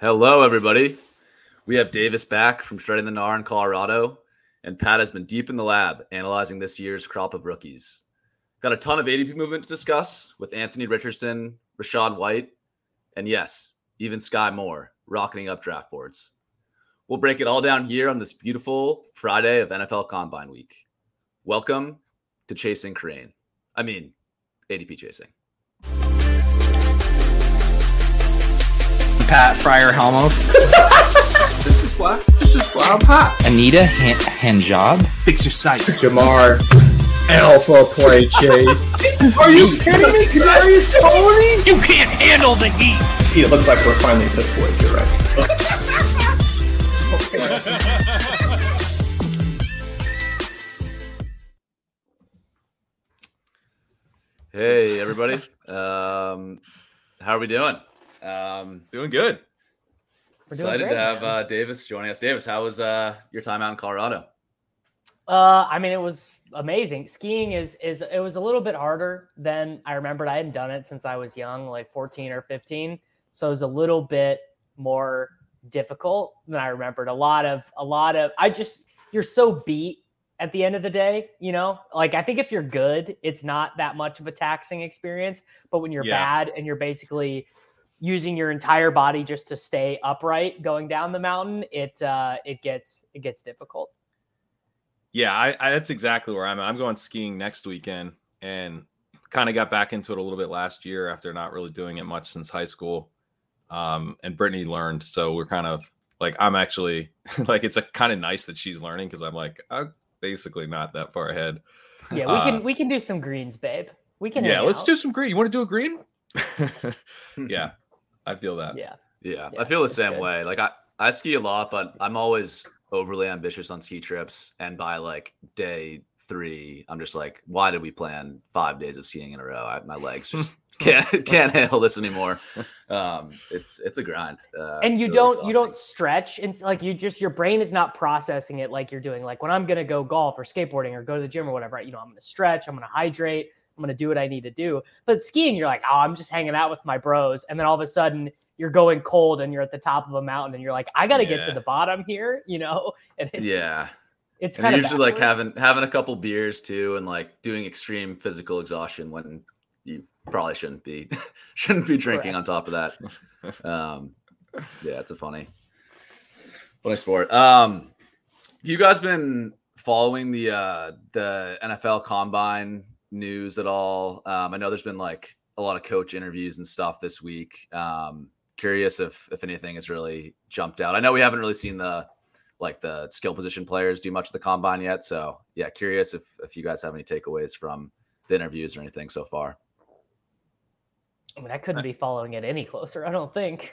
Hello, everybody. We have Davis back from Shredding the Gnar in Colorado, and Pat has been deep in the lab analyzing this year's crop of rookies. Got a ton of ADP movement to discuss with Anthony Richardson, Rachaad White, and yes, even Skyy Moore rocketing up draft boards. We'll break it all down here on this beautiful Friday of NFL Combine Week. Welcome to Chasing Crane. I mean, ADP chasing. Pat Fryer Helmo. This is why. This is why I'm hot. Anita Han- Hanjob. Fix your sight. Jamar. Alpha play chase. Are you kidding me? Kadarius Toney? You can't handle the heat. It looks like we're finally fist boys. You're right. Hey, everybody. Um, how are we doing? Um, Doing good. We're doing excited great, to have uh, Davis joining us. Davis, how was uh, your time out in Colorado? Uh, I mean, it was amazing. Skiing is is it was a little bit harder than I remembered. I hadn't done it since I was young, like 14 or 15. So it was a little bit more difficult than I remembered. A lot of a lot of I just you're so beat at the end of the day, you know? Like I think if you're good, it's not that much of a taxing experience, but when you're Yeah. bad and you're basically using your entire body just to stay upright going down the mountain, it uh it gets it gets difficult. Yeah, I, I that's exactly where I'm at. I'm going skiing next weekend and kind of got back into it a little bit last year after not really doing it much since high school. Um, and Brittany learned, so we're kind of like I'm actually like it's a kind of nice that she's learning because I'm like I'm basically not that far ahead. Yeah, we Uh, can we can do some greens, babe. We can. Yeah, let's out. do some green. You want to do a green? yeah, I feel that. Yeah, Yeah, Yeah, I feel the same good. way. Like I, I ski a lot, but I'm always overly ambitious on ski trips. And by like day three, I'm just like, why did we plan five days of skiing in a row? I, my legs just can't can't handle this anymore. Um, it's it's a grind. Uh, and you really don't you don't stretch and like you just your brain is not processing it like you're doing. Like when I'm gonna go golf or skateboarding or go to the gym or whatever. You know, I'm gonna stretch, I'm gonna hydrate, I'm gonna do what I need to do. But skiing, you're like, oh, I'm just hanging out with my bros, and then all of a sudden you're going cold and you're at the top of a mountain and you're like, I gotta get to the bottom here, you know? And it's, Yeah. it's And kind of usually like having having a couple beers too, and like doing extreme physical exhaustion when you probably shouldn't be shouldn't be drinking on top of that. Um, yeah, it's a funny funny sport. Um, you guys been following the uh, the NFL Combine news at all? Um, I know there's been like a lot of coach interviews and stuff this week. Um, curious if if anything has really jumped out. I know we haven't really seen the like the skill position players do much of the combine yet. So yeah, curious if if you guys have any takeaways from the interviews or anything so far. I mean, I couldn't be following it any closer, I don't think.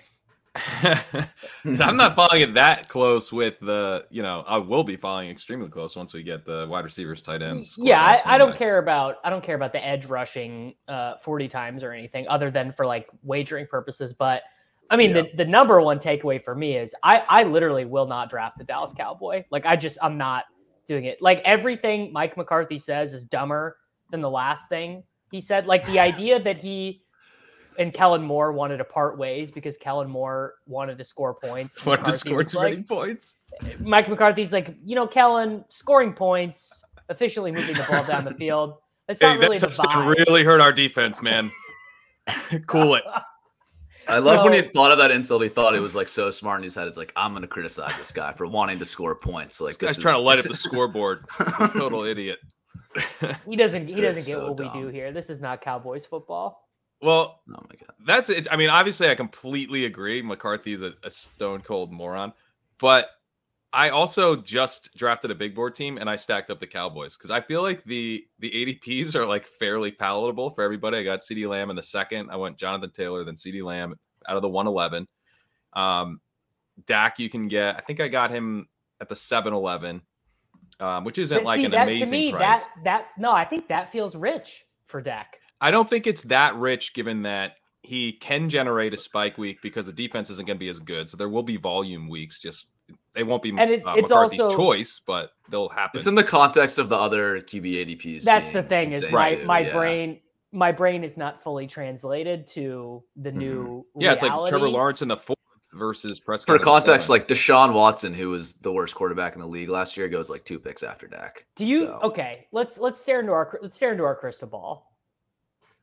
I'm not following it that close with the, you know, I will be following extremely close once we get the wide receivers, tight ends. yeah I, I don't care about i don't care about the edge rushing uh 40 times or anything other than for like wagering purposes but i mean Yeah. the, the number one takeaway for me is i i literally will not draft the dallas cowboy like i just i'm not doing it like everything mike mccarthy says is dumber than the last thing he said like the idea that he and Kellen Moore wanted to part ways because Kellen Moore wanted to score points. back. Want to score was too like- many points? Mike McCarthy's like, you know, Kellen scoring points, efficiently moving the ball down the field. That's Hey, not really that the touchdown vibe. really hurt our defense, man. cool it. I love when he thought of that insult. He thought it was like so smart in his head. It's like I'm going to criticize this guy for wanting to score points. Like This this guy's trying to light up the scoreboard. Total idiot. He doesn't. He doesn't get so what we do here. This is not Cowboys football. Well, Oh my god. that's it. I mean, obviously, I completely agree. McCarthy's a, a stone cold moron, but I also just drafted a big board team and I stacked up the Cowboys because I feel like the the ADPs are like fairly palatable for everybody. I got CeeDee Lamb in the second. I went Jonathan Taylor, then CeeDee Lamb out of the 111. Um, Dak, you can get. I think I got him at the 711, um, which isn't But like see, an that, amazing to me, price. that that no, I think that feels rich for Dak. I don't think it's that rich given that he can generate a spike week because the defense isn't going to be as good. So there will be volume weeks. Just they won't be And it's- uh, it's McCarthy's also- choice, but they'll happen. It's in the context of the other QB ADPs. That's the thing is insane my too, my yeah. brain my brain is not fully translated to the new yeah, it's like Trevor. Lawrence in the fourth versus Prescott. For context, like Deshaun Watson, who was the worst quarterback in the league last year, goes like two picks after Dak. Do you So- okay? Let's let's stare into our let's stare into our crystal ball.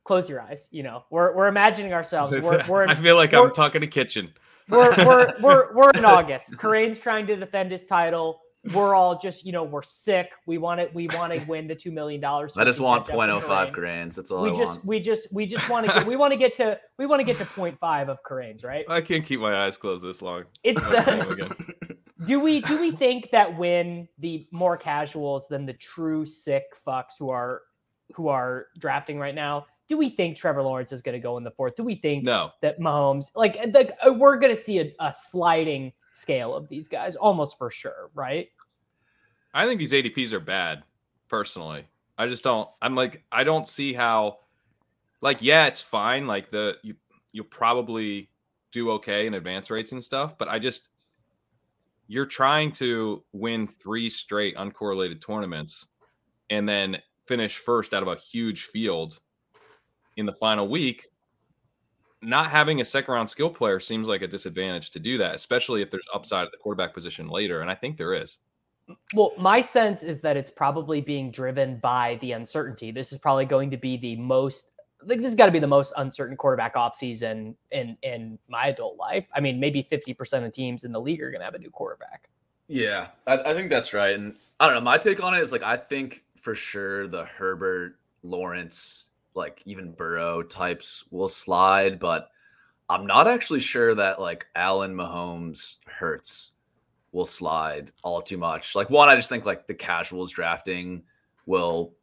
Close your eyes. You know, we're we're imagining ourselves. We're we're in, I feel like we're- I'm talking to kitchen. we're, we're we're we're in August. Kareem's trying to defend his title. We're all just you know we're sick. We want it. We want to win the two million dollars. I just want 0.05 grains. That's all We I just want. we just we just want to get we want to get to we want to get to 0.5 of Kareem's right. I can't keep my eyes closed this long. It's the, do we do we think that when the more casuals than the true sick fucks who are who are drafting right now, do we think Trevor Lawrence is going to go in the fourth? Do we think No, that Mahomes like like uh, we're going to see a, a sliding scale of these guys almost for sure, right? I think these ADPs are bad. Personally, I just don't. I'm like, I don't see how. Like, yeah, it's fine. Like the you you'll probably do okay in advance rates and stuff, but I just you're trying to win three straight uncorrelated tournaments and then finish first out of a huge field in the final week. Not having a second round skill player seems like a disadvantage to do that, especially if there's upside at the quarterback position later. And I think there is. Well, my sense is that it's probably being driven by the uncertainty. This is probably going to be the most like this has got to be the most uncertain quarterback offseason in in my adult life. I mean, maybe 50% of teams in the league are going to have a new quarterback. Yeah, I, I think that's right. And I don't know. My take on it is like I think for sure the Herbert, Lawrence, like even Burrow types will slide, but I'm not actually sure that like Allen, Mahomes, Hurts will slide all too much. Like one, I just think like the casuals drafting will,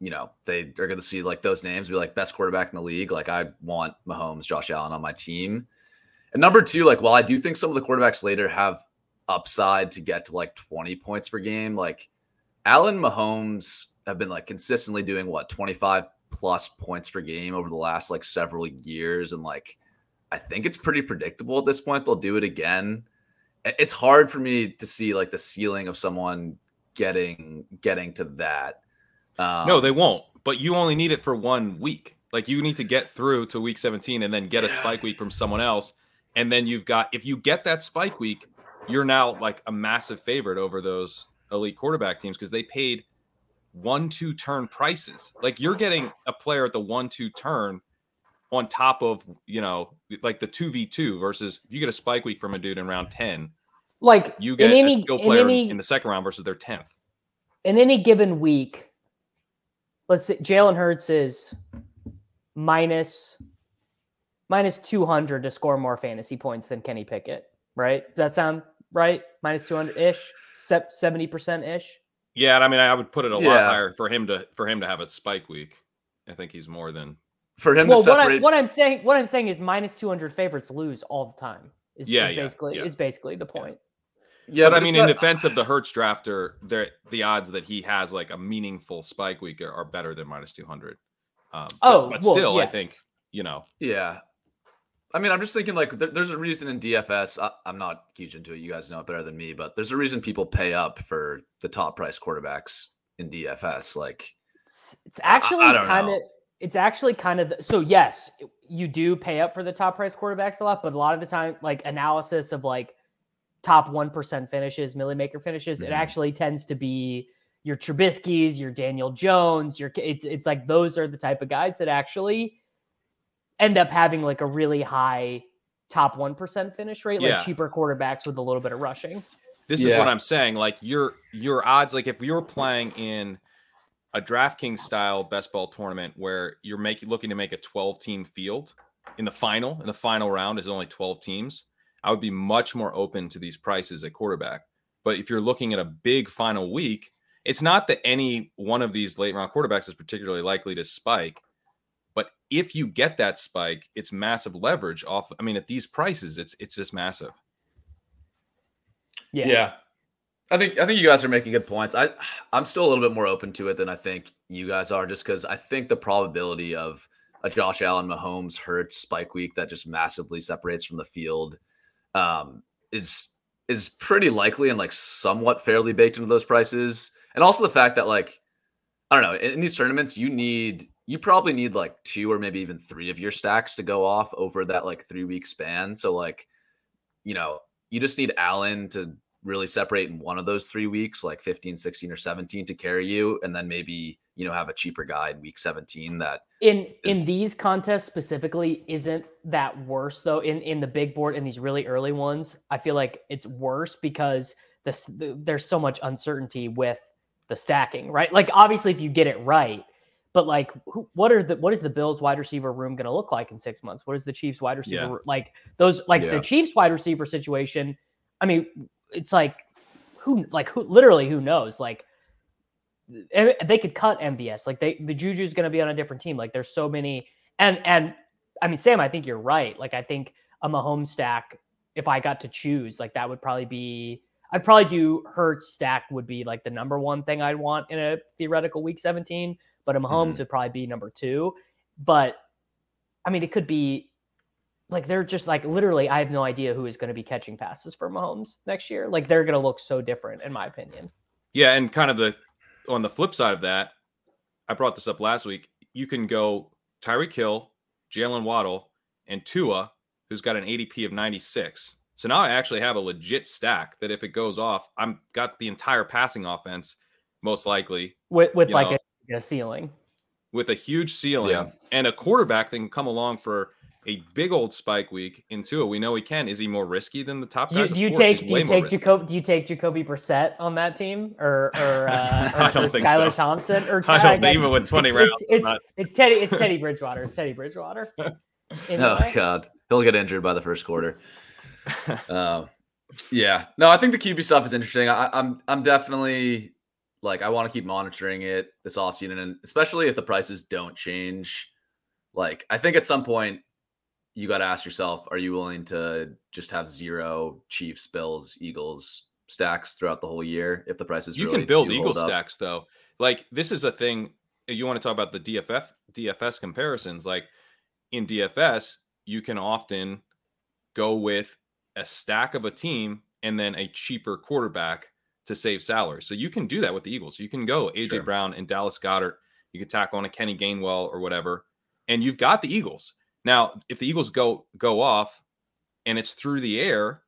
you know, they are going to see like those names be like best quarterback in the league. Like I want Mahomes, Josh Allen on my team. And number two, like while I do think some of the quarterbacks later have upside to get to like 20 points per game. Like Allen Mahomes have been like consistently doing what 25 plus points per game over the last like several years. And like I think it's pretty predictable at this point. They'll do it again. It's hard for me to see like the ceiling of someone getting getting to that. Um, No, they won't. But you only need it for one week. Like you need to get through to week 17 and then get a spike week from someone else. And then you've got, if you get that spike week, you're now like a massive favorite over those elite quarterback teams because they paid one, two turn prices. Like you're getting a player at the one, two turn on top of, you know, like the 2v2 versus you get a spike week from a dude in round 10, Like you get in a any skill in player any in the second round versus their 10th. in any given week, let's say Jalen Hurts is minus minus 200 to score more fantasy points than Kenny Pickett, right? Does that sound right? Minus 200 ish, 70% ish. Yeah, and I mean, I would put it a lot higher for him to for him to have a spike week. I think he's more than for him Well, to what, I, separate. what I'm saying, what I'm saying is minus 200 favorites lose all the time. Is, Yeah, is yeah, basically yeah. is basically the point. yeah, but I it's mean, in defense of the Hurts drafter, the the odds that he has like a meaningful spike week are, are better than minus two hundred. Um, Oh, but, well, still, I think you know. Yeah. I mean, I'm just thinking like there, there's a reason in DFS. I, I'm not huge into it. You guys know it better than me, but there's a reason people pay up for the top price quarterbacks in DFS. Like, It's- It's actually kind of it's actually kind of so yes, you do pay up for the top price quarterbacks a lot, but a lot of the time like analysis of like top 1% finishes, Milly Maker finishes, it Mhm. actually tends to be your Trubisky's, your Daniel Jones, your it's it's like those are the type of guys that actually end up having like a really high top 1% finish rate, Yeah. like cheaper quarterbacks with a little bit of rushing. This is what I'm saying. Like your your odds, like if you're playing in a DraftKings style best ball tournament where you're making looking to make a 12 team field in the final, in the final round is only 12 teams, I would be much more open to these prices at quarterback. But if you're looking at a big final week, it's not that any one of these late round quarterbacks is particularly likely to spike. But if you get that spike, it's massive leverage off. I mean, at these prices, it's it's just massive. Yeah. Yeah. I think I think you guys are making good points. I I'm still a little bit more open to it than I think you guys are, just because I think the probability of a Josh Allen, Mahomes, Hurts spike week that just massively separates from the field um, is is pretty likely and like somewhat fairly baked into those prices. And also the fact that like I don't know in, in these tournaments you need you probably need like two or maybe even three of your stacks to go off over that like three week span. So like you know you just need Allen to really separate in one of those three weeks, like 15, 16, or 17 to carry you, and then maybe, you know, have a cheaper guy in week 17 that in is- in these contests specifically isn't that worse though in in the big board in these really early ones i feel like it's worse because this the, there's so much uncertainty with the stacking right like obviously if you get it right but like who, what are the what is the bills wide receiver room going to look like in six months what is the chiefs wide receiver Yeah. like those like Yeah. the chiefs wide receiver situation i mean it's like who like who literally who knows like they could cut MBS. Like they the Juju's going to be on a different team. Like there's so many and and I mean Sam, I think you're right. Like I think a Mahomes stack if I got to choose, like that would probably be I'd probably do Hurts stack would be like the number one thing I'd want in a theoretical week 17, but a Mahomes Mhm. would probably be number 2. But I mean it could be like they're just like literally I have no idea who is going to be catching passes for Mahomes next year. Like they're going to look so different in my opinion. Yeah, and kind of the on the flip side of that, I brought this up last week. You can go Tyreek Hill, Jaylen Waddle, and Tua, who's got an ADP of 96. So now I actually have a legit stack that if it goes off, I'm got the entire passing offense, most likely, With with like know, a, a ceiling. with a huge ceiling Yeah. and a quarterback that can come along for a big old spike week in Tua. We know he can. Is he more risky than the top Do you, guys? Do you take do you take risky. Jacob do you take Jacoby Brissett on that team or or, uh, or, I don't or think Skylar so. Thompson or I don't guess leave it with 20 it's, rounds. It's, it's, it's Teddy it's Teddy Bridgewater. It's Teddy Bridgewater. In oh god, he'll get injured by the first quarter. uh, yeah, no, I think the QB stuff is interesting. I, I'm I'm definitely like I want to keep monitoring it this offseason, and especially if the prices don't change. Like I think at some point you got to ask yourself: Are you willing to just have zero Chiefs, Bills, Eagles stacks throughout the whole year if the prices you really can build eagle stacks though like this is a thing you want to talk about the dff dfs comparisons like in dfs you can often go with a stack of a team and then a cheaper quarterback to save salary so you can do that with the eagles you can go aj Sure. brown and dallas goedert you can tack on a kenny gainwell or whatever and you've got the eagles now if the eagles go go off and it's through the air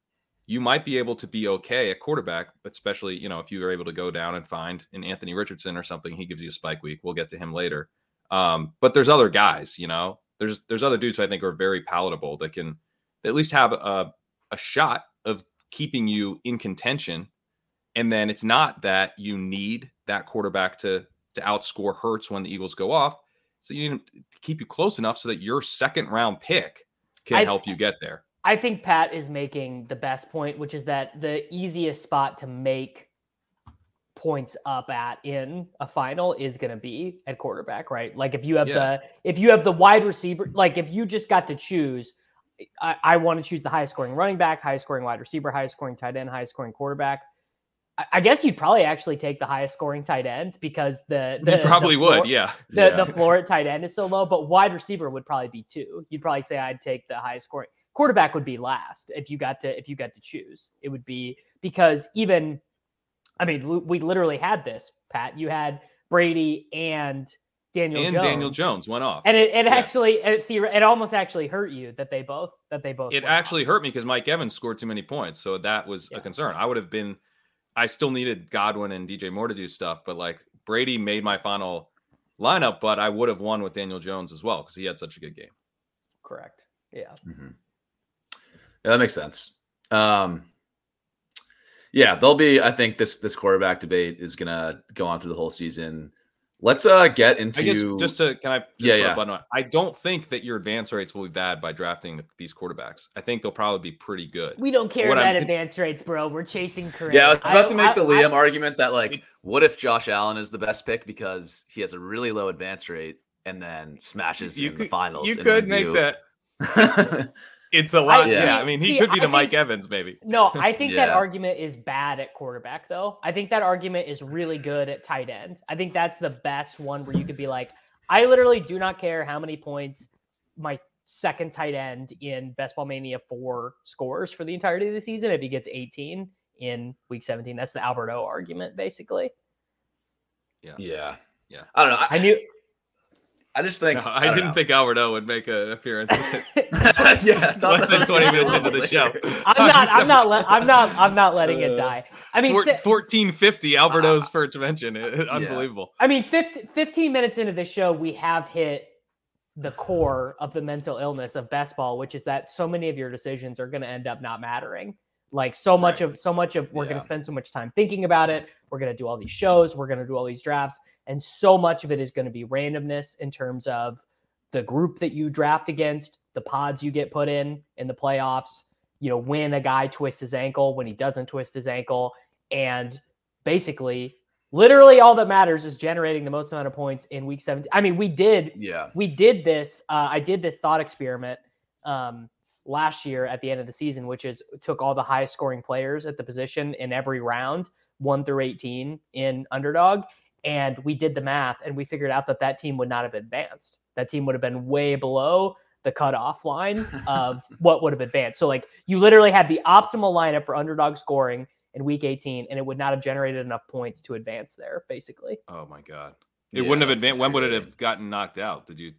you might be able to be okay at quarterback, especially you know if you are able to go down and find an Anthony Richardson or something. He gives you a spike week. We'll get to him later. Um, but there's other guys, you know. There's there's other dudes who I think are very palatable that can at least have a a shot of keeping you in contention. And then it's not that you need that quarterback to to outscore Hurts when the Eagles go off. So you need to keep you close enough so that your second round pick can I- help you get there. I think Pat is making the best point, which is that the easiest spot to make points up at in a final is going to be at quarterback, right? Like if you have Yeah. the if you have the wide receiver, like if you just got to choose, I, I want to choose the highest scoring running back, highest scoring wide receiver, highest scoring tight end, highest scoring quarterback. I, guess you'd probably actually take the highest scoring tight end because the, the you probably the would, floor- yeah. the, Yeah. the floor at tight end is so low, but wide receiver would probably be two. You'd probably say I'd take the highest scoring. Quarterback would be last if you got to if you got to choose. It would be because even, I mean, we, literally had this. Pat, you had Brady and Daniel and Jones. Daniel Jones went off. and it, it Yeah. actually it, it almost actually hurt you that they both that they both. it went off. actually hurt me because Mike Evans scored too many points, so that was Yeah. a concern. I would have been, I still needed Godwin and DJ Moore to do stuff, but like Brady made my final lineup, but I would have won with Daniel Jones as well because he had such a good game. Correct. Yeah. Mhm. Yeah, that makes sense. Um, yeah, there'll be. I think this this quarterback debate is gonna go on through the whole season. Let's uh get into I guess just to can I just Yeah, put a yeah. button on- I don't think that your advance rates will be bad by drafting these quarterbacks. I think they'll probably be pretty good. We don't care What about I'm- advance rates, bro. We're chasing career. Yeah, I was about to make the I- Liam argument that like, what if Josh Allen is the best pick because he has a really low advance rate and then smashes You in the could- finals? You could make you- that. It's a lot. I- yeah, see- I mean, he see, could be I the Mike think- Evans, maybe. No, I think that argument is bad at quarterback, though. I think that argument is really good at tight end. I think that's the best one where you could be like, I literally do not care how many points my second tight end in Best Ball Mania 4 scores for the entirety of the season if he gets 18 in week 17. That's the Alberto argument, basically. Yeah. Yeah, Yeah. I don't know. I, I knew. I just think No, I, don't didn't know. think Alberto would make an appearance. yeah, less than 20 minutes into the show. I'm not. I'm not. Let, I'm not. I'm not letting it Uh, die. I mean, Four- si- 1450 Alberto's first mention. It- Unbelievable. I mean, 15, 15 minutes into the show, we have hit the core of the mental illness of best ball, which is that so many of your decisions are going to end up not mattering. Like so much Right. of so much of we're going to spend so much time thinking about it. We're going to do all these shows. We're going to do all these drafts, and so much of it is going to be randomness in terms of the group that you draft against, the pods you get put in in the playoffs. You know, when a guy twists his ankle, when he doesn't twist his ankle, and basically literally all that matters is generating the most amount of points in week 17 i mean we did Yeah, we did this uh, i did this thought experiment um, last year at the end of the season which is took all the highest scoring players at the position in every round 1 through 18 in underdog and we did the math and we figured out that that team would not have advanced that team would have been way below the cutoff line of what would have advanced so like you literally had the optimal lineup for underdog scoring in week 18 and it would not have generated enough points to advance there basically Oh my god. It Yeah, wouldn't have advanced. When would it infuriating. have gotten knocked out? Did you?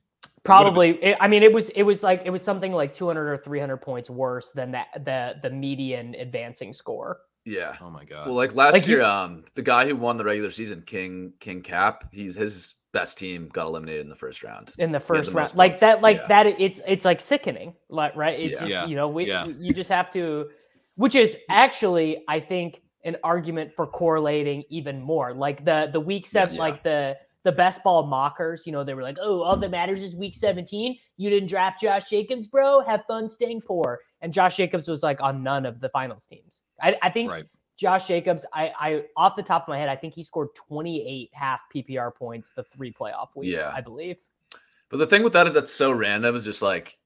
probably it, i mean it was it was like it was something like 200 or 300 points worse than that the the median advancing score yeah. Oh my god. Well, like last Like you- year, um, the guy who won the regular season, King King Cap, he's his best team got eliminated in the first round. in the the first round like points. that like Yeah. that it's it's like sickening like right it's, Yeah. it's, Yeah. you know we Yeah. you just have to which is actually i think an argument for correlating even more like the the week seven Yes. like the the best ball mockers you know they were like oh all that matters is week 17 you didn't draft josh jacobs bro have fun staying poor and josh jacobs was like on none of the finals teams i, I think Right. Josh Jacobs, I, I off the top of my head, I think he scored 28 half PPR points the three playoff weeks, Yeah. I believe. But the thing with that is that's so random is just like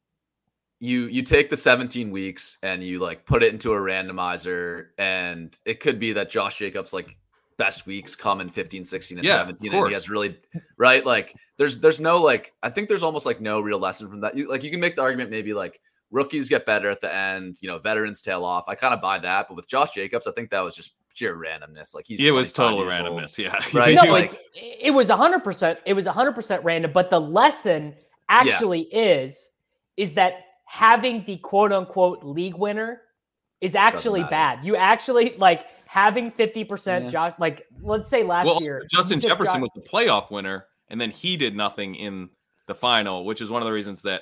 you you take the 17 weeks and you like put it into a randomizer and it could be that Josh Jacobs like best weeks come in 15 16 and Yeah, 17 and he has really right like there's there's no like I think there's almost like no real lesson from that you, like you can make the argument maybe like rookies get better at the end you know veterans tail off I kind of buy that but with Josh Jacobs I think that was just pure randomness like he's it was total years old. randomness. Yeah. Right, no, like- it was 100%. It was 100% random. But the lesson actually is, is that having the quote unquote league winner is actually bad. You actually like having 50% Yeah. Josh, like let's say last well, year. Justin Jefferson Josh- was the playoff winner, and then he did nothing in the final, which is one of the reasons that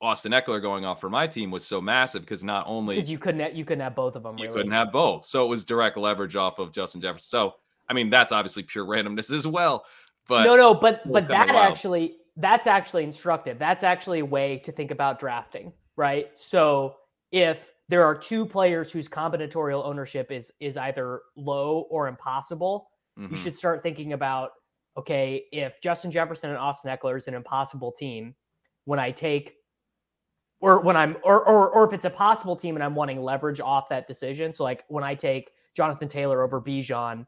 Austin Ekeler going off for my team was so massive because not only because you couldn't you couldn't have both of them. you really. couldn't have both, so it was direct leverage off of Justin Jefferson. So I mean, that's obviously pure randomness as well. But no, no, but but that actually that's actually instructive. That's actually a way to think about drafting, right? So if there are two players whose combinatorial ownership is is either low or impossible, you Mhm. should start thinking about okay, if Justin Jefferson and Austin Ekeler is an impossible team, when I take or when I'm or, or or if it's a possible team and I'm wanting leverage off that decision. So like when I take Jonathan Taylor over Bijan,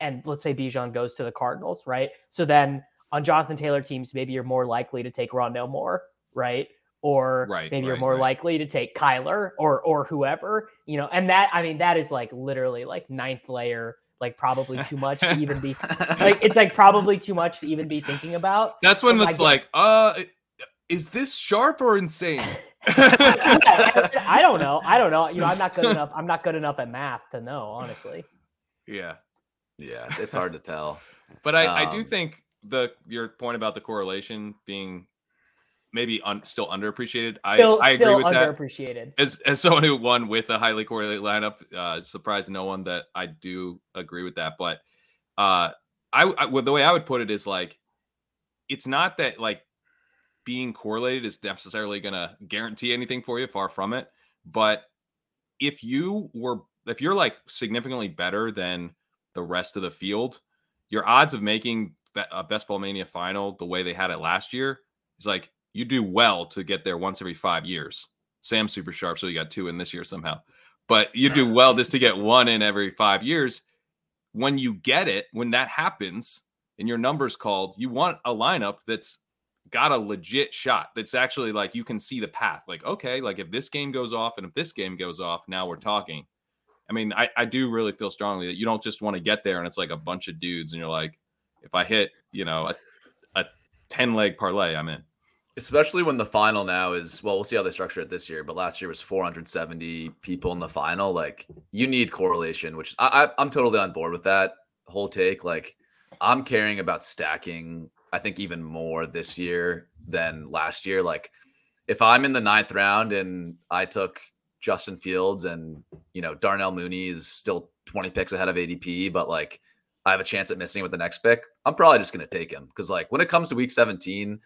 and let's say Bijan goes to the Cardinals, right? So then on Jonathan Taylor teams, maybe you're more likely to take Rondale Moore, right? Or Right, maybe you're more right. likely to take Kyler or or whoever, you know. And that I mean that is like literally like ninth layer, like probably too much to even be like it's like probably too much to even be thinking about. that's when it's like, uh, is this sharp or insane? I, I don't know. I don't know. You know, I'm not good enough. I'm not good enough at math to know, honestly. yeah. yeah it's, it's hard to tell But I, I do Um, think the your point about the correlation being maybe un, still underappreciated. Still, I I agree with that. underappreciated. As as someone who won with a highly correlated lineup, uh, surprised no one that I do agree with that. But uh, I, I well, the way I would put it is like, it's not that like being correlated is necessarily going to guarantee anything for you. Far from it. But if you were, if you're like significantly better than the rest of the field, your odds of making a Best Ball Mania final the way they had it last year is like you do well to get there once every five years. Sam's super sharp, so you got two in this year somehow. But you do well just to get one in every five years. When you get it, when that happens and your number's called, you want a lineup that's got a legit shot. That's actually like you can see the path. Like, okay, like if this game goes off and if this game goes off, now we're talking. I mean, I, I do really feel strongly that you don't just want to get there and it's like a bunch of dudes and you're like, if I hit, you know, a, a 10 leg parlay, I'm in. Especially when the final now is well, we'll see how they structure it this year. But last year was 470 people in the final. Like you need correlation, which I, I I'm totally on board with that whole take. Like I'm caring about stacking. I think even more this year than last year. Like if I'm in the ninth round and I took Justin Fields and you know Darnell Mooney is still 20 picks ahead of ADP, but like I have a chance at missing with the next pick, I'm probably just going to take him because like when it comes to week 17,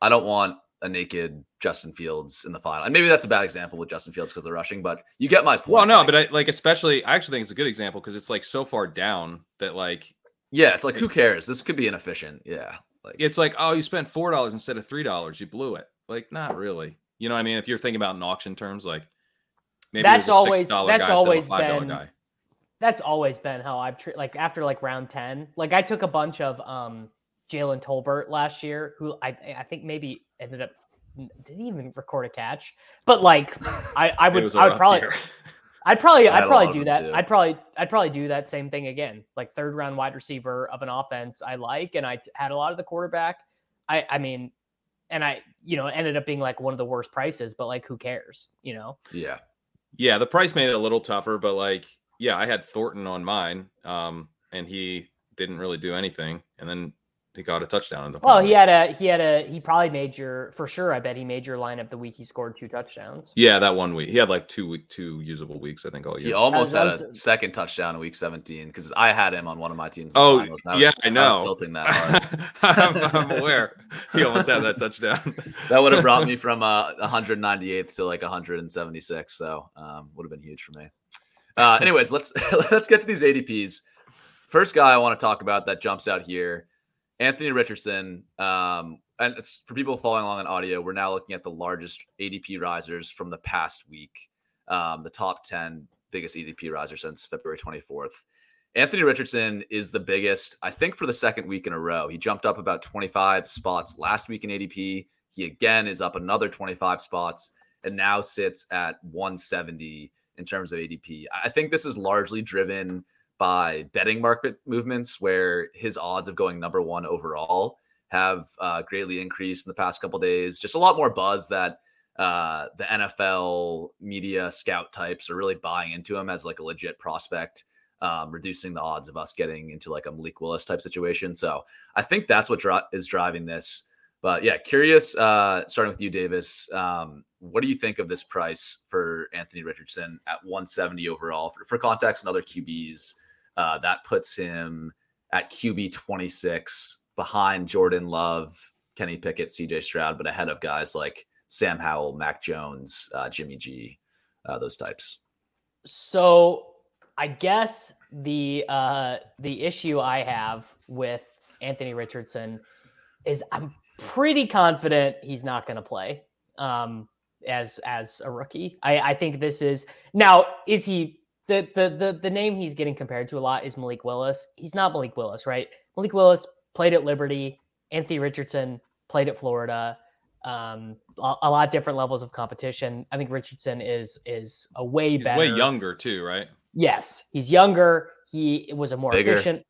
I don't want a naked Justin Fields in the final. And maybe that's a bad example with Justin Fields because they're rushing, but you get my point. Well, no, but I like especially I actually think it's a good example because it's like so far down that like yeah, it's like who cares? This could be inefficient. Yeah, like it's like oh you spent four dollars instead of three dollars you blew it like not really you know what I mean if you're thinking about in auction terms like maybe That's a always- six dollar that's guy instead of a always five dollar been- guy That's always been how I've tre- like after like round ten. Like I took a bunch of um Jalen Tolbert last year, who I I think maybe ended up didn't even record a catch? But like I I would was a I would probably year. I'd probably I had I'd probably do that. too. I'd probably I'd probably do that same thing again. Like third round wide receiver of an offense I like, and I t- had a lot of the quarterback. I I mean, and I you know ended up being like one of the worst prices, but like who cares? You know. yeah. yeah the price made it a little tougher but like yeah I had Thornton on mine um and he didn't really do anything and then he got a touchdown in the Well, he had a he had a he probably made your for sure. I bet he made your lineup the week he scored two touchdowns. yeah that one week he had like two week two usable weeks I think all year He almost That had was- a second touchdown in week 17 because I had him on one of my teams. Oh finals, and yeah, was- I was know. tilting that hard. I'm, I'm aware. He almost had that touchdown. that would have brought me from uh, 198th to like 176. So um, would have been huge for me. Uh, anyways, let's let's get to these ADPs. First guy I want to talk about that jumps out here, Anthony Richardson. Um, and for people following along on audio, we're now looking at the largest ADP risers from the past week. Um, the top 10 biggest ADP risers since February 24th. Anthony Richardson is the biggest, I think, for the second week in a row. He jumped up about 25 spots last week in ADP. He again is up another 25 spots and now sits at 170 in terms of ADP. I think this is largely driven by betting market movements where his odds of going number one overall have uh, greatly increased in the past couple days. Just a lot more buzz that uh, the NFL media scout types are really buying into him as like a legit prospect um, reducing the odds of us getting into like a Malik Willis type situation. So I think that's what dri- is driving this. But yeah, curious. Uh, starting with you, Davis. Um, what do you think of this price for Anthony Richardson at 170 overall? For, for context, and other QBs, uh, that puts him at QB 26 behind Jordan Love, Kenny Pickett, CJ Stroud, but ahead of guys like Sam Howell, Mac Jones, uh, Jimmy G, uh, those types. So I guess the uh the issue I have with Anthony Richardson is I'm pretty confident he's not going to play um as as a rookie. I I think this is now is he the the the the name he's getting compared to a lot is Malik Willis. He's not Malik Willis, right? Malik Willis played at Liberty. Anthony Richardson played at Florida. Um, a, a lot different levels of competition. I think Richardson is is a way He's better, way younger too, right? Yes, he's younger. He was a more Bigger. efficient,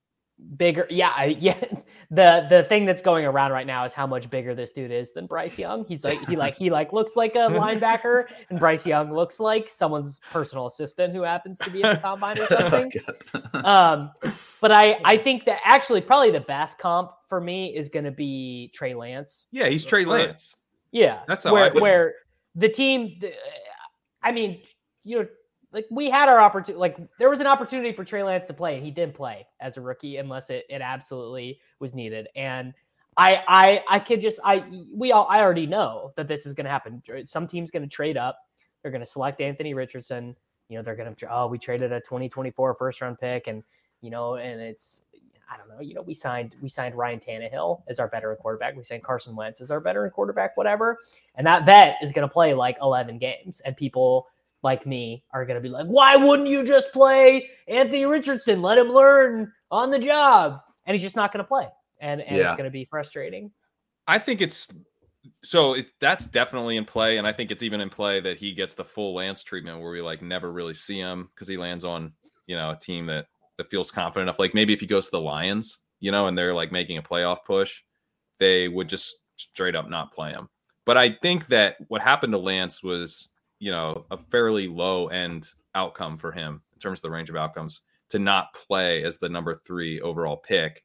bigger. Yeah, I, yeah. The the thing that's going around right now is how much bigger this dude is than Bryce Young. He's like he like he like looks like a linebacker, and Bryce Young looks like someone's personal assistant who happens to be at the combine or something. um, but I I think that actually probably the best comp for me is going to be Trey Lance. Yeah, he's Trey For- Lance. Yeah, That's how where I put where the team. the- I mean, you know, like we had our opportunity. Like there was an opportunity for Trey Lance to play, and he didn't play as a rookie unless it it absolutely was needed. And I I I could just I we all I already know that this is going to happen. Some team's going to trade up. They're going to select Anthony Richardson. You know, they're going to oh we traded a 2024 first round pick, and you know, and it's I don't know. You know, we signed we signed Ryan Tannehill as our veteran quarterback. We signed Carson Wentz as our veteran quarterback, whatever. And that vet is going to play like 11 games, and people like me are going to be like, "Why wouldn't you just play Anthony Richardson? Let him learn on the job." And he's just not going to play, and and Yeah. it's going to be frustrating. I think it's so it, that's definitely in play, and I think it's even in play that he gets the full Lance treatment where we like never really see him because he lands on you know a team that that feels confident enough. Like maybe if he goes to the Lions, you know, and they're like making a playoff push, they would just straight up not play him. But I think that what happened to Lance was you know a fairly low end outcome for him in terms of the range of outcomes to not play as the number three overall pick.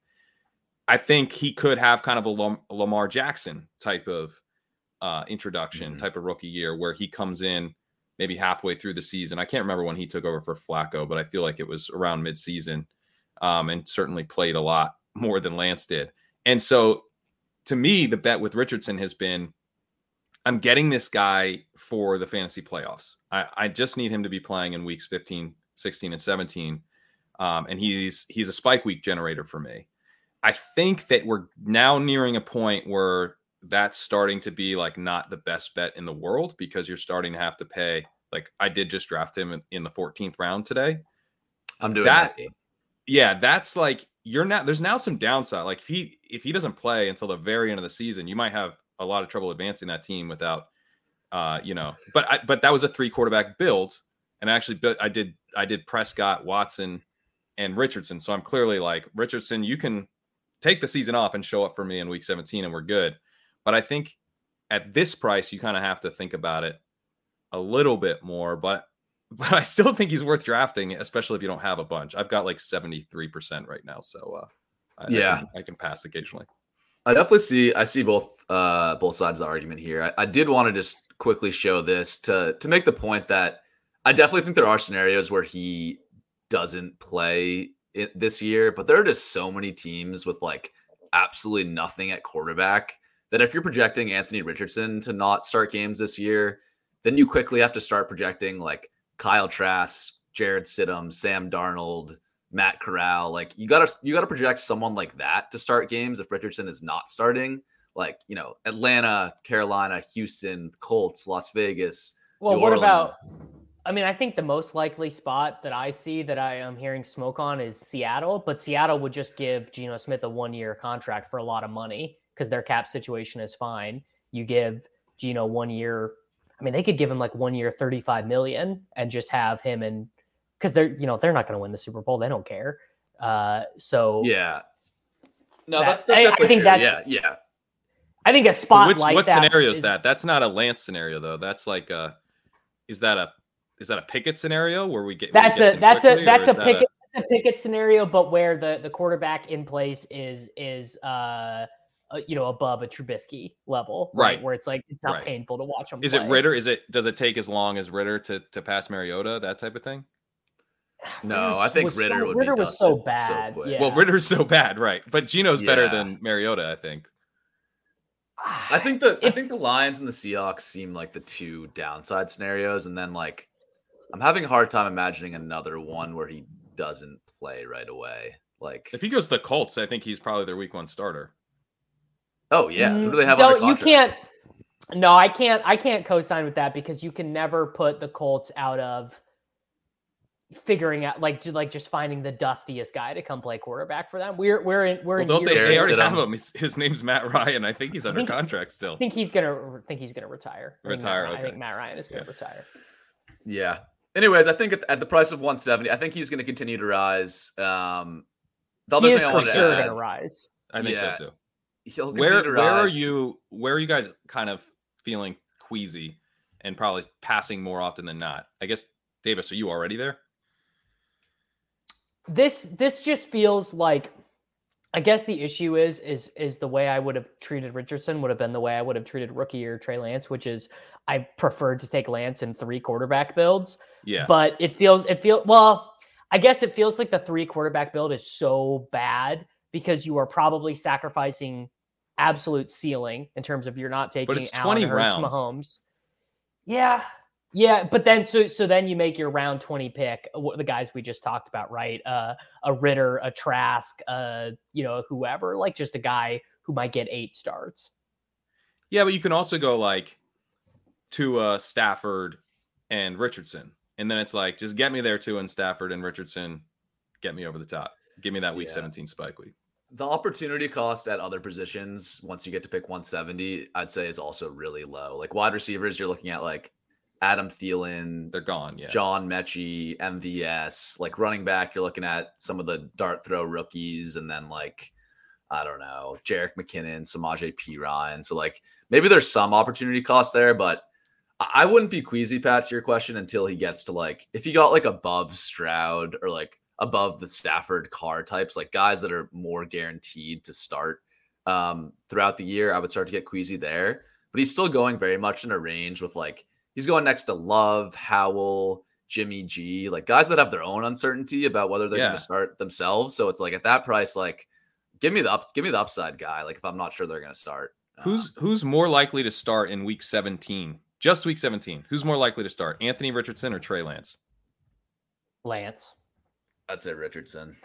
I think he could have kind of a Lamar Jackson type of uh, introduction, Mhm. type of rookie year where he comes in maybe halfway through the season. I can't remember when he took over for Flacco, but I feel like it was around midseason um, and certainly played a lot more than Lance did. And so to me, the bet with Richardson has been I'm getting this guy for the fantasy playoffs. I, I just need him to be playing in weeks 15, 16, and 17. Um, and he's he's a spike week generator for me. I think that we're now nearing a point where that's starting to be like not the best bet in the world because you're starting to have to pay. Like I did just draft him in, in the 14th round today. I'm doing That- that. Yeah, that's like you're not there's now some downside. Like if he if he doesn't play until the very end of the season, you might have a lot of trouble advancing that team without uh, you know, but I but that was a three quarterback build. And actually I did I did Prescott, Watson, and Richardson. So I'm clearly like, Richardson, you can take the season off and show up for me in week 17 and we're good. But I think at this price, you kind of have to think about it a little bit more. But but I still think he's worth drafting, especially if you don't have a bunch. I've got like 73% right now. So uh I, I Yeah. can, I can pass occasionally. I definitely see I see both uh both sides of the argument here. I, I did want to just quickly show this to to make the point that I definitely think there are scenarios where he doesn't play it this year, but there are just so many teams with like absolutely nothing at quarterback that if you're projecting Anthony Richardson to not start games this year, then you quickly have to start projecting like Kyle Trask, Jarrett Stidham, Sam Darnold, Matt Corral. Like you gotta you gotta project someone like that to start games if Richardson is not starting. Like you know Atlanta, Carolina, Houston, Colts, Las Vegas. Well, New what about? I mean, I think the most likely spot that I see that I am hearing smoke on is Seattle, but Seattle would just give Geno Smith a one-year contract for a lot of money because their cap situation is fine. You give Geno one year. I mean, they could give him like one year, thirty-five million, and just have him and because they're you know they're not going to win the Super Bowl. They don't care. Uh, so Yeah. No, That- that's that's I- I think true. that's- yeah, yeah. I think a spot which like what that scenario is that? That's not a Lance scenario though. That's like a is that a is that a Pickett scenario where we get That's gets a that's quickly, a that's a that Pickett a Pickett scenario, but where the the quarterback in place is is uh, uh you know above a Trubisky level, Right. Where it's like it's not Right. painful to watch him. Is it. Ridder? Is it does it take as long as Ridder to to pass Mariota? That type of thing. No, Ridder's- I think was Ridder so, would be Ridder was so dusted so bad. yeah. Well, Ridder's so bad, right? But Geno's better than Mariota, I think. I think the I think the Lions and the Seahawks seem like the two downside scenarios, and then like I'm having a hard time imagining another one where he doesn't play right away. Like, If he goes to the Colts, I think he's probably their Week One starter. oh yeah, who do they have? Mm, Don't you can't. No, I can't. I can't co-sign with that because you can never put the Colts out of figuring out like ju- like just finding the dustiest guy to come play quarterback for them. We're we're in we're Well, in don't they? year They Jared already have him. His, his name's Matt Ryan. I think he's under think- contract still. I think he's gonna think he's gonna retire. I think Matt Retire, I think. Matt Ryan is gonna Yeah. retire. Yeah. Anyways, I think at, at the price of 170, I think he's going to continue to rise. Um, the other He is thing I for wanted sure to add, gonna rise. I think Yeah. so too. he'll continue Where to where are you? Where are you guys kind of feeling queasy and probably passing more often than not? I guess Davis, are you already there? This this just feels like I guess the issue is is is the way I would have treated Richardson would have been the way I would have treated rookie or Trey Lance, which is I preferred to take Lance in three quarterback builds. Yeah. But it feels it feel well, I guess it feels like the three quarterback build is so bad because you are probably sacrificing absolute ceiling in terms of you're not taking but it's Allen 20 Hurts, rounds. Mahomes. Yeah. Yeah, but then so so then you make your round 20 pick, uh, the guys we just talked about, right? Uh a Ridder, a Trask, uh, you know, whoever, like just a guy who might get eight starts. Yeah, but you can also go like to uh Stafford and Richardson. And then it's like, just get me there too, and Stafford and Richardson, get me over the top. Give me that week Yeah. 17 spike week. The opportunity cost at other positions, once you get to pick 170, I'd say is also really low. Like wide receivers, you're looking at like Adam Thielen, They're gone. Yeah. John Metchie, MVS. Like running back, you're looking at some of the dart throw rookies, and then like I don't know, Jerick McKinnon, Samaje Perine. So like maybe there's some opportunity cost there, but I wouldn't be queasy, Pat, to your question until he gets to like if he got like above Stroud or like above the Stafford Carr types, like guys that are more guaranteed to start um, throughout the year, I would start to get queasy there. But he's still going very much in a range with like he's going next to Love, Howell, Jimmy G, like guys that have their own uncertainty about whether they're Yeah. going to start themselves. So it's like at that price, like give me the up, give me the upside guy. Like if I'm not sure they're going to start. Who's who's more likely to start in week 17? Just week 17. Who's more likely to start? Anthony Richardson or Trey Lance? Lance. I'd say Richardson.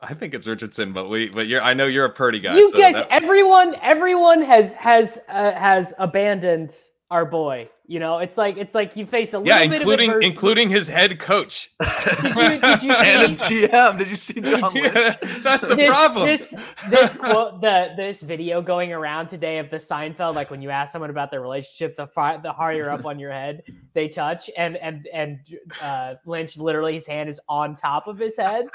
I think it's Richardson, but we but you're I know you're a Purdy guy. you so guys, that- everyone, everyone has has uh, has abandoned our boy. You know, it's like it's like you face a little yeah, bit including of adversity. including his head coach. Did you, did you and his see GM. Did you see John Lynch? Yeah, that's the this, problem. This this quote the this video going around today of the Seinfeld, like when you ask someone about their relationship, the far, the higher up on your head they touch, and and and uh, Lynch literally his hand is on top of his head.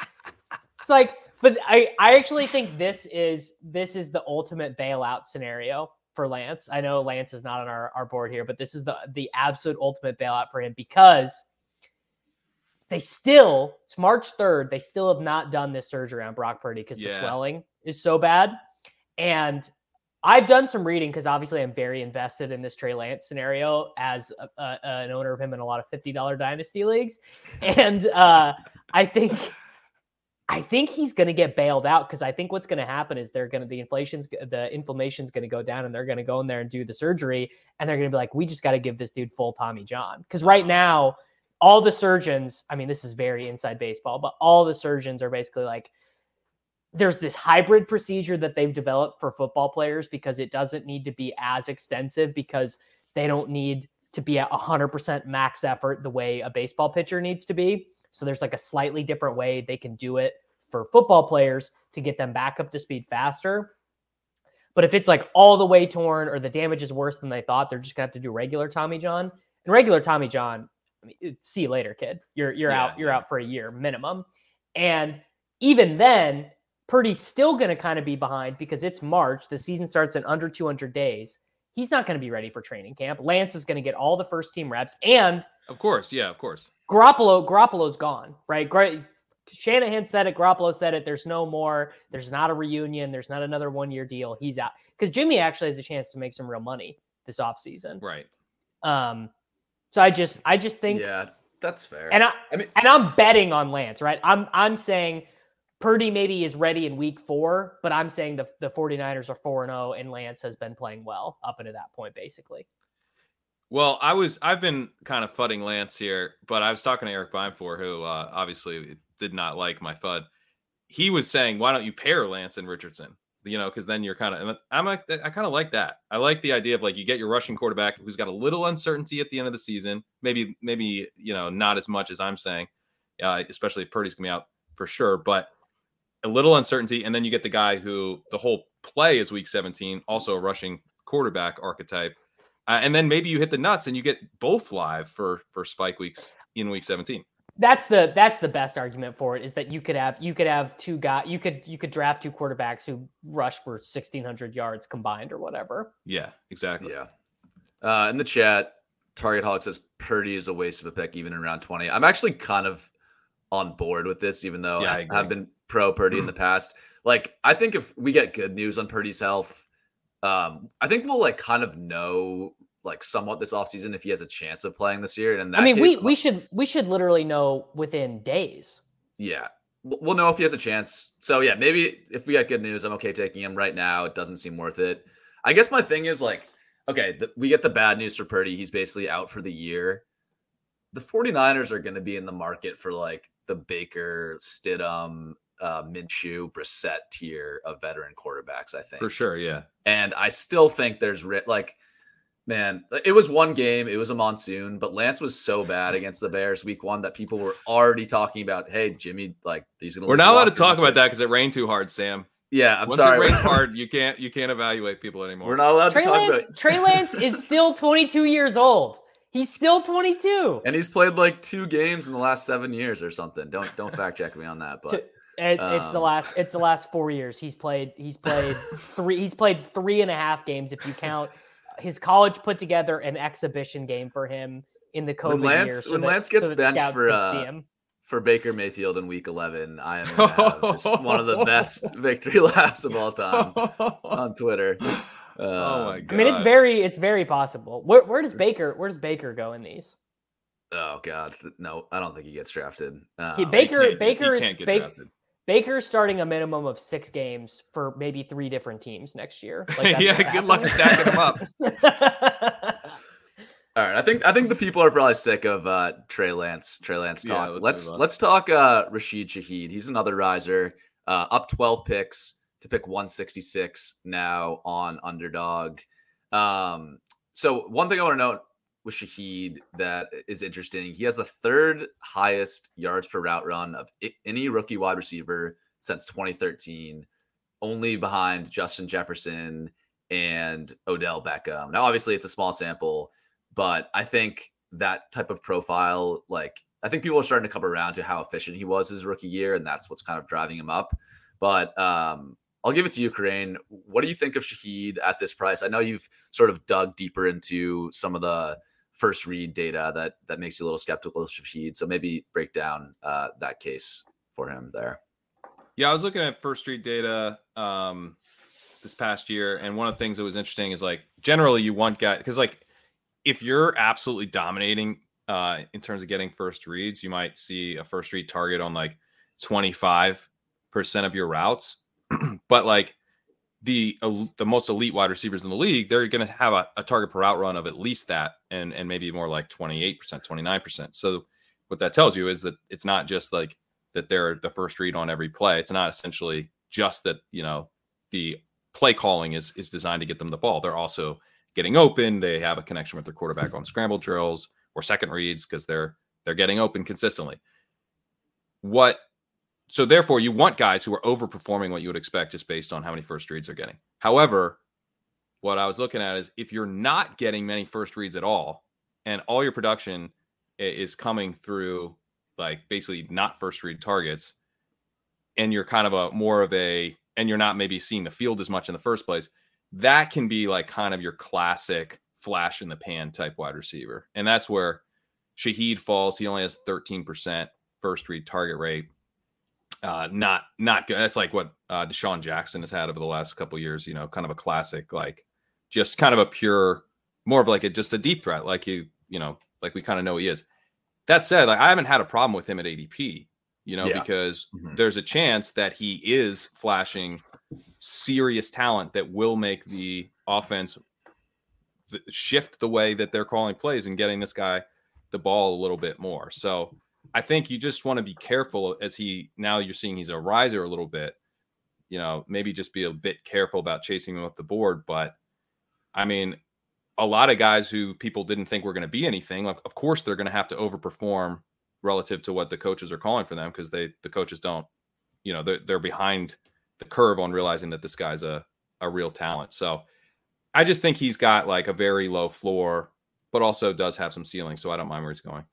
It's like, but I I actually think this is this is the ultimate bailout scenario for Lance. I know Lance is not on our, our board here, but this is the the absolute ultimate bailout for him because they still it's March 3rd. They still have not done this surgery on Brock Purdy because the swelling is so bad. And I've done some reading because obviously I'm very invested in this Trey Lance scenario as a, a, an owner of him in a lot of $50 dynasty leagues. And uh, I think I think he's going to get bailed out because I think what's going to happen is they're going to the inflation's the inflammation's going to go down and they're going to go in there and do the surgery and they're going to be like, we just got to give this dude full Tommy John because right now all the surgeons, I mean, this is very inside baseball, but all the surgeons are basically like, there's this hybrid procedure that they've developed for football players because it doesn't need to be as extensive because they don't need to be at 100% max effort the way a baseball pitcher needs to be. So there's like a slightly different way they can do it for football players to get them back up to speed faster. But if it's like all the way torn or the damage is worse than they thought, they're just gonna have to do regular Tommy John. And regular Tommy John, I mean, see you later, kid. You're you're Yeah, out. You're out for a year minimum. And even then, Purdy's still going to kind of be behind because it's March. The season starts in under 200 days. He's not going to be ready for training camp. Lance is going to get all the first team reps, and Of course, yeah, of course. Garoppolo. Garoppolo's gone, right? Great. Shanahan said it. Garoppolo said it. There's no more. There's not a reunion. There's not another one year deal. He's out because Jimmy actually has a chance to make some real money this offseason. Right. Um, so I just, I just think Yeah, that's fair. and I, I mean- and I'm betting on Lance, right? I'm I'm saying Purdy maybe is ready in week four, but I'm saying the, the 49ers are 4 and 0 and Lance has been playing well up until that point, basically. Well, I was I've been kind of fudding Lance here, but I was talking to Eric Beinfor, who uh, obviously did not like my fud. He was saying, "Why don't you pair Lance and Richardson?" You know, because then you're kind of. I'm like, I kind of like that. I like the idea of like you get your rushing quarterback who's got a little uncertainty at the end of the season. Maybe, maybe you know, not as much as I'm saying, uh, especially if Purdy's coming out for sure, but a little uncertainty, and then you get the guy who the whole play is week 17, also a rushing quarterback archetype. Uh, and then maybe you hit the nuts and you get both live for for spike weeks in week 17. That's the that's the best argument for it is that you could have you could have two guys you could you could draft two quarterbacks who rush for 1600 yards combined or whatever. Yeah, exactly. Yeah. Uh, in the chat, Target Hawk says Purdy is a waste of a pick even in round 20. I'm actually kind of on board with this, even though Yeah, i, I have been pro Purdy in the past. Like, I think if we get good news on Purdy's health, um, I think we'll like kind of know like somewhat this offseason if he has a chance of playing this year. And in that I mean, case, we we should we should literally know within days. yeah, we'll we'll know if he has a chance. So yeah, maybe if we get good news, I'm okay taking him right now. It doesn't seem worth it. I guess my thing is like, okay, the, we get the bad news for Purdy. He's basically out for the year. The 49ers are going to be in the market for like the Baker, Stidham, uh, Minshew, Brissett tier of veteran quarterbacks. I think For sure, yeah. and I still think there's like, man, it was one game, it was a monsoon, but Lance was so bad against the Bears week one that people were already talking about, hey, Jimmy, like he's gonna. We're not allowed to talk about that because it rained too hard, Sam. Yeah, I'm Once sorry. it rains hard, you can't you can't evaluate people anymore. We're not allowed Trey to talk Lance about. Trey Lance is still 22 years old. He's still 22. And he's played like two games in the last seven years or something. Don't don't fact check me on that, but It, it's the Um, last. It's the last four years. He's played. He's played three. He's played three and a half games if you count his college put together an exhibition game for him in the COVID when Lance year. so when that- Lance gets that benched for uh, him. for Baker Mayfield in Week 11, I am have just one of the best victory laps of all time on Twitter. oh my Um, god! I mean, it's very. It's very possible. Where where does Baker? Where does Baker go in these? Oh God, no! I don't think he gets drafted. He, Um, Baker can't Baker he is can't get Ba- drafted. Baker's starting a minimum of six games for maybe three different teams next year. Like, yeah, good luck stacking them up. All right, I think I think the people are probably sick of uh, Trey Lance. Trey Lance Yeah, talk. let's let's let's talk uh, Rashid Shaheed. He's another riser, uh, up 12 picks to pick 166 now on underdog. Um, so one thing I want to note with Shaheed that is interesting, he has the third highest yards per route run of any rookie wide receiver since 2013, only behind Justin Jefferson and Odell Beckham. Now, obviously, it's a small sample, but I think that type of profile, like, I think people are starting to come around to how efficient he was his rookie year, and that's what's kind of driving him up. But um, I'll give it to you, Kerrane. What do you think of Shaheed at this price? I know you've sort of dug deeper into some of the first read data that that makes you a little skeptical of Shaheed. So maybe break down uh, that case for him there. Yeah, I was looking at First read data um, this past year, and one of the things that was interesting is like generally you want guys because like if you're absolutely dominating uh, in terms of getting first reads, you might see a first read target on like 25 percent of your routes, but like the the most elite wide receivers in the league, they're going to have a, a target per route run of at least that, and and maybe more like 28 percent, 29 percent. So what that tells you is that it's not just like that they're the first read on every play. It's not essentially just that, you know, the play calling is is designed to get them the ball. They're also getting open. They have a connection with their quarterback on scramble drills or second reads because they're they're getting open consistently. What so therefore you want guys who are overperforming what you would expect just based on how many first reads they're getting. However, what I was looking at is if you're not getting many first reads at all and all your production is coming through like basically not first read targets and you're kind of a more of a and you're not maybe seeing the field as much in the first place that can be like kind of your classic flash in the pan type wide receiver. And that's where Shaheed falls. He only has 13% first read target rate uh not not good that's like what uh DeSean Jackson has had over the last couple of years you know kind of a classic like just kind of a pure more of like a just a deep threat like you you know like we kind of know he is that said, like I haven't had a problem with him at ADP, you know, Yeah. because Mhm. there's a chance that he is flashing serious talent that will make the offense shift the way that they're calling plays and getting this guy the ball a little bit more. So I think you just want to be careful as he now you're seeing he's a riser a little bit. You know, maybe just be a bit careful about chasing him up the board. But I mean, a lot of guys who people didn't think were going to be anything, like of course they're going to have to overperform relative to what the coaches are calling for them because they the coaches don't, you know, they're they're behind the curve on realizing that this guy's a a real talent. So I just think he's got like a very low floor, but also does have some ceiling. So I don't mind where he's going.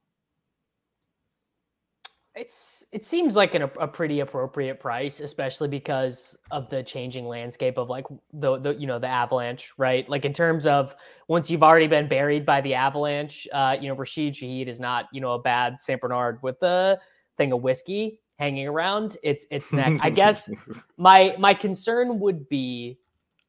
It's it seems like an, a pretty appropriate price, especially because of the changing landscape of like the the you know the avalanche, right? Like in terms of once you've already been buried by the avalanche, uh, you know Rashid Shaheed is not you know a bad Saint Bernard with the thing of whiskey hanging around its its neck. I guess my my concern would be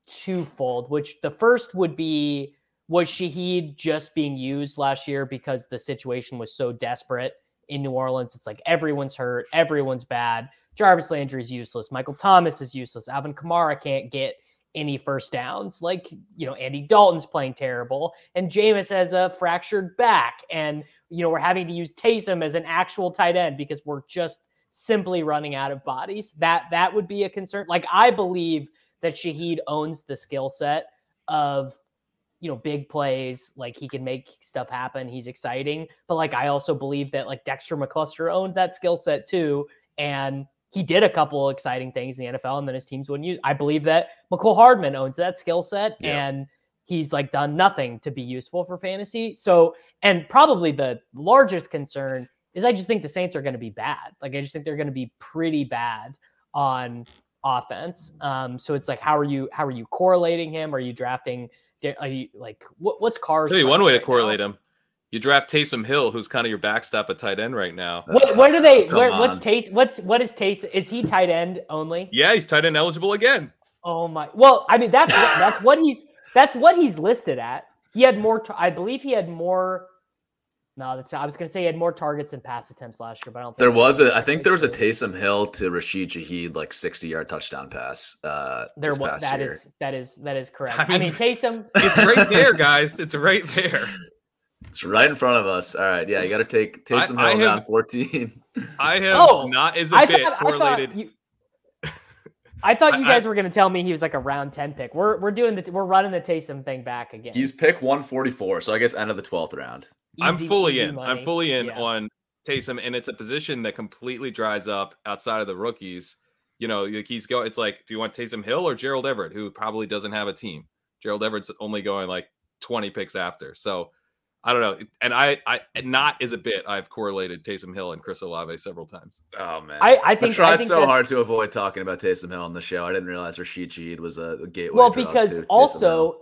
twofold, which the first would be was Shaheed just being used last year because the situation was so desperate in New Orleans? It's like everyone's hurt, everyone's bad. Jarvis Landry is useless. Michael Thomas is useless. Alvin Kamara can't get any first downs. Like, you know, Andy Dalton's playing terrible, and Jameis has a fractured back. And, you know, we're having to use Taysom as an actual tight end because we're just simply running out of bodies. That that would be a concern. Like, I believe that Shaheed owns the skill set of you know big plays like he can make stuff happen he's exciting but like i also believe that like dexter mccluster owned that skill set too and he did a couple exciting things in the nfl and then his teams wouldn't use i believe that mecole hardman owns that skill set Yeah. and he's like done nothing to be useful for fantasy so and probably the largest concern is i just think the saints are going to be bad like i just think they're going to be pretty bad on offense um so it's like how are you how are you correlating him are you drafting you like what, what's Carr's? Tell you one price way to correlate now? him. You draft Taysom Hill, who's kind of your backstop at tight end right now. Uh, what, where do they? Where, what's on. taste? What's what is taste? Is he tight end only? Yeah, he's tight end eligible again. Oh my! Well, I mean that's that's what he's that's what he's listed at. He had more. I believe he had more. No, that's. I was gonna say he had more targets and pass attempts last year, but I don't. Think There that- was a, I think there was a true. Taysom Hill to Rashid Shaheed like 60 yard touchdown pass. Uh, There this was past that year. is that is that is correct. I I mean, mean, Taysom. It's right there, guys. It's right there. It's right in front of us. All right, yeah, you got to take Taysom I Hill have- round 14. I have Oh, not as a I bit thought, I correlated. thought you. I thought you I- guys were gonna tell me he was like a round ten pick. We're we're doing the we're running the Taysom thing back again. He's pick 144, so I guess end of the 12th round. I'm fully easy in. money. I'm fully in Yeah. on Taysom, and it's a position that completely dries up outside of the rookies. You know, like he's go. It's like, do you want Taysom Hill or Gerald Everett, who probably doesn't have a team? Gerald Everett's only going like 20 picks after. So I don't know. And I, I not as a bit. I've correlated Taysom Hill and Chris Olave several times. Oh man, I, I think I tried think so that's- hard to avoid talking about Taysom Hill on the show. I didn't realize Rashid Shaheed was a, a gateway. Well, because to Hill. also,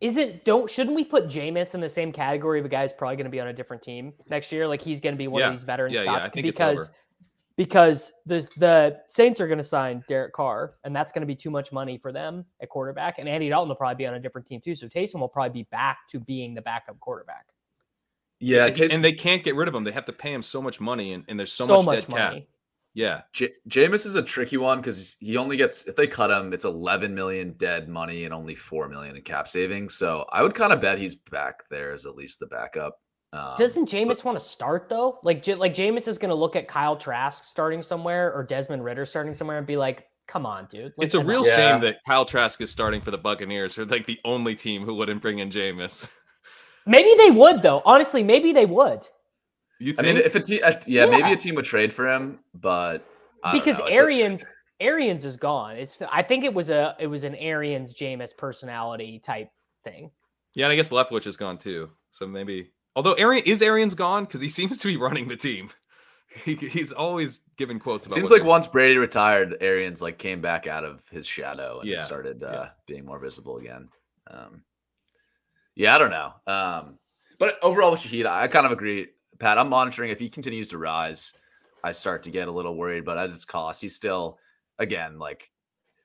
isn't don't shouldn't we put Jameis in the same category of a guy who's probably going to be on a different team next year? Like he's going to be one Yeah. of these veterans. Yeah, yeah, I think it's because over. because the the Saints are going to sign Derek Carr, and that's going to be too much money for them at quarterback. And Andy Dalton will probably be on a different team too. So Taysom will probably be back to being the backup quarterback. yeah, and, Taysom, and they can't get rid of him. They have to pay him so much money, and, and there's so, So, much, much, dead cap. Money. Yeah, J- Jameis is a tricky one because he only gets if they cut him, it's 11 million dead money and only four million in cap savings. So I would kind of bet he's back there as at least the backup. Um, Doesn't Jameis want to start though? Like, J- like Jameis is going to look at Kyle Trask starting somewhere or Desmond Ridder starting somewhere and be like, "Come on, dude." Like, it's a real enough." Yeah. shame that Kyle Trask is starting for the Buccaneers. They're like the only team who wouldn't bring in Jameis. Maybe they would though. Honestly, maybe they would You I mean, if a team, yeah, maybe a team would trade for him, but I don't because know. It's a- Arians Arians is gone. It's I think it was a it was an Arians Jameis personality type thing. yeah, and I guess Leftwich is gone too. So maybe, although Arian is Arians gone because he seems to be running the team. He, he's always giving quotes about. It. Seems like once Brady retired, Arians like came back out of his shadow and Yeah, started uh, yeah. being more visible again. Um, yeah, I don't know. Um, but overall with Shaheed, I kind of agree, Pat. I'm monitoring if he continues to rise. I start to get a little worried, but at its cost, he's still again like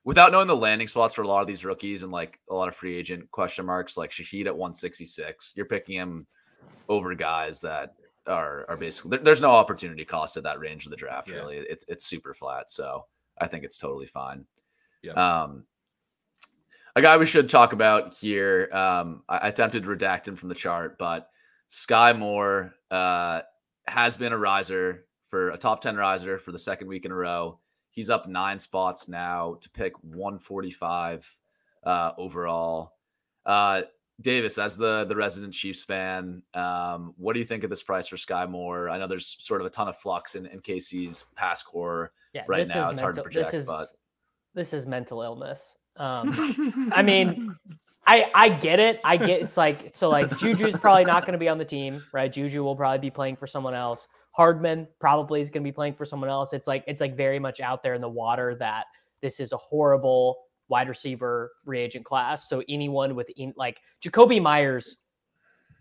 without knowing the landing spots for a lot of these rookies and like a lot of free agent question marks, like Shaheed at 166, you're picking him over guys that are are basically there- there's no opportunity cost at that range of the draft. Yeah. Really, it's it's super flat. So I think it's totally fine. Yeah. Um, a guy we should talk about here. Um, I, I attempted to redact him from the chart, but Skyy Moore uh, has been a riser for a top 10 riser for the second week in a row. He's up nine spots now to pick 145 uh, overall. Uh, Davis, as the the resident Chiefs fan, um, what do you think of this price for Skyy Moore? I know there's sort of a ton of flux in, in KC's pass core Yeah, right now. is It's hard to mental- project, This is, but this is mental illness. Um, I mean, I I get it. I get it's like so like Juju's probably not going to be on the team, right? Juju will probably be playing for someone else. Hardman probably is going to be playing for someone else. It's like it's like very much out there in the water that this is a horrible wide receiver free agent class. So anyone with in, like Jacoby Myers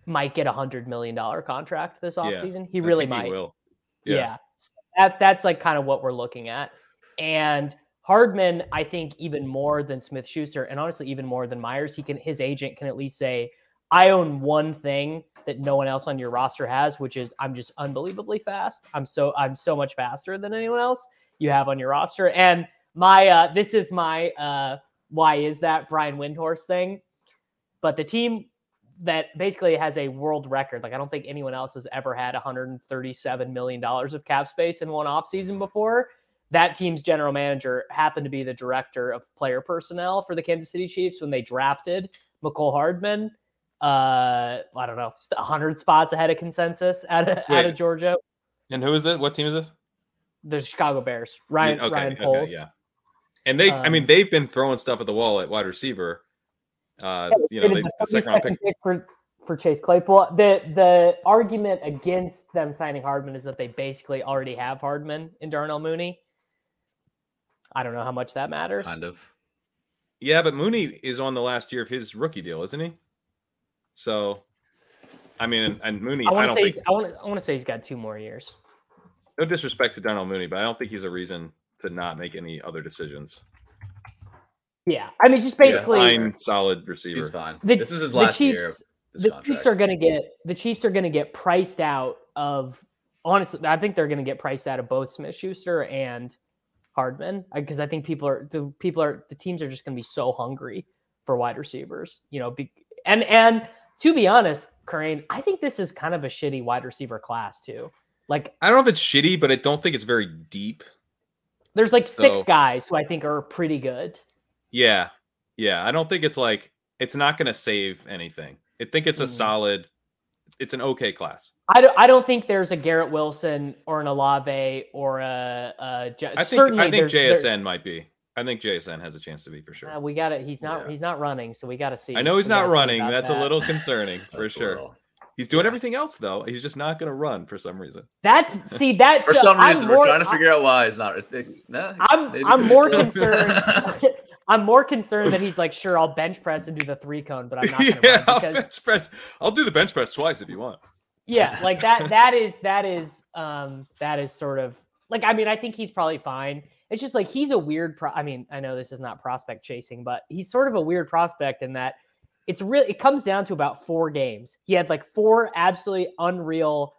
might get a hundred million dollar contract this Yeah, offseason. He I really might. will. Yeah. that that's like kind of what we're looking at. And Hardman, I think even more than Smith Schuster, and honestly, even more than Meyers, he can his agent can at least say, I own one thing that no one else on your roster has, which is I'm just unbelievably fast. I'm so I'm so much faster than anyone else you have on your roster. And my uh this is my uh why is that Brian Windhorst thing. But the team that basically has a world record. Like I don't think anyone else has ever had 137 million dollars of cap space in one offseason before that team's general manager happened to be the director of player personnel for the Kansas City Chiefs when they drafted Mecole Hardman. Uh, I don't know, 100 spots ahead of consensus out of, out of Georgia. And who is this? What team is this? The Chicago Bears. Ryan Yeah, okay, Ryan okay, Poles. yeah. And they, I mean, Um, they've been throwing stuff at the wall at wide receiver. Uh, you know, they, the the second round pick. pick for, for Chase Claypool. The the argument against them signing Hardman is that they basically already have Hardman in Darnell Mooney. I don't know how much that matters. Kind of. Yeah, but Mooney is on the last year of his rookie deal, isn't he? So, I mean, and, and Mooney, I I, want to don't say think I want to I say he's got two more years. no disrespect to Darnell Mooney, but I don't think he's a reason to not make any other decisions. Yeah, I mean, just He's a basically, fine, solid receiver. He's fine. the, this is his last Chiefs, year. Of the contract. Chiefs are going to get the Chiefs are going to get priced out of. Honestly, I think they're going to get priced out of both Smith Schuster and Hardman because I think people are the people are the teams are just going to be so hungry for wide receivers. You know, be, and and to be honest, Kerrane, I think this is kind of a shitty wide receiver class too. Like, I don't know if it's shitty, but I don't think it's very deep. there's like six So- guys who I think are pretty good. Yeah, yeah. I don't think it's like it's not going to save anything. I think it's a Mhm. solid. It's an okay class. I don't, I don't think there's a Garrett Wilson or an Olave or a, a J- I think certainly I think there's- there- JSN might be. I think JSN has a chance to be for sure. Uh, we got it. He's not. Yeah. He's not running, so we got to see. I know he's not running. about That's a little concerning for sure. little- He's doing yeah. everything else though. He's just not going to run for some reason. That see that For so some I'm reason, we're trying to figure out why he's not. it- nah, I'm I'm 'cause more he's concerned. I'm more concerned that he's like, sure, I'll bench press and do the three cone, but I'm not going to yeah, run I'll because bench press. I'll do the bench press twice if you want. yeah, like that. That is that is um that is sort of like I mean I think he's probably fine. It's just like he's a weird. Pro- I mean I know this is not prospect chasing, but he's sort of a weird prospect in that it's really it comes down to about four games. He had like four absolutely unreal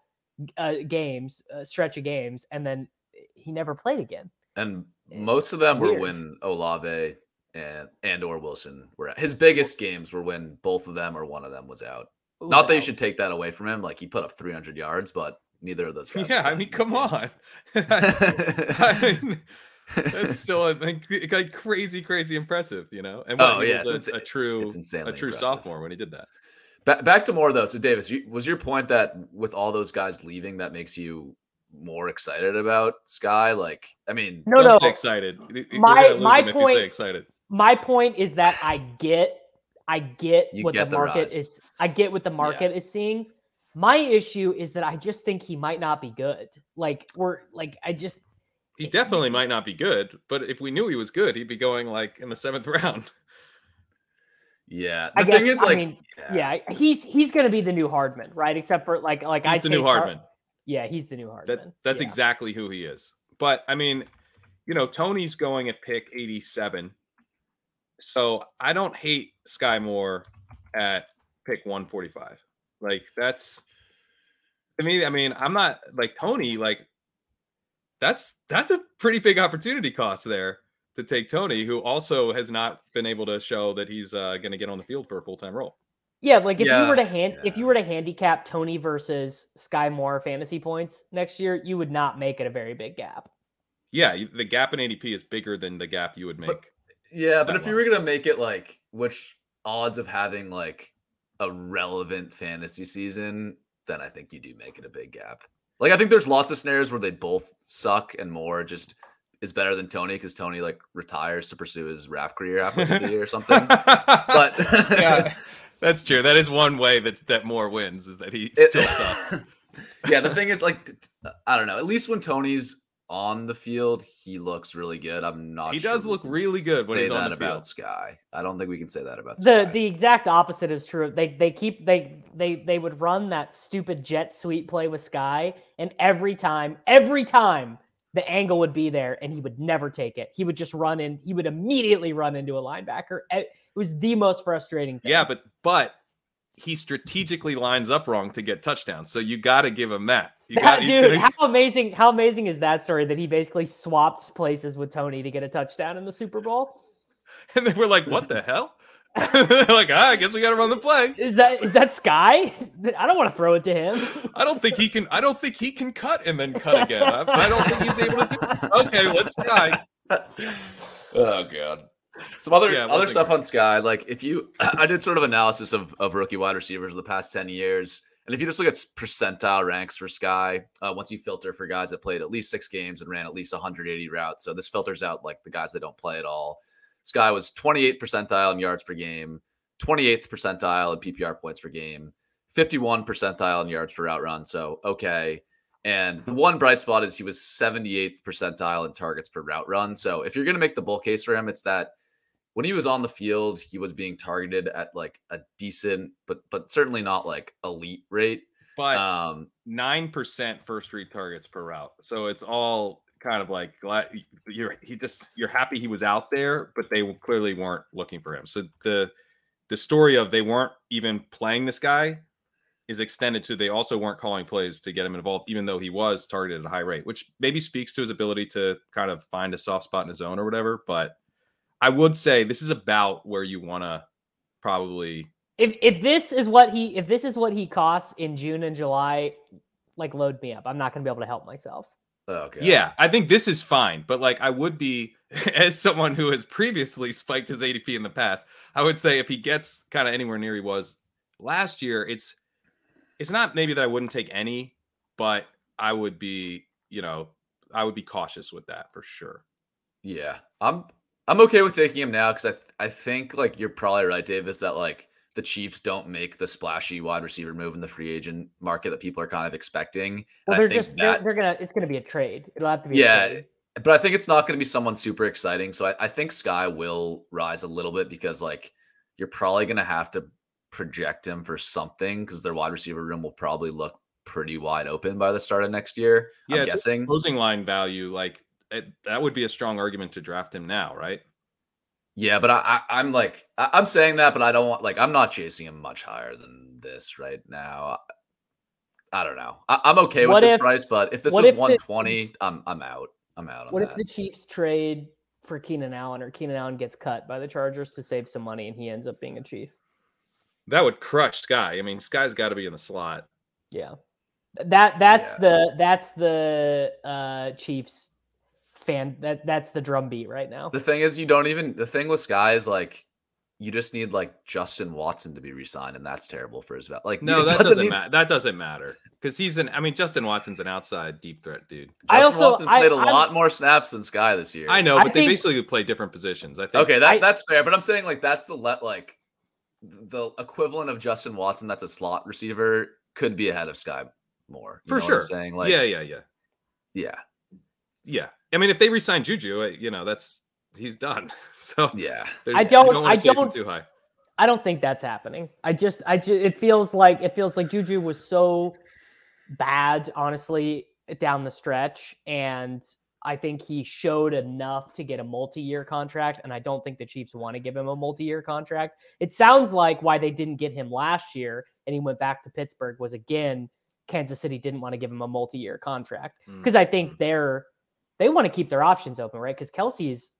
uh, games, uh, stretch of games, and then he never played again. And most of them were when Olave and and or Wilson were out. His biggest games were when both of them or one of them was out. Who's Not that you should take that away from him. Like he put up 300 yards, but neither of those guys. Yeah, I mean, come the on. game. I mean, that's still I think like crazy, crazy impressive, you know. And what, Oh, yeah, it's a, a true, it's insanely a true impressive. sophomore when he did that. Ba- back to Moore though. So Davis, you, was your point that with all those guys leaving, that makes you more excited about Skyy? Like, I mean, No, Don't no. say excited. My- my if you point- say excited. My point is that I get, I get You what get the the market rise. is. I get what the market is seeing. My issue is that I just think he might not be good. Like we're like I just He definitely might not be good, but if we knew he was good, he'd be going like in the seventh round. yeah. I The guess thing is, I like, mean yeah he's he's gonna be the new Hardman right except for like like I the new chased Har- Hardman. yeah he's the new Hardman. That that's yeah. exactly who he is. But I mean, you know, Toney's going at pick 87. So I don't hate Skyy Moore at pick 145. Like that's to me, I mean, I'm not like Toney, like that's that's a pretty big opportunity cost there to take Toney, who also has not been able to show that he's uh, going to get on the field for a full time role. Yeah, like if you were to hand if you were to handicap Toney versus Skyy Moore fantasy points next year, you would not make it a very big gap. Yeah, the gap in ADP is bigger than the gap you would make. But- Yeah, but if you were gonna make it like which odds of having like a relevant fantasy season, then I think you do make it a big gap. Like I think there's lots of scenarios where they both suck and Moore just is better than Toney because Toney like retires to pursue his rap career through the year or something. But yeah, that's true. That is one way that's that Moore wins is that he It- still sucks. yeah, the thing is like I don't know. At least when Toney's on the field, he looks really good. I'm not. He sure does look really good when he's on that the about field. Skyy. I don't think we can say that about The Skyy. the exact opposite is true. They they keep they they they would run that stupid jet sweep play with Skyy, and every time, every time the angle would be there and he would never take it. He would just run in, he would immediately run into a linebacker. It was the most frustrating thing. Yeah, but but he strategically lines up wrong to get touchdowns. So you got to give him that. You That- got dude, gonna- how amazing! How amazing is that story that he basically swapped places with Toney to get a touchdown in the Super Bowl? and they were like, "What the hell?" They're like, ah, "I guess we got to run the play." Is that is that Skyy? I don't want to throw it to him. I don't think he can. I don't think he can cut and then cut again. I, I don't think he's able to do. It. Okay, let's try. Oh god. Some other Yeah, other stuff on Skyy, like if you, I did sort of analysis of of rookie wide receivers of the past ten years, and if you just look at percentile ranks for Skyy, uh, once you filter for guys that played at least six games and ran at least 180 routes, so this filters out like the guys that don't play at all. Skyy was 28th percentile in yards per game, 28th percentile in PPR points per game, 51 percentile in yards per route run. So okay. And the one bright spot is he was 78th percentile in targets per route run. So if you're going to make the bull case for him, it's that when he was on the field, he was being targeted at like a decent, but but certainly not like elite rate. But Um, nine percent first read targets per route. So it's all kind of like glad you're he just you're happy he was out there, but they clearly weren't looking for him. So the the story of they weren't even playing this guy is extended to they also weren't calling plays to get him involved, even though he was targeted at a high rate, which maybe speaks to his ability to kind of find a soft spot in his zone or whatever. But I would say this is about where you want to probably If if this is what he if this is what he costs in June and July, like load me up. I'm not gonna be able to help myself. okay. Yeah, I think this is fine, but like I would be as someone who has previously spiked his ADP in the past, I would say if he gets kind of anywhere near he was last year, it's it's not maybe that I wouldn't take any, but I would be, you know, I would be cautious with that for sure. Yeah, I'm I'm okay with taking him now because I th- I think like you're probably right, Davis, that like the Chiefs don't make the splashy wide receiver move in the free agent market that people are kind of expecting. Well, they're I think just they're, they're gonna it's gonna be a trade. It'll have to be a yeah, trade. but I think it's not going to be someone super exciting. So I, I think Skyy will rise a little bit because like you're probably going to have to project him for something because their wide receiver room will probably look pretty wide open by the start of next year. Yeah, I'm guessing. Closing line value, like it, that would be a strong argument to draft him now, right? Yeah, but I, I I'm like I, I'm saying that, but I don't want like I'm not chasing him much higher than this right now. I, I don't know. I, I'm okay with What this price, but if this was if the 120, Chiefs- I'm I'm out. I'm out on What that. if the Chiefs trade for Keenan Allen or Keenan Allen gets cut by the Chargers to save some money and he ends up being a Chief? That would crush Skyy. I mean, Skyy's got to be in the slot. Yeah. That that's Yeah. the that's the uh Chiefs fan that that's the drum beat right now. The thing is, you don't even. The thing with Skyy is like, you just need like Justin Watson to be re-signed, and that's terrible for his val- like. No, that doesn't, need- matter. That doesn't matter because he's an. I mean, Justin Watson's an outside deep threat dude. I also- Watson I- played a I'm- lot more snaps than Skyy this year. I know, I but they think- basically play different positions. I think. Okay, that I- that's fair, but I'm saying like that's the let like the equivalent of Justin Watson. That's a slot receiver could be ahead of Skyy Moore You for know what I'm sure. saying like yeah, yeah, yeah, yeah, yeah. I mean, if they resign Juju, uh, you know, that's he's done. So yeah. I don't- wanna I don't- too high. I don't think that's happening. I just I just it feels like it feels like Juju was so bad, honestly, down the stretch. And I think he showed enough to get a multi-year contract. And I don't think the Chiefs want to give him a multi-year contract. It sounds like why they didn't get him last year and he went back to Pittsburgh was again, Kansas City didn't want to give him a multi-year contract. Mm, Because I think they're they want to keep their options open, right? Because Kelce's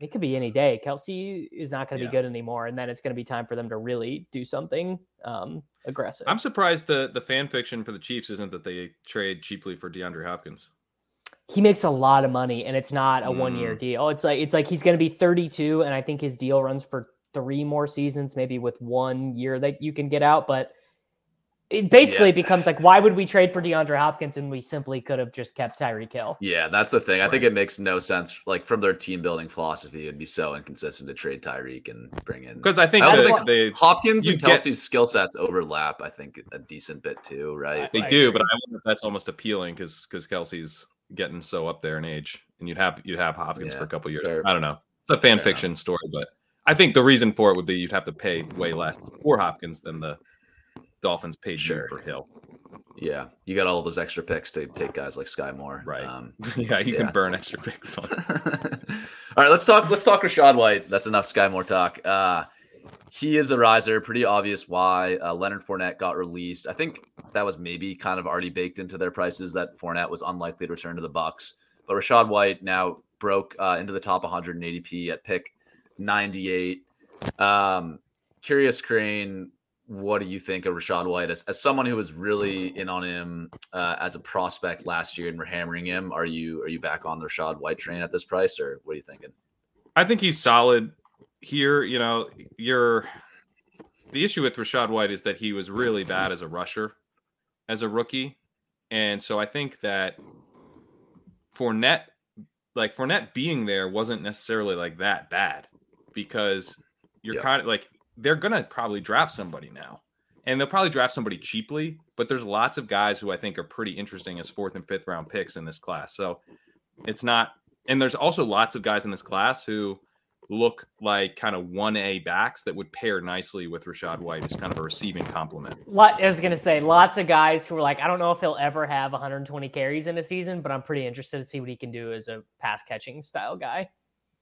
it could be any day. Kelce is not going to Yeah. be good anymore, and then it's going to be time for them to really do something um, aggressive. I'm surprised the the fan fiction for the Chiefs isn't that they trade cheaply for DeAndre Hopkins. he makes a lot of money, and it's not a one Mm. year deal. It's like it's like he's going to be 32, and I think his deal runs for three more seasons, maybe with one year that you can get out. But it basically Yeah. becomes like, why would we trade for DeAndre Hopkins, and we simply could have just kept Tyreek Hill? Yeah, that's the thing. I think it makes no sense. Like from their team building philosophy, it'd be so inconsistent to trade Tyreek and bring in Because I think I also that think they Hopkins you and get- Kelce's skill sets overlap. I think a decent bit too, right? they I do, but I wonder if that's almost appealing because because Kelce's getting so up there in age, and you'd have you'd have Hopkins Yeah, for a couple years. fair. I don't know. It's a fan Fair fiction story, but I think the reason for it would be you'd have to pay way less for Hopkins than the Dolphins paid Sure. you for Hill. Yeah, you got all those extra picks to take guys like Skyy Moore. Right. Um, yeah, you Yeah. can burn extra picks on. All right, let's talk. Let's talk Rachaad White. That's enough Skyy Moore talk. Uh, he is a riser. Pretty obvious why uh, Leonard Fournette got released. I think that was maybe kind of already baked into their prices that Fournette was unlikely to return to the Bucks. But Rachaad White now broke uh, into the top 180p at pick 98. Um, curious, Kerrane. What do you think of Rachaad White as, as someone who was really in on him uh, as a prospect last year and we're hammering him? Are you are you back on the Rachaad White train at this price, or what are you thinking? I think he's solid here. You know, you're the issue with Rachaad White is that he was really bad as a rusher as a rookie. And so I think that Fournette, like Fournette being there wasn't necessarily like that bad because you're Yeah. kind of like they're gonna probably draft somebody now. And they'll probably draft somebody cheaply, but there's lots of guys who I think are pretty interesting as fourth and fifth round picks in this class. So it's not and there's also lots of guys in this class who look like kind of 1A backs that would pair nicely with Rachaad White as kind of a receiving complement. Lot, I was gonna say lots of guys who are like, I don't know if he'll ever have 120 carries in a season, but I'm pretty interested to see what he can do as a pass catching style guy.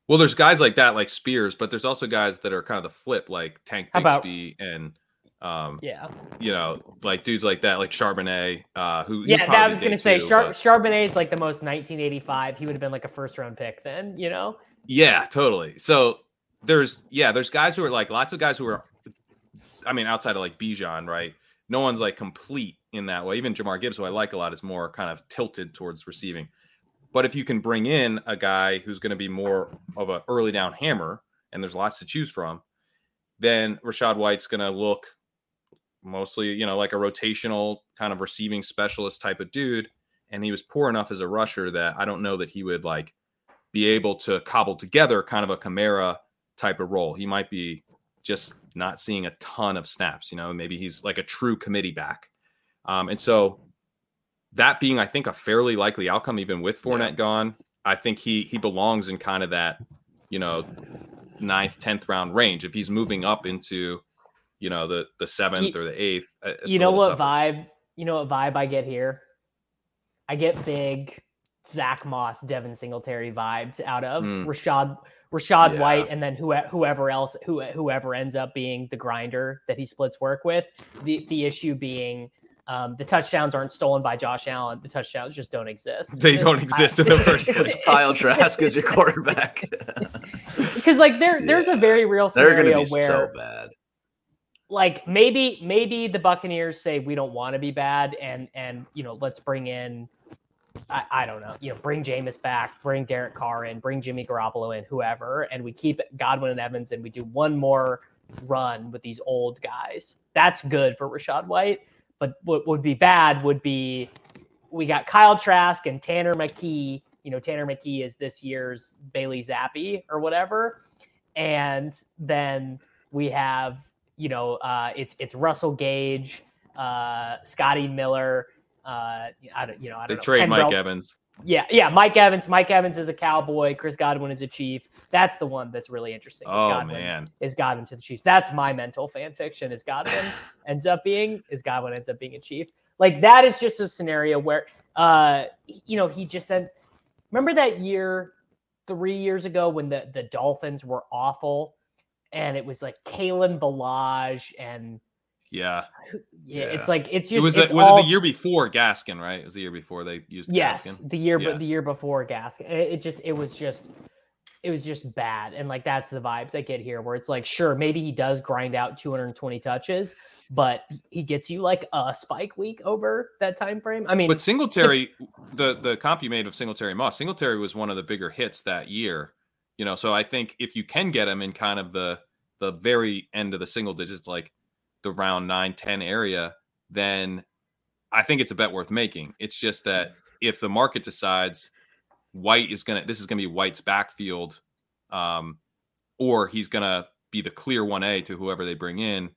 Well, there's guys like that, like Spears, but there's also guys that are kind of the flip, like Tank How about- and, um, Yeah, you know, like dudes like that, like Charbonnet, uh, who yeah. That was gonna say too, Char- but- Charbonnet is like the most 1985. He would have been like a first round pick then, you know. Yeah, totally. So there's yeah, there's guys who are like lots of guys who are I mean, outside of like Bijan, right? No one's like complete in that way. Even Jahmyr Gibbs, who I like a lot, is more kind of tilted towards receiving. But if you can bring in a guy who's going to be more of an early down hammer, and there's lots to choose from, then Rachaad White's going to look mostly, you know, like a rotational kind of receiving specialist type of dude. And he was poor enough as a rusher that I don't know that he would like be able to cobble together kind of a Kamara type of role. He might be just not seeing a ton of snaps. You know, maybe he's like a true committee back. Um, and so that being, I think, a fairly likely outcome, even with Fournette gone, I think he he belongs in kind of that, you know, ninth, tenth round range. If he's moving up into, you know, the the seventh You- or the eighth, uh, you know what tougher. vibe? You know what vibe I get here? I get big Zach Moss, Devin Singletary vibes out of Mm. Rachaad Rachaad Yeah. White, and then who, whoever else who, whoever ends up being the grinder that he splits work with. The the issue being um, the touchdowns aren't stolen by Josh Allen. The touchdowns just don't exist. They don't exist in the first Because Kyle Trask is your quarterback. Because like there there's a very real They're going scenario to be where so bad. like maybe maybe the Buccaneers say we don't want to be bad and and you know let's bring in I, I don't know you know bring Jameis back bring Derek Carr in bring Jimmy Garoppolo in whoever and we keep Godwin and Evans and we do one more run with these old guys that's good for Rachaad White but what would be bad would be we got Kyle Trask and Tanner McKee you know Tanner McKee is this year's Bailey Zappe or whatever and then we have you know uh, it's it's Russell Gage, uh, Scotty Miller. Uh, I don't you know I They don't know. trade Ken Mike Evans. Yeah, yeah, Mike Evans. Mike Evans is a Cowboy. Chris Godwin is a Chief. That's the one that's really interesting. is Oh Godwin, man. is Godwin to the Chiefs? That's my mental fan fiction. Is Godwin ends up being is Godwin ends up being a Chief? Like that is just a scenario where uh you know he just said. Remember that year, three years ago when the the Dolphins were awful, and it was like Kalen Ballage and Yeah. yeah, it's like it's just it was it's the, was all, it the year before Gaskin, right? It was the year before they used Yes, Gaskin. the year, Yeah. but the year before Gaskin, it, it just it was just it was just bad, and like that's the vibes I get here, where it's like sure maybe he does grind out 220 touches, but he gets you like a spike week over that time frame. I mean, But Singletary, the the comp you made of Singletary Moss, Singletary was one of the bigger hits that year. You know, so I think if you can get him in kind of the the very end of the single digits, like the round 9, 10 area, then I think it's a bet worth making. It's just that if the market decides White is gonna this is gonna be White's backfield, um, or he's gonna be the clear one A to whoever they bring in,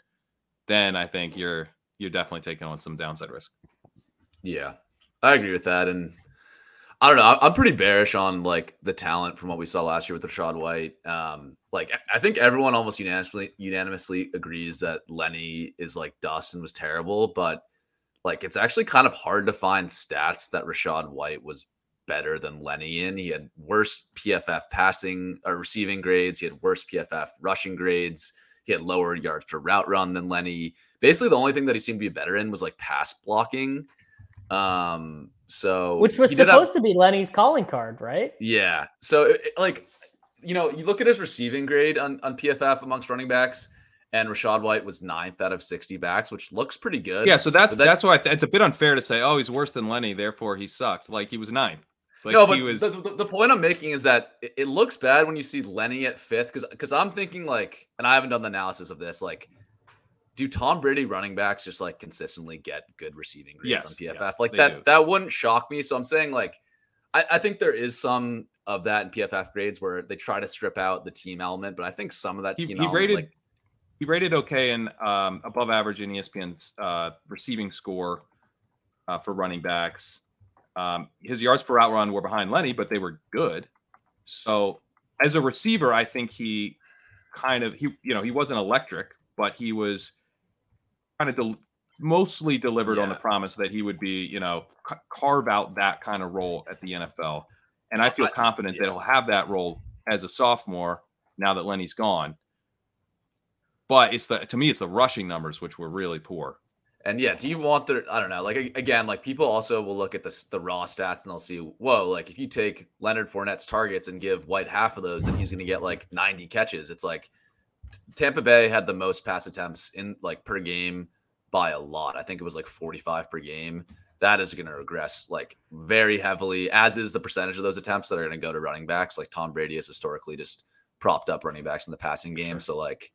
then I think you're you're definitely taking on some downside risk. Yeah, I agree with that. And I don't know. I'm pretty bearish on like the talent from what we saw last year with Rachaad White. Um, like I- think everyone almost unanimously unanimously agrees that Lenny is like dust and was terrible, but like it's actually kind of hard to find stats that Rachaad White was better than Lenny in. He had worse PFF passing or receiving grades. He had worse PFF rushing grades. He had lower yards per route run than Lenny. Basically, the only thing that he seemed to be better in was like pass blocking. Um, so Which was he did have- supposed to be Lenny's calling card, right? yeah. So it- it- like, you know, you look at his receiving grade on, on PFF amongst running backs, and Rachaad White was ninth out of 60 backs, which looks pretty good. Yeah, so that's that- that's why I th- it's a bit unfair to say, oh, he's worse than Lenny, therefore he sucked. Like he was ninth. Like no, but he was. the, the, the point I'm making is that it, it looks bad when you see Lenny at fifth because because I'm thinking like, and I haven't done the analysis of this, like, do Tom Brady running backs just like consistently get good receiving grades Yes, on PFF? yes, like that do. that wouldn't shock me. So I'm saying like, I, I think there is some of that in PFF grades where they try to strip out the team element, but I think some of that he, team he element, rated like, he rated okay and um, above average in ESPN's uh, receiving score uh, for running backs. Um, his yards per route run were behind Lenny, but they were good. So as a receiver, I think he kind of he you know he wasn't electric, but he was kind of del- mostly delivered on the promise that he would be you know ca- carve out that kind of role at the NFL. And I feel I- confident that he'll have that role as a sophomore now that Lenny's gone. But it's the to me it's the rushing numbers which were really poor. And yeah, do you want the? I don't know. Like again, like people also will look at the the raw stats and they'll see, whoa, like if you take Leonard Fournette's targets and give White half of those, and he's going to get like 90 catches. It's like Tampa Bay had the most pass attempts in like per game by a lot. I think it was like 45 per game. That is going to regress like very heavily, as is the percentage of those attempts that are going to go to running backs. Like Tom Brady has historically just propped up running backs in the passing game. So like,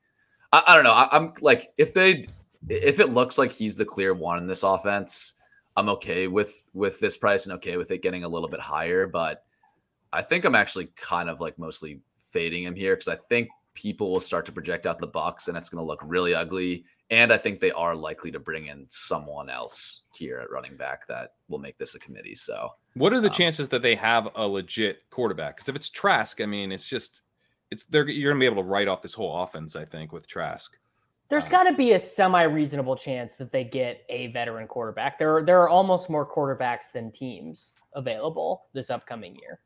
I, I don't know. I, I'm like, if they if it looks like he's the clear one in this offense, I'm okay with with this price and okay with it getting a little bit higher. But I think I'm actually kind of like mostly fading him here because I think people will start to project out the Bucks and it's going to look really ugly. And I think they are likely to bring in someone else here at running back that will make this a committee. So What are the Um, chances that they have a legit quarterback? Because if it's Trask, I mean, it's just it's they're you're gonna be able to write off this whole offense. I think with Trask. There's Um, got to be a semi-reasonable chance that they get a veteran quarterback. There, are, there are almost more quarterbacks than teams available this upcoming year.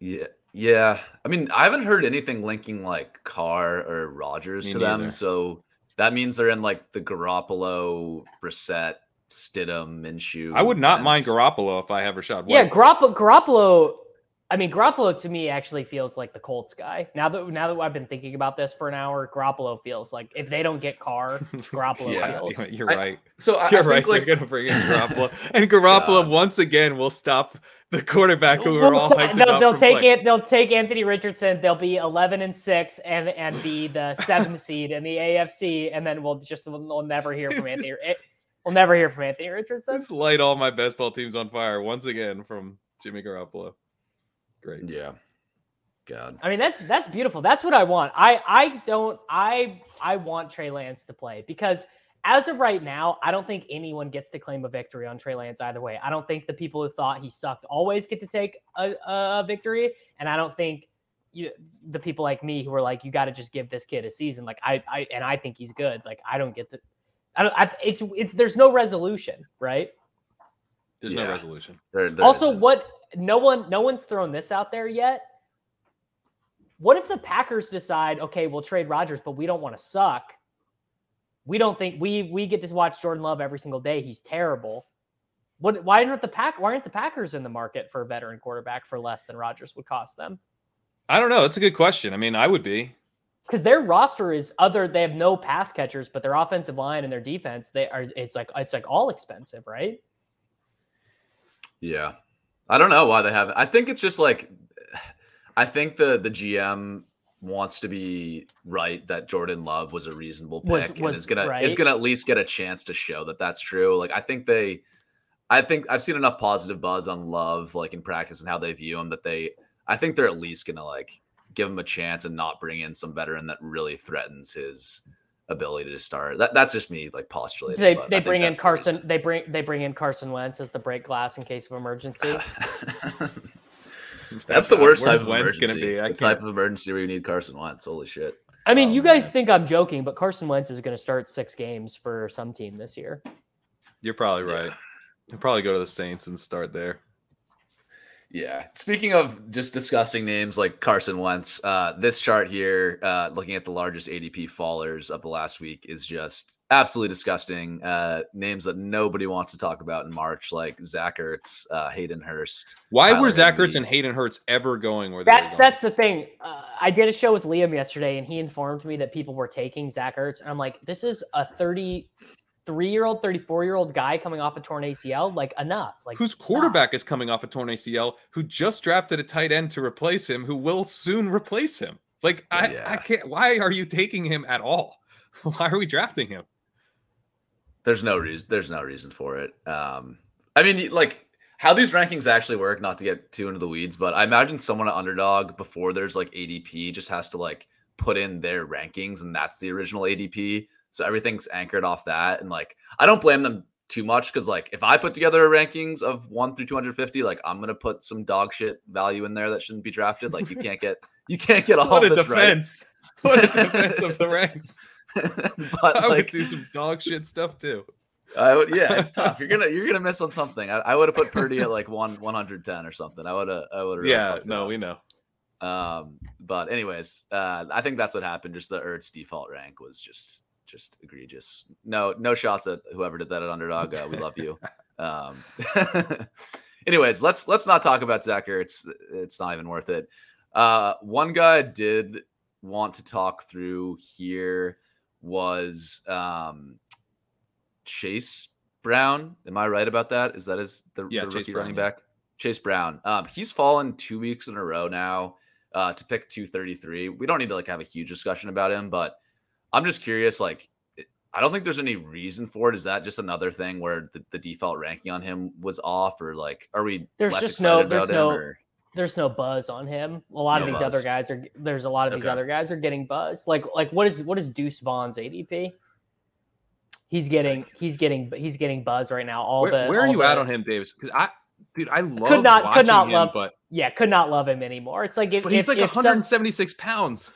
yeah, yeah. I mean, I haven't heard anything linking like Carr or Rodgers Me to them. So that means they're in like the Garoppolo, Brissett, Stidham, Minshew. I would not mind fence. Garoppolo if I have Rachaad. White. Yeah, Garoppolo, Garoppolo. I mean, Garoppolo to me actually feels like the Colts guy. Now that now that I've been thinking about this for an hour, Garoppolo feels like if they don't get Carr, Garoppolo Yeah. feels. Damn you're I- right. So I, You're I think, right. like They're gonna bring in Garoppolo, and Garoppolo God. once again will stop the quarterback who we're all hyped they'll, about. they'll take it. They'll take Anthony Richardson. They'll be eleven and six, and and be the seventh seed in the AFC, and then we'll just we'll, we'll never hear from Anthony. eh, We'll never hear from Anthony Richardson. Just light all my best ball teams on fire once again from Jimmy Garoppolo. Great. yeah. God. I mean, that's that's beautiful. That's what I want. I I don't I I want Trey Lance to play because as of right now, I don't think anyone gets to claim a victory on Trey Lance either way. I don't think the people who thought he sucked always get to take a, a victory, and I don't think you the people like me who are like, you got to just give this kid a season. Like I I and I think he's good. Like I don't get to. I don't. I, it's it's there's no resolution, right? There's no resolution. There, there also, isn't. what no one no one's thrown this out there yet. What if the Packers decide, okay, we'll trade Rodgers, but we don't want to suck. We don't think we we get to watch Jordan Love every single day. He's terrible. What? Why aren't the pack? Why aren't the Packers in the market for a veteran quarterback for less than Rodgers would cost them? I don't know. It's a good question. I mean, I would be. Because their roster is other. They have no pass catchers, but their offensive line and their defense, they are. It's like it's like all expensive, right? Yeah. I don't know why they haven't. I think it's just like I think the the GM wants to be right that Jordan Love was a reasonable pick Was- and is gonna is gonna at least get a chance to show that that's true. Like I think they, I think I've seen enough positive buzz on Love like in practice and how they view him that they, I think they're at least gonna like give him a chance and not bring in some veteran that really threatens his ability to start. That that's just me like postulating. They but I they bring in that's the Carson. They bring they bring in Carson Wentz as the break glass in case of emergency. reason. that's the worst Where's type of Wentz emergency. gonna be? I the type of emergency where you need Carson Wentz. Holy shit. I mean, Oh, you guys man. think I'm joking, but Carson Wentz is going to start six games for some team this year. You're probably Yeah. right. He'll probably go to the Saints and start there. Yeah. Speaking of just discussing names like Carson Wentz, uh, this chart here, uh, looking at the largest ADP fallers of the last week, is just absolutely disgusting. Uh, names that nobody wants to talk about in March, like Zach Ertz, uh, Hayden Hurst. Why Tyler were Zach Ertz and Hayden Hurst ever going where they That's were going? that's the thing. Uh, I did a show with Liam yesterday, and he informed me that people were taking Zach Ertz, and I'm like, this is a 33 year old, 34 year old guy coming off a torn ACL. Like enough. Like whose stop. quarterback is coming off a torn ACL, who just drafted a tight end to replace him, who will soon replace him. Like I, I can't. Why are you taking him at all? Why are we drafting him? There's no reason. There's no reason for it. Um, I mean, like how these rankings actually work. Not to get too into the weeds, but I imagine someone at underdog before there's like ADP just has to like put in their rankings, and that's the original ADP. So everything's anchored off that. And like, I don't blame them too much because like if I put together rankings of one through 250, like I'm gonna put some dog shit value in there that shouldn't be drafted. Like you can't get you can't get all What a this right. defense! What a defense of the ranks. but I would do some dog shit stuff too. I would, yeah, it's tough. You're gonna you're gonna miss on something. I, I would have put Purdy at like one 110 or something. I would have I would have. yeah, no, we know. Um, but anyways, uh, I think that's what happened. Just the Ertz default rank was just just egregious. No no shots at whoever did that at underdog. Uh, we love you. Um, anyways, let's let's not talk about Zach Ertz. It's not even worth it. Uh, one guy I did want to talk through here was um, Chase Brown. Am I right about that? Is that is the, Yeah, the rookie Brown, running yeah. back? Chase Brown. Um, he's fallen two weeks in a row now uh, to pick 233. We don't need to like have a huge discussion about him, but I'm just curious. Like, eh, I don't think there's any reason for it. Is that just another thing where the, the default ranking on him was off, or like, are we? There's less just no- there's no- or- There's no buzz on him. A lot of No these other guys are. There's a lot of these other guys are getting buzz. Like like what is what is Deuce Vaughn's ADP? He's getting he's getting he's getting buzz right now. All Where, the where are you the- at on him, Davis? Because I, dude, I love Could not- could not him, love- but Yeah, could not love him anymore. It's like if, but he's if- like if some- 176 pounds.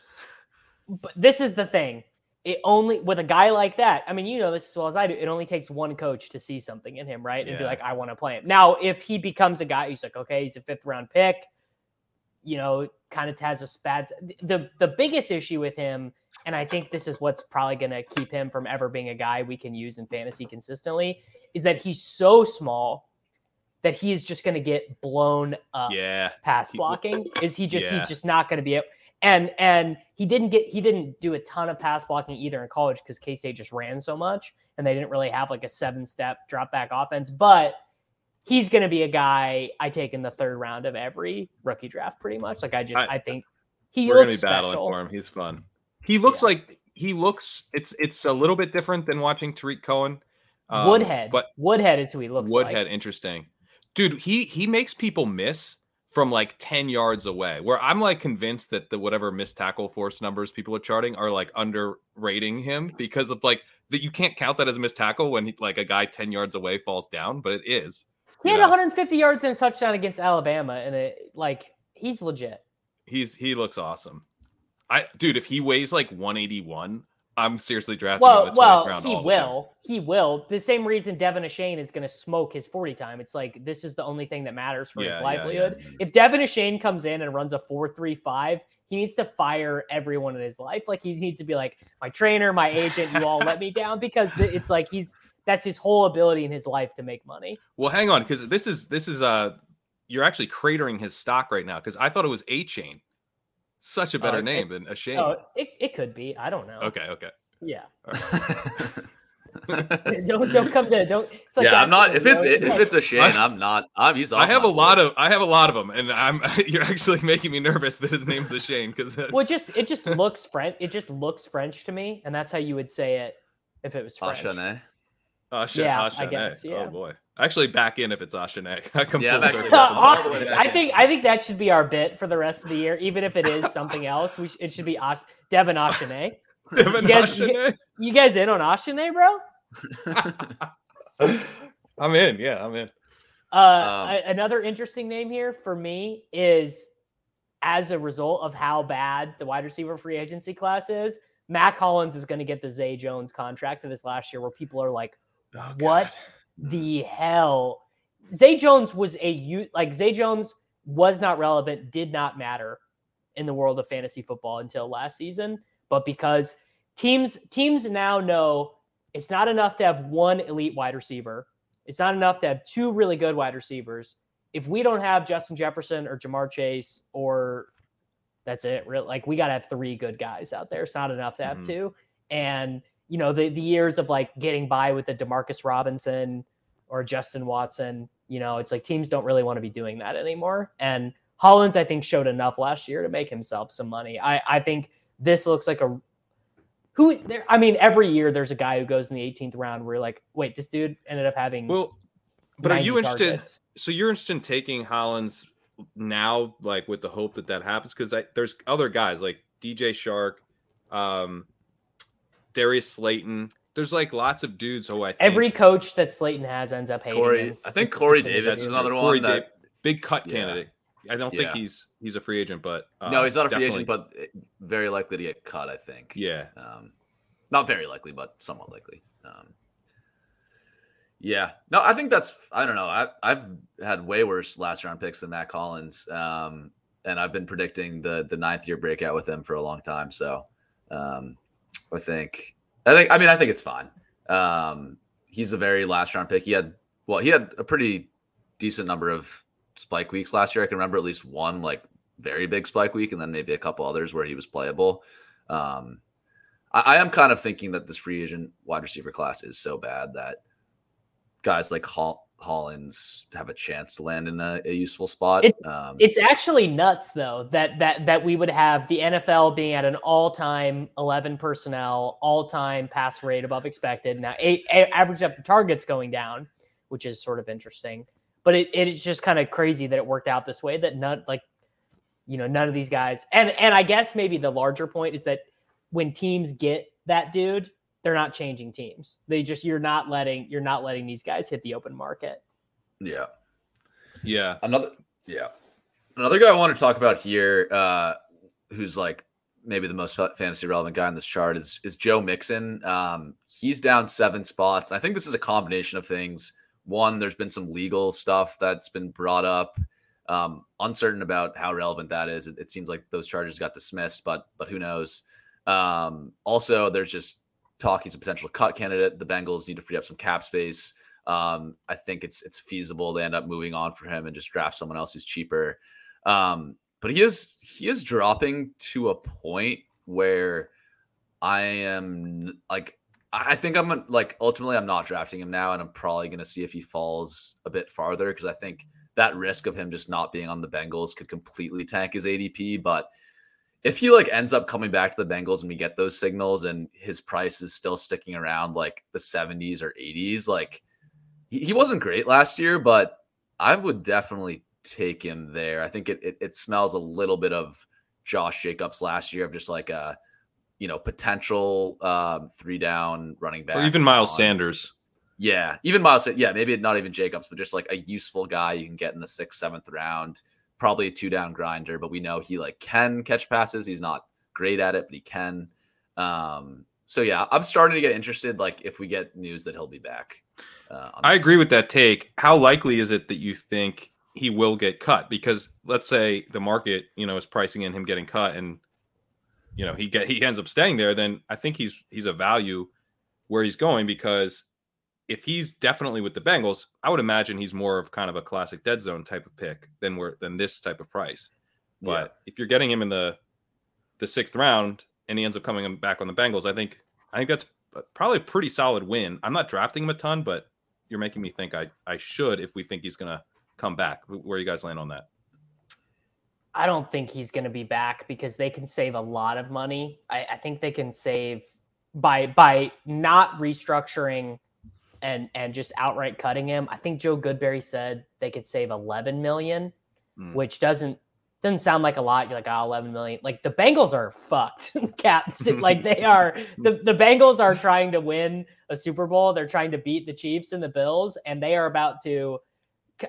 but this is the thing. It only with a guy like that. I mean, you know this as well as I do. It only takes one coach to see something in him, right? And be like, I want to play him. Now, if he becomes a guy, he's like, okay, he's a fifth round pick. You know, kind of has a spad. The the biggest issue with him, and I think this is what's probably going to keep him from ever being a guy we can use in fantasy consistently, is that he's so small that he is just going to get blown up Yeah, pass blocking is he just Yeah. he's just not going to be able and and he didn't get he didn't do a ton of pass blocking either in college because k-state just ran so much and they didn't really have like a seven step drop back offense but he's going to be a guy i take in the third round of every rookie draft pretty much like i just i, I- think he we're gonna looks be battling special. for him. He's fun. He looks like he looks. It's it's a little bit different than watching Tarik Cohen. um, woodhead but woodhead is who he looks Woodhead, like interesting, dude. He he makes people miss from like 10 yards away. Where I'm like convinced that the whatever missed tackle force numbers people are charting are like underrating him because of like that you can't count that as a missed tackle when he, like a guy 10 yards away falls down, but it is. he had know. 150 yards and a touchdown against alabama and it like he's legit He's he looks awesome. I dude, if he weighs like 181, I'm seriously drafting Well, well, he will. He will. The same reason Devon Achane is going to smoke his 40 time. It's like this is the only thing that matters for Yeah, his yeah, livelihood. If Devon Achane comes in and runs a 4-3-5, he needs to fire everyone in his life. Like he needs to be like, my trainer, my agent, you all let me down because it's like he's that's his whole ability in his life to make money. Well, hang on, because this is this is uh you're actually cratering his stock right now because I thought it was A Chain. Such a uh, better it- name than a Shane. Oh, it, it could be. I don't know. okay, okay. Yeah. Don't don't come to don't. It's like yeah, I'm not. If it's you if it's a Shane, I'm not. I'm. He's. I have a lot board. of I have a lot of them, and I'm you're actually making me nervous that his name's a Shane because well, it just it just looks French. It just looks French to me, and that's how you would say it if it was French. Ashane. Yeah, I guess, oh, yeah. Oh boy, actually back in if it's Ashane. I come Yeah, full I'm actually- circle. Yeah, if it's all the way back I in. think I think that should be our bit for the rest of the year, even if it is something else. We sh- it should be Ash- Devon Achane. Devin You guys, you, Ashine? you guys in on Ashine, bro? I'm in. Yeah, I'm in. Uh, Um, a- another interesting name here for me is as a result of how bad the wide receiver free agency class is, Mack Hollins is going to get the Zay Jones contract of this last year, where people are like, Oh, "What the hell?" Zay Jones was a you like Zay Jones was not relevant, did not matter in the world of fantasy football until last season, but because teams teams now know it's not enough to have one elite wide receiver. It's not enough to have two really good wide receivers. If we don't have Justin Jefferson or Ja'Marr Chase or that's it, like we got to have three good guys out there. It's not enough to have Mhm. two. And you know, the the years of like getting by with a Demarcus Robinson or Justin Watson, you know, it's like teams don't really want to be doing that anymore. And Hollins, I think, showed enough last year to make himself some money. I, I think this looks like a who there. I mean, every year there's a guy who goes in the 18th round where you're like, wait, this dude ended up having. Well, but are 90 you interested? targets. So you're interested in taking Hollins now, like with the hope that that happens? Because there's other guys like DJ Chark, um, Darius Slayton. There's like lots of dudes who I think Every coach that Slayton has ends up hating Corey, him. I think Corey it's Davis is interesting- another Corey one. That, Da- big cut Yeah. candidate. I don't Yeah. think he's he's a free agent, but no, um, he's not a free agent, but eh, very likely to get cut. I think. yeah, Um, not very likely, but somewhat likely. Um, yeah, no, I think that's. I don't know. I, I've had way worse last round picks than Mack Hollins, um, and I've been predicting the the ninth year breakout with him for a long time. So, um, I think, I think, I mean, I think it's fine. Um, he's a very last round pick. He had, well, he had a pretty decent number of spike weeks last year. I can remember at least one like very big spike week, and then maybe a couple others where he was playable. Um, I, I am kind of thinking that this free agent wide receiver class is so bad that guys like Hall, Hollins have a chance to land in a, a useful spot. It- um, It's actually nuts though that that that we would have the NFL being at an all-time 11 personnel, all-time pass rate above expected. Now, average after targets going down, which is sort of interesting. But it, it is just kind of crazy that it worked out this way. That none like you know none of these guys and and I guess maybe the larger point is that when teams get that dude, they're not changing teams. They just you're not letting you're not letting these guys hit the open market. yeah. yeah. Another, yeah. Another guy I want to talk about here, uh, who's like maybe the most fantasy relevant guy on this chart is is Joe Mixon. Um, he's down seven spots. I think this is a combination of things. One, there's been some legal stuff that's been brought up. Um, uncertain about how relevant that is. It, it seems like those charges got dismissed, but but who knows? Um, also, there's just talk he's a potential cut candidate. The Bengals need to free up some cap space. Um, I think it's it's feasible to end up moving on for him and just draft someone else who's cheaper. Um, but he is he is dropping to a point where I am like I think I'm like ultimately I'm not drafting him now, and I'm probably gonna see if he falls a bit farther because I think that risk of him just not being on the Bengals could completely tank his ADP. But if he like ends up coming back to the Bengals and we get those signals and his price is still sticking around like the 70s or 80s, like he, he wasn't great last year, but I would definitely take him there. I think it, it it smells a little bit of Josh Jacobs last year of just like a you know potential um, three down running back, Or even Miles on- Sanders. Yeah, even Miles. Yeah, maybe not even Jacobs, but just like a useful guy you can get in the sixth, seventh round. Probably a two down grinder, but we know he like can catch passes. He's not great at it, but he can. Um, so yeah, I'm starting to get interested. Like if we get news that he'll be back. Uh, I agree with that take. How likely is it that you think he will get cut? Because let's say the market, you know, is pricing in him getting cut, and you know he get he ends up staying there. Then I think he's he's a value where he's going because if he's definitely with the Bengals, I would imagine he's more of kind of a classic dead zone type of pick than where than this type of price. But if you're getting him in the the sixth round and he ends up coming back on the Bengals, I think I think that's probably a pretty solid win. I'm not drafting him a ton, but you're making me think I I should if we think he's gonna come back. Where you guys land on that? I don't think he's going to be back because they can save a lot of money. I, I think they can save by by not restructuring and and just outright cutting him. I think Joe Goodberry said they could save 11 million, Hmm. which doesn't doesn't sound like a lot. You're like, oh, 11 million. Like the Bengals are fucked. Caps. like they are the, the Bengals are trying to win a Super Bowl. They're trying to beat the Chiefs and the Bills, and they are about to.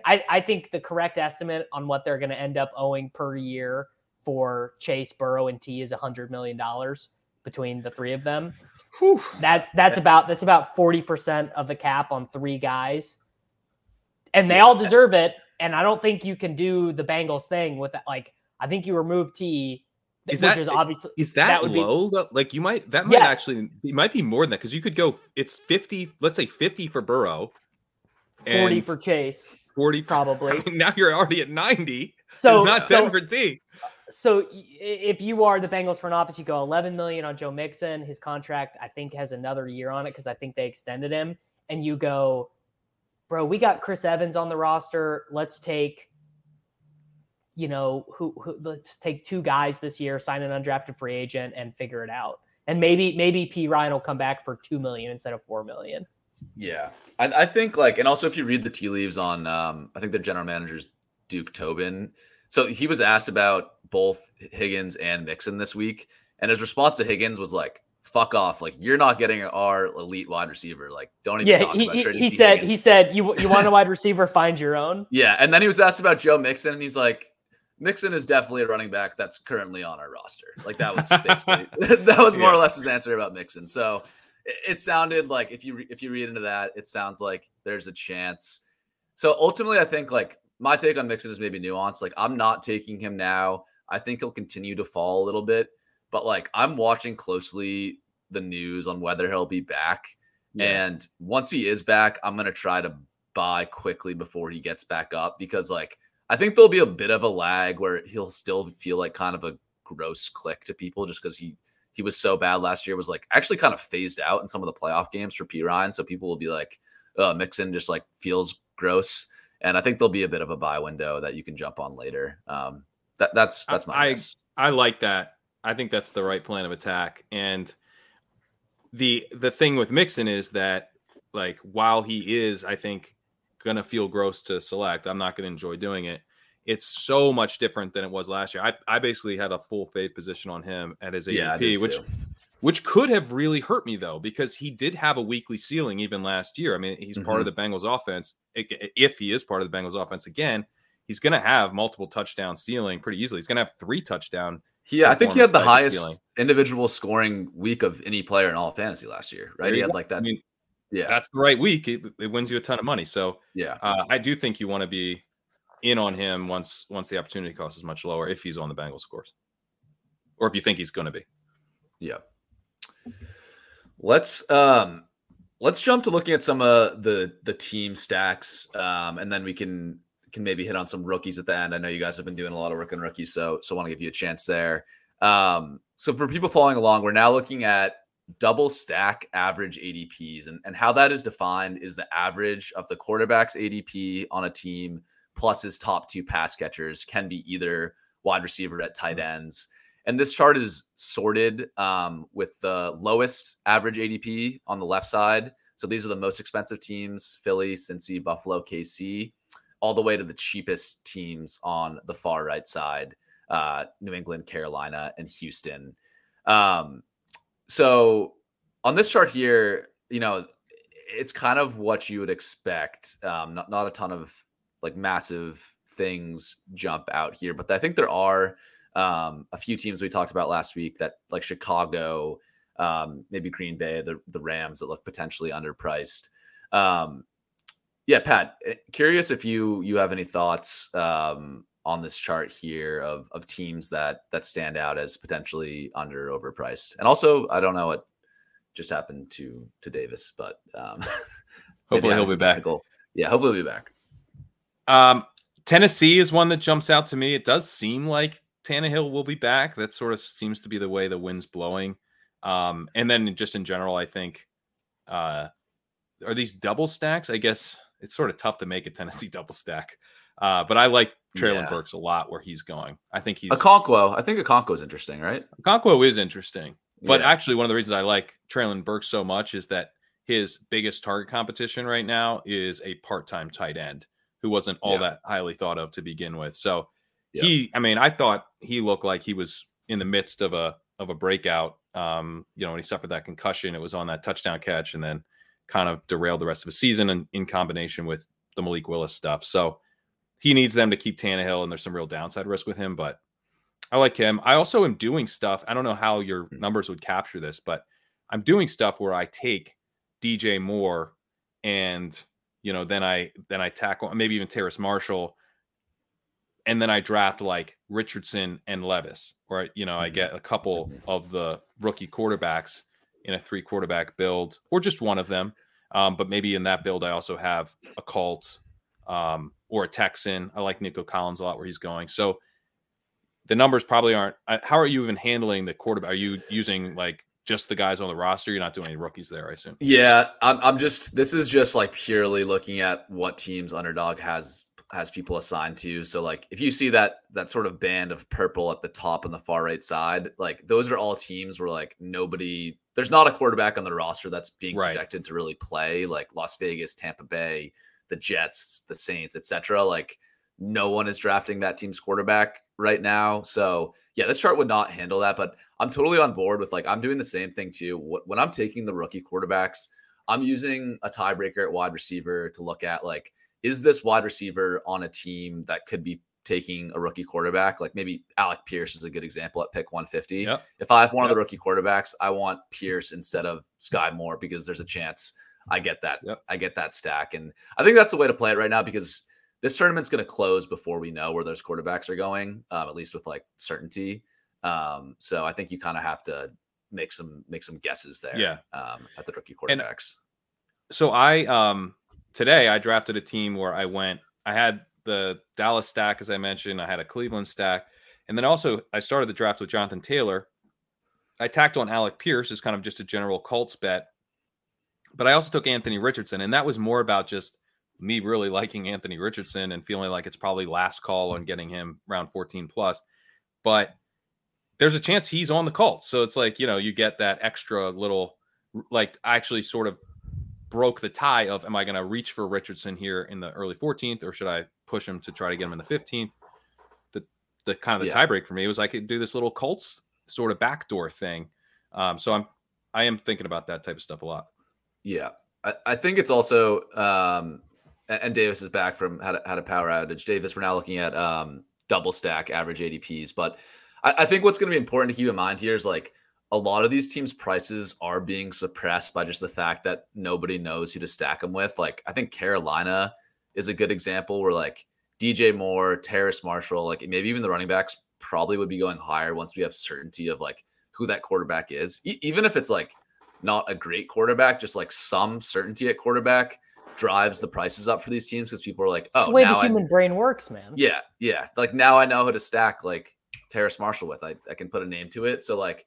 I, I think the correct estimate on what they're going to end up owing per year for Chase, Burrow, and Tee is a hundred million dollars between the three of them. Whew. That that's about that's about 40% of the cap on three guys. And they all deserve it. And I don't think you can do the Bengals thing with that. Like, I think you remove Tee, Is which that- is obviously Is that, would be- low? though? Like you might that might Yes. actually it might be more than that because you could go it's 50, let's say 50 for Burrow. 40 and for Chase, 40 probably. I mean, now you're already at 90. So it's not so, 10 for T. so if you are the Bengals front office, you go 11 million on Joe Mixon. His contract, I think, has another year on it because I think they extended him. And you go, bro, we got Chris Evans on the roster. Let's take, you know, who, who let's take two guys this year, sign an undrafted free agent, and figure it out. And maybe maybe Perine will come back for two million instead of four million. Yeah, I, I think like, and also if you read the tea leaves on, um, I think the general manager's Duke Tobin. So he was asked about both Higgins and Mixon this week, and his response to Higgins was like, "Fuck off! Like you're not getting our elite wide receiver. Like don't even Yeah, talk he, about he, he T. said he said you you want a wide receiver, find your own. Yeah, and then he was asked about Joe Mixon, and he's like, Mixon is definitely a running back that's currently on our roster. Like that was basically that was more or less his answer about Mixon. So it, it sounded like if you re- if you read into that, it sounds like there's a chance. So ultimately, I think like my take on Mixon is maybe nuanced. Like I'm not taking him now. I think he'll continue to fall a little bit, but like I'm watching closely the news on whether he'll be back. And once he is back, I'm gonna try to buy quickly before he gets back up because like I think there'll be a bit of a lag where he'll still feel like kind of a gross click to people just because he he was so bad last year was like actually kind of phased out in some of the playoff games for Perine. So people will be like, uh Mixon just like feels gross. And I think there'll be a bit of a buy window that you can jump on later. Um that that's that's my I, guess. I like that. I think that's the right plan of attack. And the the thing with Mixon is that like while he is, I think, gonna feel gross to select, I'm not gonna enjoy doing it. It's so much different than it was last year. I, I basically had a full fade position on him at his Yeah, ADP, did which too. Which could have really hurt me though, because he did have a weekly ceiling even last year. I mean, he's part of the Bengals offense. If he is part of the Bengals offense again, he's going to have multiple touchdown ceiling pretty easily. He's going to have three touchdown. He, I think he had the performance type of highest ceiling. individual scoring week of any player in all fantasy last year, right? He had like that. I mean, yeah, that's the right week. It, it wins you a ton of money. So yeah. uh, I do think you want to be in on him once once the opportunity cost is much lower if he's on the Bengals, of course, or if you think he's going to be. Yeah. Let's um let's jump to looking at some of the the team stacks um and then we can can maybe hit on some rookies at the end. I know you guys have been doing a lot of work on rookies so so want to give you a chance there. Um so for people following along, we're now looking at double stack average ADPs and and how that is defined is the average of the quarterback's ADP on a team plus his top two pass catchers can be either wide receiver at tight ends. And this chart is sorted um, with the lowest average ADP on the left side. So these are the most expensive teams Philly, Cincy, Buffalo, KC, all the way to the cheapest teams on the far right side uh, New England, Carolina, and Houston. Um, so on this chart here, you know, it's kind of what you would expect. Um, not, not a ton of like massive things jump out here, but I think there are um, a few teams we talked about last week that like Chicago, um, maybe Green Bay, the the Rams that look potentially underpriced. Um, yeah, Pat, eh, curious if you you have any thoughts um, on this chart here of of teams that that stand out as potentially under overpriced, and also I don't know what just happened to to Davis, but um, Hopefully he'll be back. Yeah, hopefully he'll be back. Um, Tennessee is one that jumps out to me. It does seem like Tannehill will be back. That sort of seems to be the way the wind's blowing. Um, and then just in general, I think, uh, are these double stacks? I guess it's sort of tough to make a Tennessee double stack. Uh, but I like Traylon Yeah. Burks a lot where he's going. I think he's Okonkwo, I think Okonkwo is interesting, right? Conquo is interesting. But Yeah. actually, one of the reasons I like Treylon Burks so much is that his biggest target competition right now is a part-time tight end who wasn't all Yeah. that highly thought of to begin with. So Yeah. he, I mean, I thought he looked like he was in the midst of a of a breakout. Um, you know, when he suffered that concussion, it was on that touchdown catch, and then kind of derailed the rest of the season, and in combination with the Malik Willis stuff. So he needs them to keep Tannehill, and there's some real downside risk with him, but I like him. I also am doing stuff. I don't know how your Hmm. numbers would capture this, but I'm doing stuff where I take DJ Moore and you know then I then I tackle maybe even Terrace Marshall, and then I draft like Richardson and Levis, or you know I Mhm. get a couple of the rookie quarterbacks in a three quarterback build, or just one of them. Um, but maybe in that build I also have a Colt um, or a Texan. I like Nico Collins a lot where he's going. So the numbers probably aren't. uh, How are you even handling the quarterback? Are you using like just the guys on the roster? You're not doing any rookies there, I assume. Yeah, I'm, I'm just this is just like purely looking at what teams underdog has has people assigned to. So like if you see that that sort of band of purple at the top on the far right side, like those are all teams where like nobody there's not a quarterback on the roster that's being Right. projected to really play, like Las Vegas, Tampa Bay, the Jets, the Saints, etc. Like no one is drafting that team's quarterback right now. So yeah, this chart would not handle that, but I'm totally on board with like I'm doing the same thing too. When I'm taking the rookie quarterbacks, I'm using a tiebreaker at wide receiver to look at like is this wide receiver on a team that could be taking a rookie quarterback? Like maybe Alec Pierce is a good example at pick 150. Yep. If I have one of the rookie quarterbacks, I want Pierce instead of Skyy Moore because there's a chance I get that Yep. I get that stack. And I think that's the way to play it right now because this tournament's going to close before we know where those quarterbacks are going, um, at least with like certainty. Um, so I think you kind of have to make some make some guesses there. Yeah. Um, at the rookie And- quarterbacks. So I um today I drafted a team where I went. I had the Dallas stack, as I mentioned. I had a Cleveland stack, and then also I started the draft with Jonathan Taylor. I tacked on Alec Pierce as kind of just a general Colts bet, but I also took Anthony Richardson, and that was more about just me really liking Anthony Richardson and feeling like it's probably last call on getting him round 14 plus. But there's a chance he's on the Colts. So it's like, you know, you get that extra little, like, actually sort of broke the tie of am I going to reach for Richardson here in the early 14th or should I push him to try to get him in the 15th? The, the kind of the Yeah. tiebreak for me was I could do this little Colts sort of backdoor thing. Um, so I'm, I am thinking about that type of stuff a lot. Yeah, I, I think it's also um, and Davis is back from had a, had a power outage. Davis, we're now looking at um, double stack average ADPs, but I, I think what's going to be important to keep in mind here is like a lot of these teams' prices are being suppressed by just the fact that nobody knows who to stack them with. Like I think Carolina is a good example where like DJ Moore, Terrace Marshall, like maybe even the running backs probably would be going higher once we have certainty of like who that quarterback is, E- even if it's like not a great quarterback, just like some certainty at quarterback drives the prices up for these teams because people are like, It's oh, the way now the I- human brain works, man. yeah, yeah. Like now I know who to stack like Terrace Marshall with. I, I can put a name to it. So like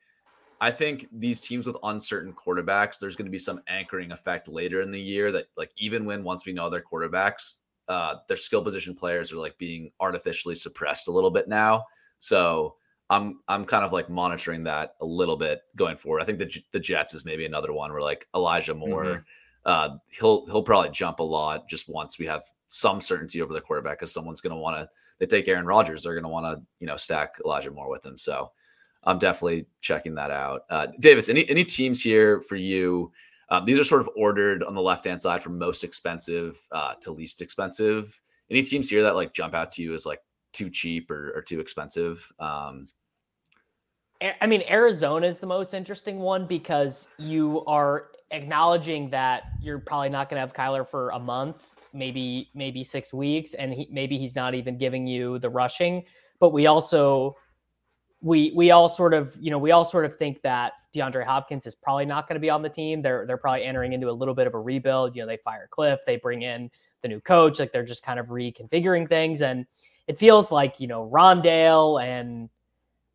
I think these teams with uncertain quarterbacks, there's going to be some anchoring effect later in the year that like even when once we know their quarterbacks, uh, their skill position players are like being artificially suppressed a little bit now. So I'm I'm kind of like monitoring that a little bit going forward. I think the the Jets is maybe another one where like Elijah Moore, uh, he'll he'll probably jump a lot just once we have some certainty over the quarterback because someone's going to want to. They take Aaron Rodgers, they're going to want to you know stack Elijah Moore with him. So I'm definitely checking that out. Uh, Davis, any any teams here for you? Um, these are sort of ordered on the left hand side from most expensive uh, to least expensive. Any teams here that like jump out to you as like too cheap or, or too expensive? Um, I mean, Arizona is the most interesting one because you are acknowledging that you're probably not going to have Kyler for a month, maybe maybe six weeks, and he, maybe he's not even giving you the rushing. But we also we we all sort of you know we all sort of think that DeAndre Hopkins is probably not going to be on the team. They're they're probably entering into a little bit of a rebuild. You know, they fire Cliff, they bring in the new coach, like they're just kind of reconfiguring things, and it feels like you know Rondale and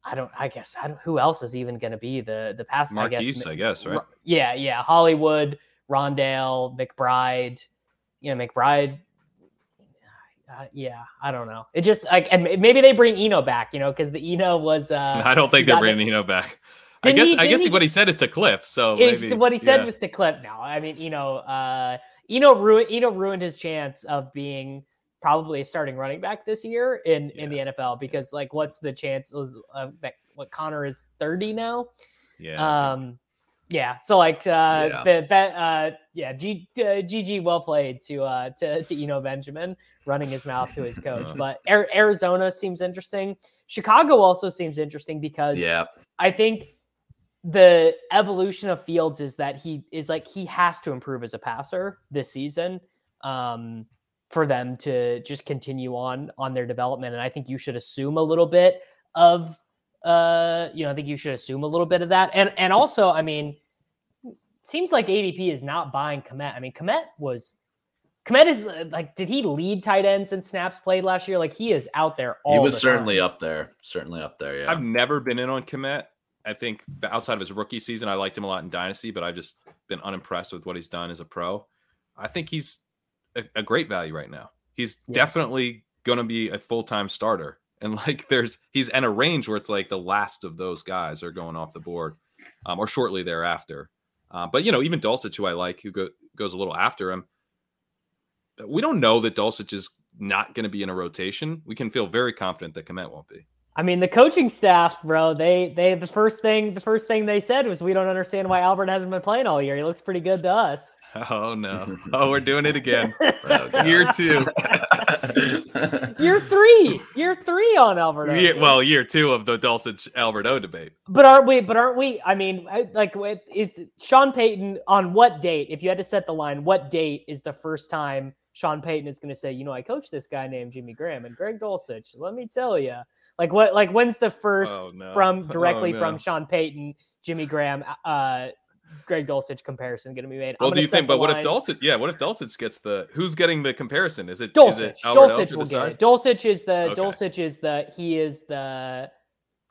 I don't. I guess I don't. Who else is even going to be the the pass? I guess, I guess, right? Yeah, yeah. Hollywood, Rondale, McBride. You know, McBride. Uh, yeah, I don't know. It just like and maybe they bring Eno back. You know, because the Eno was. uh I don't think they're bringing Eno back. I guess he- I guess he what he said is to Cliff. So maybe, what he said yeah. was to Cliff. Now, I mean, Eno, uh, Eno ruined Eno ruined his chance of being probably a starting running back this year in in the NFL because like what's the chances of that what Conner is 30 now? Yeah. Um yeah, so like uh Yeah. the, uh yeah, G, uh, GG well played to uh to to Eno Benjamin running his mouth to his coach. Uh-huh. but Ar- Arizona seems interesting. Chicago also seems interesting because Yeah. I think the evolution of Fields is that he is like he has to improve as a passer this season um, for them to just continue on on their development. And I think you should assume a little bit of uh, you know, I think you should assume a little bit of that. And and also, I mean, seems like ADP is not buying Kmet. I mean, Kmet was Kmet is uh, like, did he lead tight ends and snaps played last year? Like he is out there all He was the certainly time. up there. Certainly up there. Yeah. I've never been in on Kmet. I think outside of his rookie season, I liked him a lot in Dynasty, but I've just been unimpressed with what he's done as a pro. I think he's a, a great value right now. He's Yeah. definitely going to be a full time starter. And like, there's he's in a range where it's like the last of those guys are going off the board, um, or shortly thereafter. Uh, but you know, even Dulcich, who I like, who go, goes a little after him, we don't know that Dulcich is not going to be in a rotation. We can feel very confident that Kmet won't be. I mean, the coaching staff, bro, they they the first thing the first thing they said was we don't understand why Albert hasn't been playing all year. He looks pretty good to us. Oh no! Oh, we're doing it again. Oh, Year two. Year three, year three on Albert. Year, well, year two of the Dulcich Alberto debate. but aren't we? But aren't we? I mean, like, with- is Sean Payton on what date? If you had to set the line, what date is the first time Sean Payton is going to say, you know, I coached this guy named Jimmy Graham and Greg Dulcich. Let me tell you, like, what? Like, when's the first Oh, no. from Oh, directly no. from Sean Payton, Jimmy Graham, uh, Greg Dulcich comparison going to be made? I'm Well, do you think? the But what if line- Dulcich? Yeah, what if Dulcich gets the? Who's getting the comparison? Is it? Is Dulcich. it Albert Dulcich Elgin will get it. Dulcich is the Okay. Dulcich is the he is the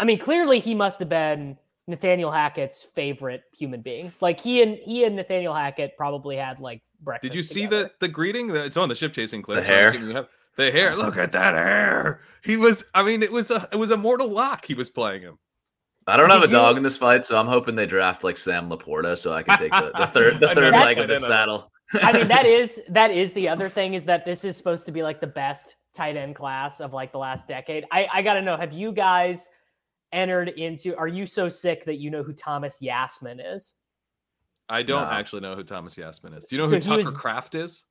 I mean, clearly he must have been Nathaniel Hackett's favorite human being. Like he and he and Nathaniel Hackett probably had like breakfast. Did you see together. the the greeting? It's on the ship chasing clip. The so I'm hair? Assuming you have- The hair. Look at that hair. He was. I mean, it was a it was a mortal lock. He was playing him. I don't have a Did you- dog in this fight, so I'm hoping they draft like Sam LaPorta so I can take the, the third the third never leg of this in on that. battle. I mean, that is that is the other thing is that this is supposed to be like the best tight end class of like the last decade. I, I gotta know, have you guys entered into are you so sick that you know who Thomas Yassmin is? I don't No. actually know who Thomas Yassmin is. Do you know So who Tucker was- Kraft is?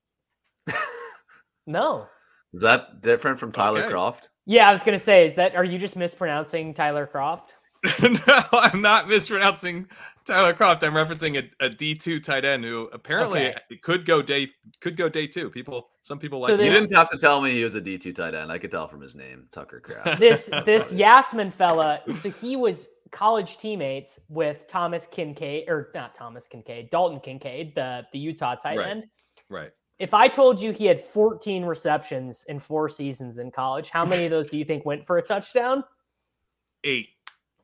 No. Is that different from Tyler Okay. Croft? Yeah, I was gonna say, is that are you just mispronouncing Tyler Kroft? no, I'm not mispronouncing Tyler Kroft. I'm referencing a, a D2 tight end who apparently Okay. could go day could go day two. People, some people So like. this- You didn't have to tell me he was a D2 tight end. I could tell from his name, Tucker Kraft. This this Yassmin fella, so he was college teammates with Thomas Kincaid, or not Thomas Kincaid, Dalton Kincaid, the the Utah tight Right. end. right. If I told you he had 14 receptions in four seasons in college, how many of those do you think went for a touchdown? Eight.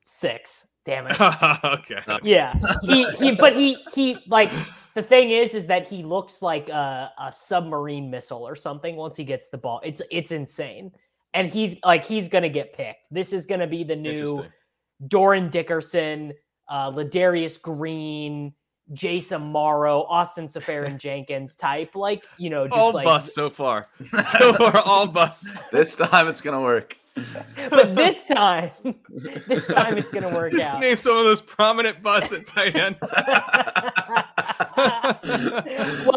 Six. Damn it. okay. Yeah. He he but he he like the thing is is that he looks like a, a submarine missile or something once he gets the ball. It's it's insane. And he's like he's gonna get picked. This is gonna be the new Interesting. Dorin Dickerson, uh Ladarius Green, Jace Amaro, Austin Seferian Jenkins type. Like, you know, just all like bust so far. So far, all bust. this time it's gonna work. but this time, this time it's gonna work Just out. name some of those prominent busts at tight end. well,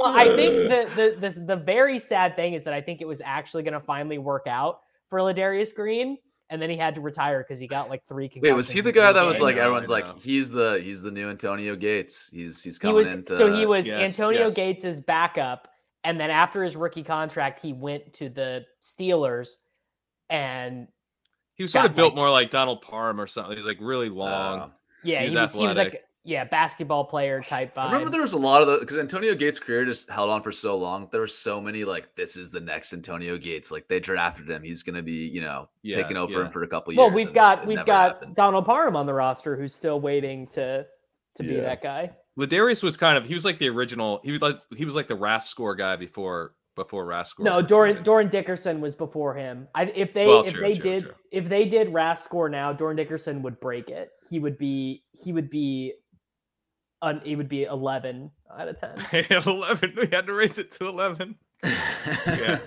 I think the, the the the very sad thing is that I think it was actually going to finally work out for Ladarius Green, and then he had to retire because he got like three. Wait, was he the guy three that was like everyone's like he's the he's the new Antonio Gates. He's he's he coming was into so he was Yes, Antonio yes. Gates's backup, and then after his rookie contract, he went to the Steelers, and He was sort of built like- more like Donald Parham or something. He's like really long. Uh, yeah, He he was was, he was like athletic. Yeah basketball player type vibe. I remember there was a lot of the because Antonio Gates' career just held on for so long. There were so many like this is the next Antonio Gates. Like they drafted him, he's gonna be you know Yeah, taking over yeah. him for a couple years. well, we've got it we've got happened. Donald Parham on the roster who's still waiting to to be that guy. Ladarius was kind of he was like the original. He was like he was like the RAS score guy before before RAS score. No, Doran Dorin Dickerson was before him. I, if they Well, if true, they true, did true. if they did RAS score now, Dorin Dickerson would break it. He would be he would be un, he would be eleven out of ten. eleven. We had to raise it to eleven. Yeah.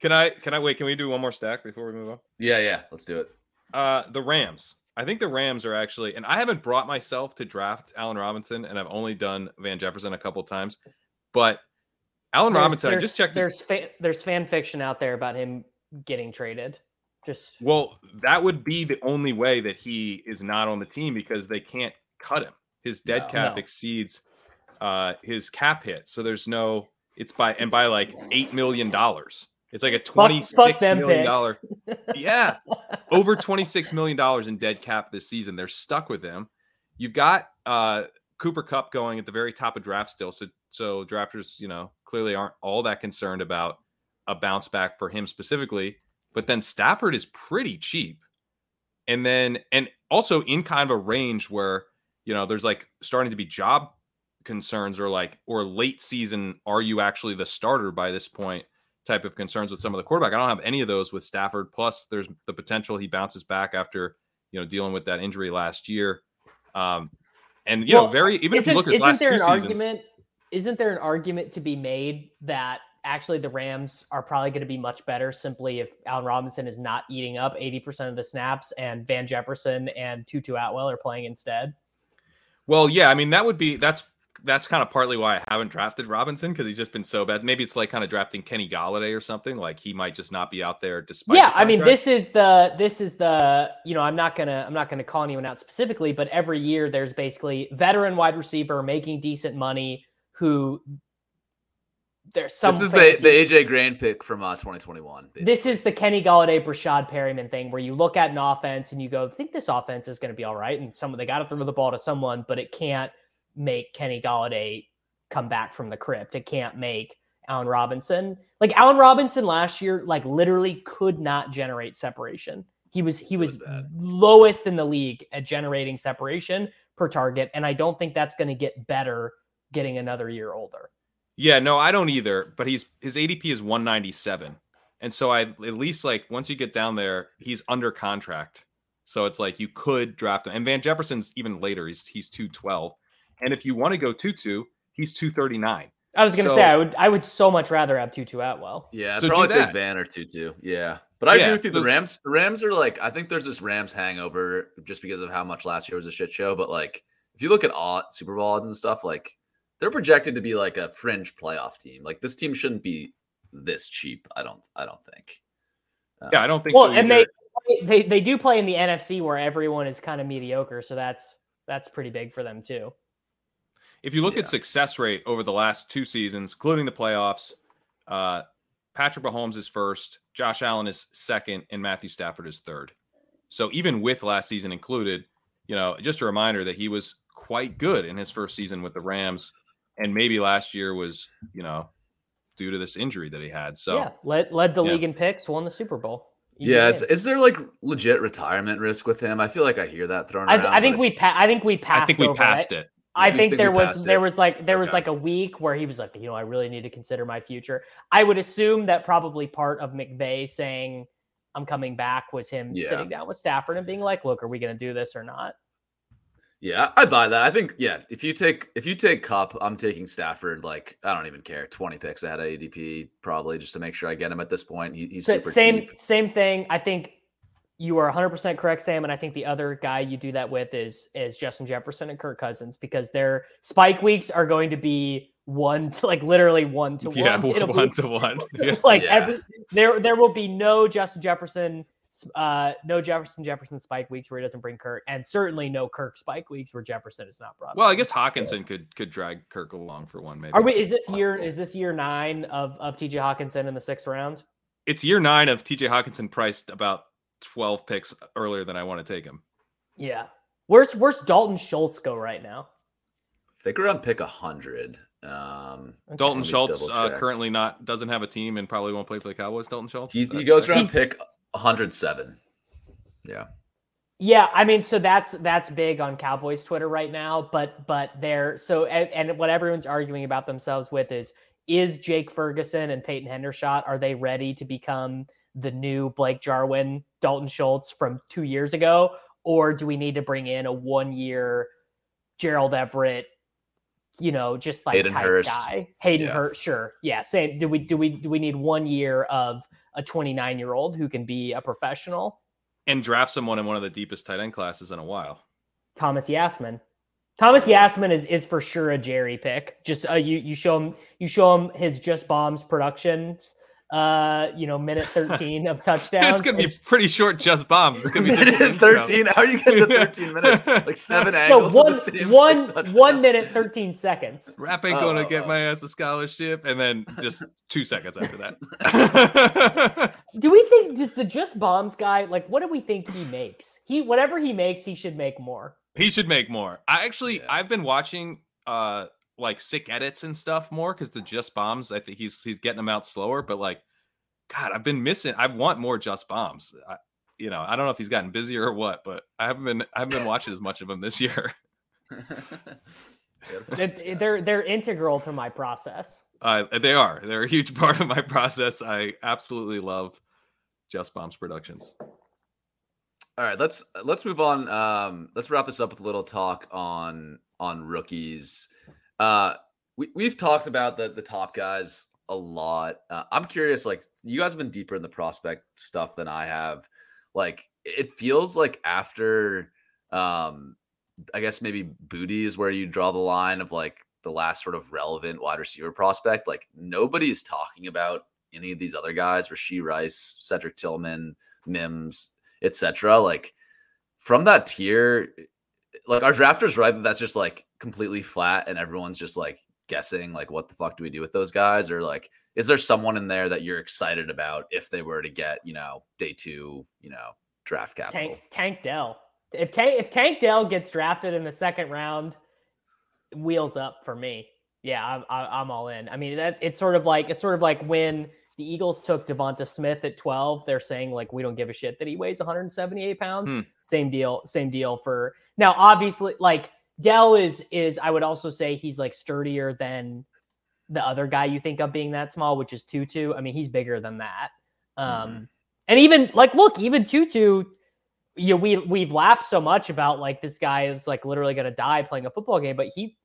Can I can I wait? Can we do one more stack before we move on? Yeah, yeah. Let's do it. Uh, the Rams. I think the Rams are actually, and I haven't brought myself to draft Allen Robinson, and I've only done Van Jefferson a couple times, but Allen There's- Robinson, I just checked. There's fa- there's fan fiction out there about him getting traded. Just Well, that would be the only way that he is not on the team because they can't cut him. His dead No. cap No. exceeds uh his cap hit. So there's no it's by and by like eight million dollars. It's like a fuck, twenty fuck million picks. yeah. Over twenty six million dollars in dead cap this season. They're stuck with him. You've got uh Cooper Kupp going at the very top of draft still. So so drafters, you know, clearly aren't all that concerned about a bounce back for him specifically. But then Stafford is pretty cheap. And then and also in kind of a range where, you know, there's like starting to be job concerns or like or late season, are you actually the starter by this point? Type of concerns with some of the quarterback. I don't have any of those with Stafford. Plus, there's the potential he bounces back after you know dealing with that injury last year. Um, and you know, very even if you look at his last there an seasons, argument? Isn't there an argument to be made that actually the Rams are probably going to be much better simply if Allen Robinson is not eating up 80% of the snaps and Van Jefferson and Tutu Atwell are playing instead? Well, yeah, I mean that would be that's that's kind of partly why I haven't drafted Robinson because he's just been so bad. Maybe it's like kind of drafting Kenny Golladay or something. Like he might just not be out there despite. yeah, the I mean this is the this is the you know I'm not gonna I'm not gonna call anyone out specifically, but every year there's basically veteran wide receiver making decent money who there's some this is the, the AJ Green pick from uh, 2021. This is the Kenny Golladay, Breshad Perriman thing where you look at an offense and you go, I think this offense is going to be all right. And someone they got to throw the ball to someone, but it can't make Kenny Golladay come back from the crypt. It can't make Allen Robinson. Like Allen Robinson last year, like literally could not generate separation. He was he was, lowest in the league at generating separation per target. And I don't think that's going to get better getting another year older. Yeah, no, I don't either. But he's his ADP is 197, and so I at least like once you get down there, he's under contract. So it's like you could draft him. And Van Jefferson's even later. He's he's 212, and if you want to go 2-2, he's 239. I was gonna So- say I would I would so much rather have Tutu Atwell. Yeah, I'd So probably that. take Van or Tutu. Yeah, but I Yeah, agree with you. The the- Rams, the Rams are like, I think there's this Rams hangover just because of how much last year was a shit show. But like, if you look at all Super Bowl odds and stuff, like they're projected to be like a fringe playoff team. Like this team shouldn't be this cheap. I don't. I don't think. Uh, Yeah, I don't think Well, so and they, they they do play in the NFC where everyone is kind of mediocre, so that's that's pretty big for them too. If you look Yeah. at success rate over the last two seasons, including the playoffs, uh, Patrick Mahomes is first, Josh Allen is second, and Matthew Stafford is third. So even with last season included, you know, just a reminder that he was quite good in his first season with the Rams, and maybe last year was, you know, due to this injury that he had. So yeah, led led the yeah. league in picks, won the Super Bowl. Easy Yeah, is, is there like legit retirement risk with him? I feel like I hear that thrown I, around. I think we pa- I think we passed. I think we over passed it. it. I think, think there was there it? was like there was like a week where he was like, you know, I really need to consider my future. I would assume that probably part of McVay saying I'm coming back was him Yeah. sitting down with Stafford and being like, look, are we going to do this or not? Yeah, I buy that. I think yeah, if you take if you take Kupp, I'm taking Stafford. Like I don't even care. Twenty picks ahead of ADP probably just to make sure I get him at this point. He, he's Sa- super same cheap. same thing. I think you are 100% correct, Sam, and I think the other guy you do that with is is Justin Jefferson and Kirk Cousins because their spike weeks are going to be one to like literally one to Yeah, one. It'll be- one to one. Yeah. like Yeah. every there there will be no Justin Jefferson uh no Jefferson Jefferson spike weeks where he doesn't bring Kirk and certainly no Kirk spike weeks where Jefferson is not brought Well, up. I guess Hockenson could could drag Kirk along for one. Maybe are we is this year is this year 9 of of TJ Hockenson in the 6th round? it's year nine of TJ Hockenson priced about 12 picks earlier than I want to take him. Yeah. Where's where's Dalton Schultz go right now? I think around pick hundred. Um, Dalton Schultz uh, currently not doesn't have a team and probably won't play for the Cowboys. Dalton Schultz. he, he goes correct? around pick 107. Yeah, Yeah, I mean, so that's that's big on Cowboys Twitter right now. But but they're so and, and what everyone's arguing about themselves with is is Jake Ferguson and Peyton Hendershot are they ready to become the new Blake Jarwin, Dalton Schultz from two years ago, or do we need to bring in a one year Gerald Everett? You know, just like Hayden type Hurst. guy, Hayden Yeah. Hurst. Sure, yeah. Same. Do we do we do we need one year of a 29 year old who can be a professional. And draft someone in one of the deepest tight end classes in a while. Thomas Yassmin. Thomas Yassmin is is for sure a Jerry pick. Just uh, you you show him you show him his just bombs productions uh, you know, minute 13 of touchdowns. it's gonna be pretty short just bombs. It's gonna be just minute 13. How are you getting to 13 minutes? Like seven angles. No, one, one, one minute 13 seconds. Rap ain't gonna oh, get oh. my ass a scholarship, and then just two seconds after that. do we think does the just bombs guy like what do we think he makes? He whatever he makes, he should make more. He should make more. I actually yeah. I've been watching uh like sick edits and stuff more because the just bombs. I think he's he's getting them out slower, but like, God, I've been missing. I want more just bombs. I, you know, I don't know if he's gotten busier or what, but I haven't been I haven't been watching as much of him this year. it's, they're they're integral to my process. Uh, they are. They're a huge part of my process. I absolutely love Just Bombs Productions. All right, let's let's move on. Um, let's wrap this up with a little talk on on rookies. Uh, we we've talked about the the top guys a lot. Uh, I'm curious, like you guys have been deeper in the prospect stuff than I have. Like it feels like after, um, I guess maybe Boutte is where you draw the line of like the last sort of relevant wide receiver prospect. Like nobody's talking about any of these other guys, Rashee Rice, Cedric Tillman, Mims, etc. Like from that tier, like our drafters right that that's just like completely flat and everyone's just like guessing like what the fuck do we do with those guys or like is there someone in there that you're excited about if they were to get you know day two you know draft capital tank tank dell if tank if tank dell gets drafted in the second round wheels up for me yeah i'm i'm all in i mean that it's sort of like it's sort of like when the Eagles took Devonta Smith at 12. They're saying like we don't give a shit that he weighs 178 pounds. Hmm. Same deal, same deal for now. Obviously, like Dell is is I would also say he's like sturdier than the other guy you think of being that small, which is Tutu. I mean, he's bigger than that. Um, mm-hmm. and even like look, even Tutu, you know, we we've laughed so much about like this guy is like literally gonna die playing a football game, but he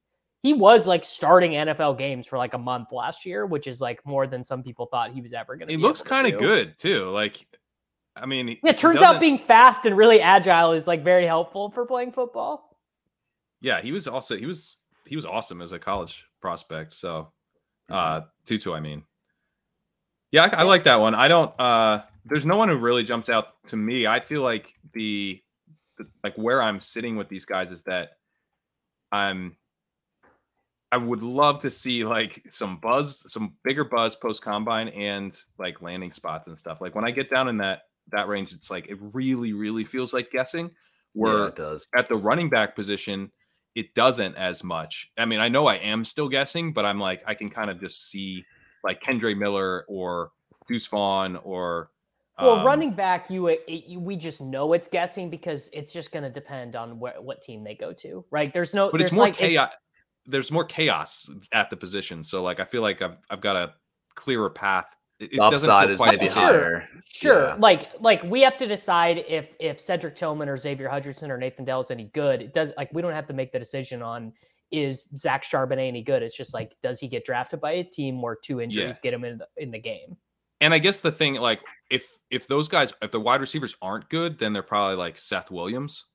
he was like starting NFL games for like a month last year, which is like more than some people thought he was ever gonna. He looks kind of good too. Like, I mean, yeah, it turns out being fast and really agile is like very helpful for playing football yeah, he was also he was he was awesome as a college prospect. So uh mm-hmm. Tutu, I mean. Yeah, I, I, like that one. I don't uh there's no one who really jumps out to me. I feel like the, the like where I'm sitting with these guys is that I'm I would love to see like some buzz, some bigger buzz post combine and like landing spots and stuff. Like when I get down in that that range, it's like it really, really feels like guessing. Where yeah, it does at the running back position, it doesn't as much. I mean, I know I am still guessing, but I'm like, I can kind of just see like Kendre Miller or Deuce Vaughn or. Well, um, running back, you, it, you, we just know it's guessing because it's just going to depend on wh- what team they go to, right? There's no, but it's more like, chaos. It's, there's more chaos at the position, so like I feel like I've I've got a clearer path it upside is maybe sure, higher. Sure. Yeah. Like like we have to decide if if Cedric Tillman or Xavier Hutchinson or Nathan Dell is any good. It does like we don't have to make the decision on is Zach Charbonnet any good. It's just like does he get drafted by a team where two injuries yeah. get him in the in the game. And I guess the thing like if if those guys if the wide receivers aren't good, then they're probably like Seth Williams,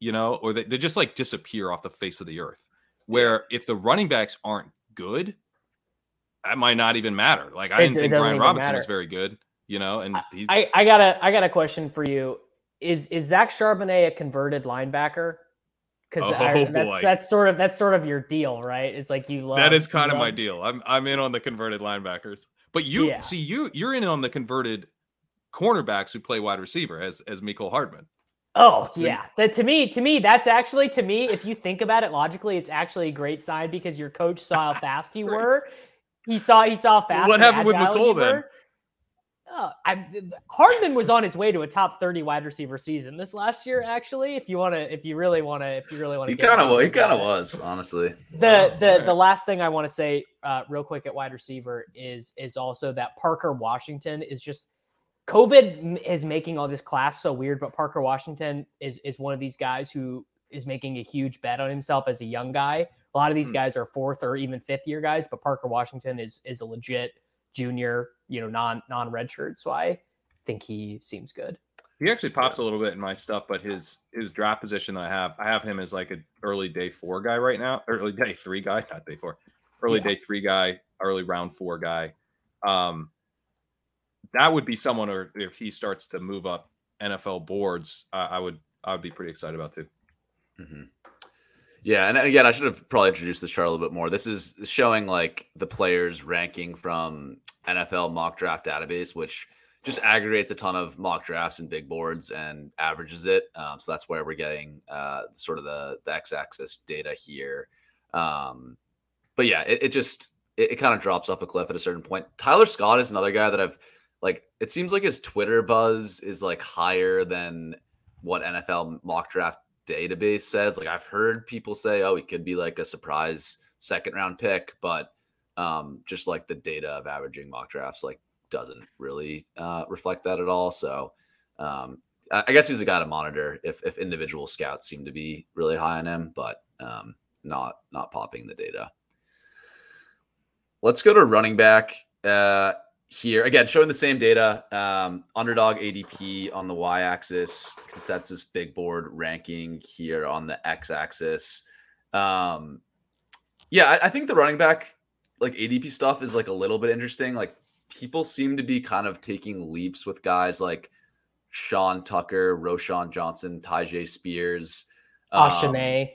you know, or they, they just like disappear off the face of the earth. Where yeah. if the running backs aren't good, that might not even matter. Like I didn't think Brian Robinson matter. was very good, you know. And I, I got a I got a question for you. Is is Zach Charbonnet a converted linebacker? Because oh, that's that's sort of that's sort of your deal, right? It's like you love that is kind of my deal. I'm I'm in on the converted linebackers, but you yeah. see you you're in on the converted cornerbacks who play wide receiver as as Mecole Hardman. Oh yeah, that to me, to me, that's actually to me. If you think about it logically, it's actually a great sign because your coach saw how fast you were, he saw he saw fast. What happened with Mecole then? Oh, I, Hardman was on his way to a top thirty wide receiver season this last year. Actually, if you want to, if you really want to, if you really want to, he kind of he kind of was honestly. The the the last thing I want to say, uh, real quick at wide receiver is is also that Parker Washington is just COVID is making all this class so weird, but Parker Washington is is one of these guys who is making a huge bet on himself as a young guy. A lot of these mm. guys are fourth or even fifth year guys, but Parker Washington is is a legit junior you know non non red shirt. So I think he seems good. He actually pops a little bit in my stuff, but his his draft position that I have, I have him as like an early day four guy right now, early day three guy, not day four, early Yeah. day three guy, early round four guy. Um, that would be someone, or if he starts to move up NFL boards, I, I would I would be pretty excited about too. hmm Yeah, and again, I should have probably introduced this chart a little bit more. This is showing like the players ranking from NFL mock draft database, which just aggregates a ton of mock drafts and big boards and averages it. Um, so that's where we're getting uh, sort of the the x-axis data here. Um, but yeah, it, it just it, it kind of drops off a cliff at a certain point. Tyler Scott is another guy that I've like. It seems like his Twitter buzz is like higher than what NFL mock draft database says. Like I've heard people say, oh, he could be like a surprise second round pick, but um, just like the data of averaging mock drafts, like doesn't really uh, reflect that at all. So um, I guess he's a guy to monitor if if individual scouts seem to be really high on him, but um, not not popping the data. Let's go to running back uh, here again, showing the same data. Um, underdog ADP on the y-axis, consensus big board ranking here on the x-axis. Um, yeah, I, I think the running back like ADP stuff is like a little bit interesting. Like people seem to be kind of taking leaps with guys like Sean Tucker, Roschon Johnson, Tyjae Spears, um, Achane.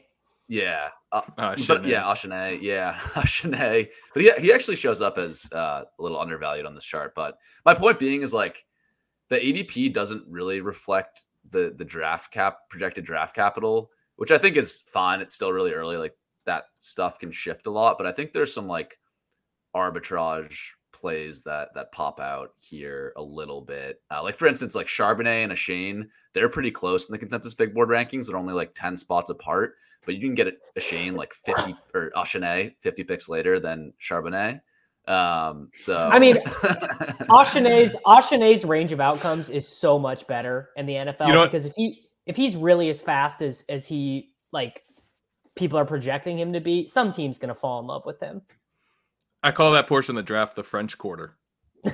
yeah. Uh, Uh, but yeah, Achane. Yeah, Achane. But yeah, he actually shows up as uh, a little undervalued on this chart. But my point being is like the ADP doesn't really reflect the the draft cap projected draft capital, which I think is fine. It's still really early. Like that stuff can shift a lot, but I think there's some like arbitrage plays that that pop out here a little bit. Uh, like for instance, like Charbonnet and Achane, they're pretty close in the consensus big board rankings. They're only like 10 spots apart, but you can get a Shane like 50 or Achane 50 picks later than Charbonnet. Um, so I mean, Achane's Achane's range of outcomes is so much better in the NFL You know because if he if he's really as fast as as he like people are projecting him to be, some team's gonna fall in love with him. I call that portion of the draft the French Quarter.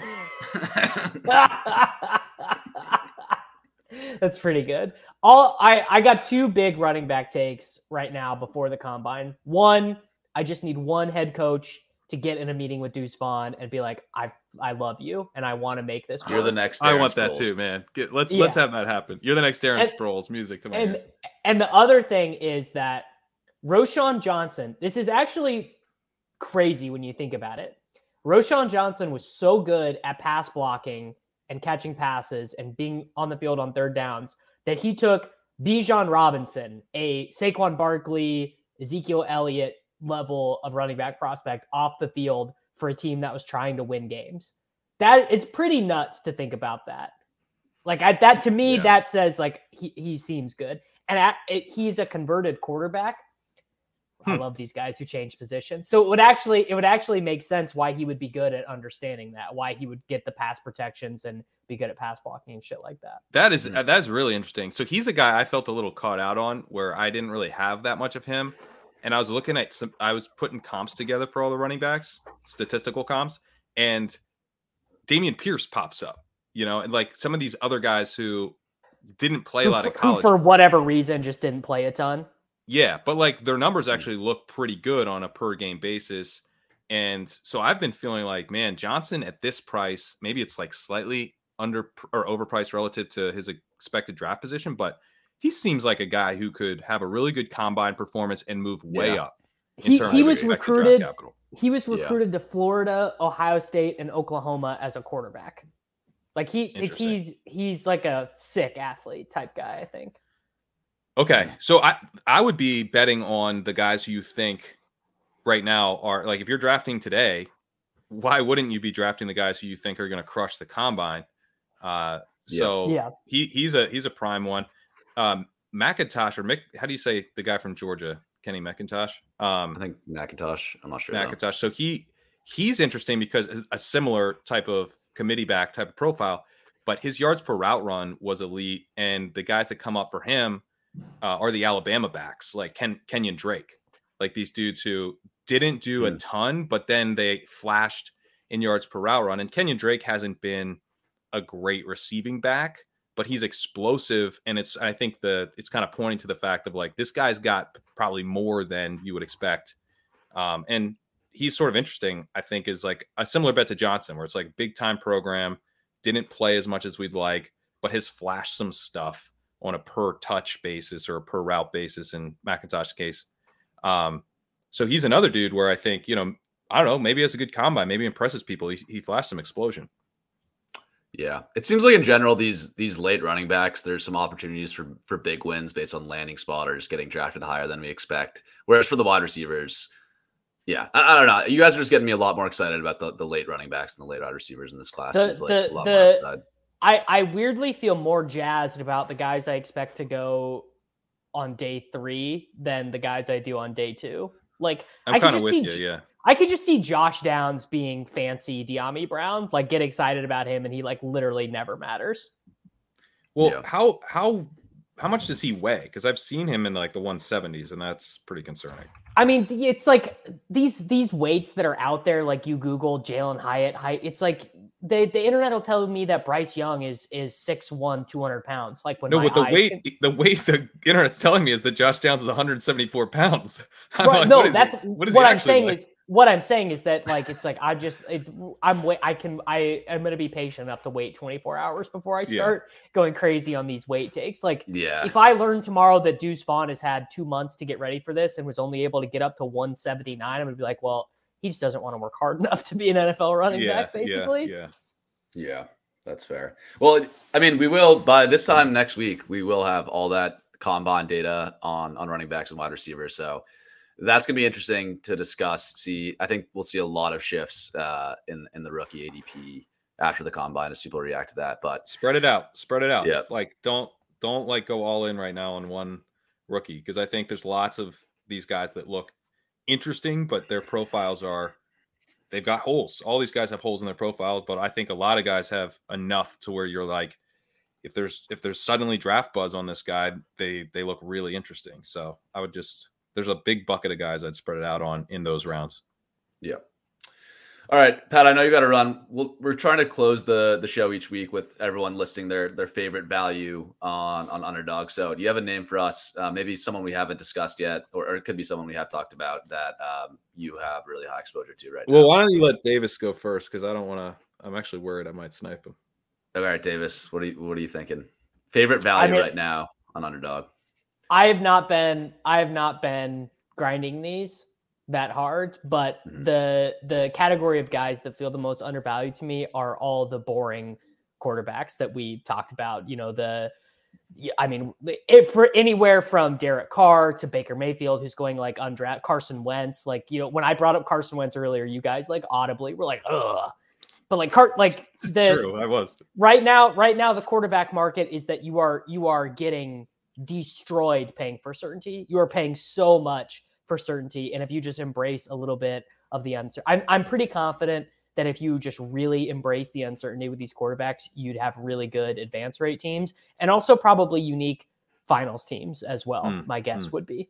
That's pretty good. All I I got two big running back takes right now before the combine. One, I just need one head coach to get in a meeting with Deuce Vaughn and be like, I I love you and I want to make this. You're the work." next. I Darren want that too, man. Get, let's let's have that happen. You're the next Darren And- Sproles. Music to my and ears. and the other thing is that Roschon Johnson, this is actually crazy when you think about it. Roschon Johnson was so good at pass blocking and catching passes and being on the field on third downs that he took Bijan Robinson, a Saquon Barkley, Ezekiel Elliott level of running back prospect off the field for a team that was trying to win games. That it's pretty nuts to think about that. Like I, that to me, Yeah. that says like he, he seems good, and at, it, he's a converted quarterback. I Hmm. love these guys who change positions. So it would actually it would actually make sense why he would be good at understanding that, why he would get the pass protections and be good at pass blocking and shit like that. That is Mhm. uh, that's really interesting. So he's a guy I felt a little caught out on where I didn't really have that much of him. And I was looking at some I was putting comps together for all the running backs, statistical comps, and Dameon Pierce pops up, you know, and like some of these other guys who didn't play a lot for, of who college. for whatever reason just didn't play a ton. Yeah, but like their numbers Mm. actually look pretty good on a per game basis. And so I've been feeling like, man, Johnson at this price, maybe it's like slightly under or overpriced relative to his expected draft position, but he seems like a guy who could have a really good combine performance and move way Yeah. up. in He, terms he of was expected draft recruited. capital. He was Yeah. recruited to Florida, Ohio State, and Oklahoma as a quarterback. Like he, like he's he's like a sick athlete type guy. I think. Okay, so I I would be betting on the guys who you think right now are like if you're drafting today, why wouldn't you be drafting the guys who you think are going to crush the combine? Uh, so Yeah. he he's a he's a prime one. Um, McIntosh or Mick, how do you say the guy from Georgia, Kenny McIntosh? Um, I think McIntosh. I'm not sure. though. McIntosh. So he he's interesting because a similar type of committee back type of profile, but his yards per route run was elite, and the guys that come up for him uh, are the Alabama backs like Ken Kenyon Drake, like these dudes who didn't do a Hmm. ton, but then they flashed in yards per route run. And Kenyon Drake hasn't been a great receiving back, but he's explosive. And it's, I think the, it's kind of pointing to the fact of like, this guy's got probably more than you would expect. Um, and he's sort of interesting, I think, is like a similar bet to Johnson, where it's like big time program, didn't play as much as we'd like, but has flashed some stuff on a per touch basis or a per route basis in McIntosh's case. Um, so he's another dude where I think, you know, I don't know, maybe has a good combine, maybe impresses people. He, he flashed some explosion. Yeah, it seems like in general these these late running backs, there's some opportunities for for big wins based on landing spot or just getting drafted higher than we expect. Whereas for the wide receivers, yeah, I, I don't know. You guys are just getting me a lot more excited about the, the late running backs and the late wide receivers in this class. The, Seems like the, a lot the- more upside. I, I weirdly feel more jazzed about the guys I expect to go on day three than the guys I do on day two. Like I I'm could just with see you. Yeah. I could just see Josh Downs being fancy Dyami Brown, like get excited about him, and he like literally never matters. Well, Yeah. how, how, how much does he weigh? Because I've seen him in like the 170s, and that's pretty concerning. I mean, it's like these these weights that are out there. Like you Google Jalin Hyatt height, it's like the the internet will tell me that Bryce Young is is 6'1", 200 pounds. Like when No, but the weight, can- the weight the internet's telling me is that Josh Downs is 174 pounds. I'm Right, like, no, what is he- that's what what I'm saying weigh? is what I'm saying is that like it's like I just it, I'm wait I can I I'm gonna be patient enough to wait 24 hours before I Yeah. start going crazy on these weight takes. Like Yeah, if I learn tomorrow that Deuce Vaughn has had two months to get ready for this and was only able to get up to 179, I'm gonna be like, well, he just doesn't want to work hard enough to be an NFL running yeah, back, basically. Yeah, yeah. yeah, that's fair. Well, I mean, we will by this time next week we will have all that combine data on on running backs and wide receivers. So that's gonna be interesting to discuss. See, I think we'll see a lot of shifts uh, in in the rookie ADP after the combine as people react to that. But Spread it out. Spread it out. Yeah. Like don't don't like go all in right now on one rookie because I think there's lots of these guys that look interesting, but their profiles are they've got holes. All these guys have holes in their profile, but I think a lot of guys have enough to where you're like, if there's if there's suddenly draft buzz on this guy, they they look really interesting. So I would just there's a big bucket of guys I'd spread it out on in those rounds. Yeah. All right, Pat. I know you got to run. We'll, we're trying to close the the show each week with everyone listing their their favorite value on on underdog. So, do you have a name for us? Uh, maybe someone we haven't discussed yet, or, or it could be someone we have talked about that um, you have really high exposure to right Well, now. Well, why don't you let Davis go first? Because I don't want to. I'm actually worried I might snipe him. All right, Davis. What are you What are you thinking? Favorite value mean- right now on underdog? I have not been I have not been grinding these that hard, but Mhm. the the category of guys that feel the most undervalued to me are all the boring quarterbacks that we talked about. You know, the I mean, it for anywhere from Derek Carr to Baker Mayfield, who's going like undrafted, Carson Wentz. Like, you know, when I brought up Carson Wentz earlier, you guys like audibly were like, ugh. But like, Car- like the True, I was. right now right now the quarterback market is that you are you are getting destroyed paying for certainty you are paying so much for certainty and if you just embrace a little bit of the uncertainty I'm, I'm pretty confident that if you just really embrace the uncertainty with these quarterbacks you'd have really good advance rate teams and also probably unique finals teams as well Mm, my guess mm. would be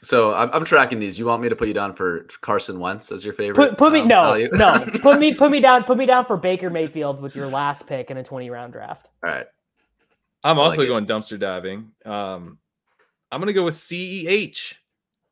So I'm, I'm tracking these. You want me to put you down for Carson Wentz as your favorite? put, put me um, no no put me put me down put me down for baker mayfield with your last pick in a 20 round draft All right. I'm I also like it. going dumpster diving. Um, I'm going to go with CEH.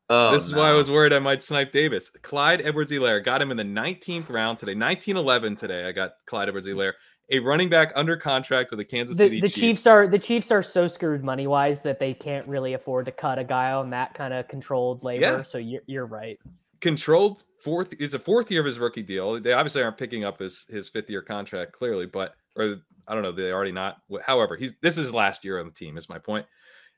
Oh, this is why I was worried I might snipe Davis. Clyde Edwards Helaire got him in the 19th round today, 1911 today. I got Clyde Edwards Helaire, a running back under contract with the Kansas the, City the Chiefs. Chiefs are the Chiefs are so screwed money wise that they can't really afford to cut a guy on that kind of controlled labor. Yeah. So you're you're right. controlled fourth. It's a fourth year of his rookie deal. They obviously aren't picking up his his fifth year contract clearly, but or I don't know. They already not. However, he's this is his last year on the team. Is my point.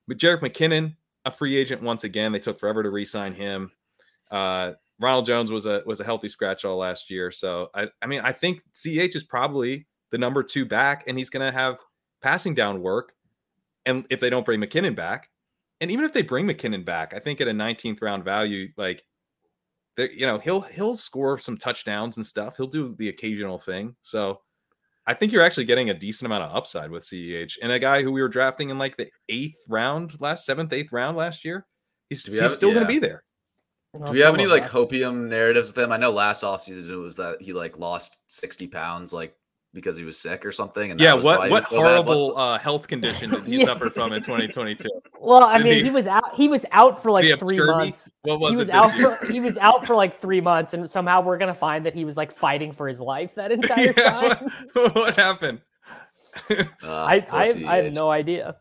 But Jerick McKinnon, a free agent once again. They took forever to re-sign him. Uh, Ronald Jones was a was a healthy scratch all last year. So I I mean I think CH is probably the number two back, and he's going to have passing down work. And if they don't bring McKinnon back, and even if they bring McKinnon back, I think at a 19th round value, like there, you know, he'll he'll score some touchdowns and stuff. He'll do the occasional thing. So I think you're actually getting a decent amount of upside with CEH and a guy who we were drafting in like the eighth round, last seventh, eighth round last year. He's, he's have- still going to be there. Do we have any like hopium narratives with him? I know last offseason it was that he like lost 60 pounds like because he was sick or something. And yeah, that was what what was so horrible uh, health condition did he Yeah. suffer from in 2022? Well, I Did mean, he- he was out. He was out for like Did he have three scurvy? months. What was he was this out year? for he was out for like three months, and somehow we're gonna find that he was like fighting for his life that entire Yeah, time. what, what happened? Uh, I I, I have no idea.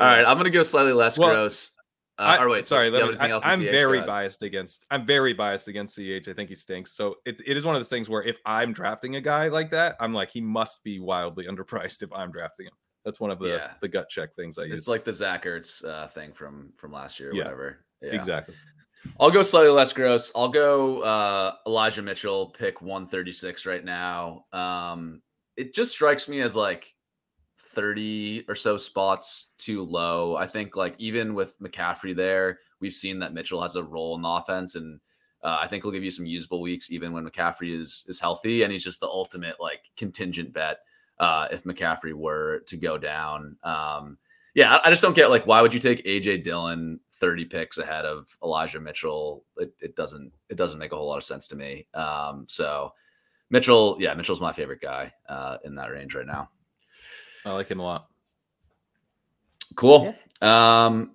All right, I'm gonna go slightly less Well, gross. Uh, I, or wait, sorry. Me, I, am? Very biased against. I'm very biased against CH. I think he stinks. So it, it is one of those things where if I'm drafting a guy like that, I'm like he must be wildly underpriced if I'm drafting him. That's one of the Yeah. the gut check things I use. It's like the Zach Ertz uh, thing from from last year, or Yeah, whatever. Yeah. Exactly. I'll go slightly less gross. I'll go uh, Elijah Mitchell, pick 136 right now. Um, it just strikes me as like 30 or so spots too low. I think like even with McCaffrey there, we've seen that Mitchell has a role in the offense, and uh, I think he'll give you some usable weeks even when McCaffrey is is healthy, and he's just the ultimate like contingent bet uh, if McCaffrey were to go down. Um, yeah, I, I just don't get like why would you take AJ Dillon 30 picks ahead of Elijah Mitchell? It, it doesn't it doesn't make a whole lot of sense to me. Um, so Mitchell, yeah, Mitchell's my favorite guy uh, in that range right now. I like him a lot. Cool. Um,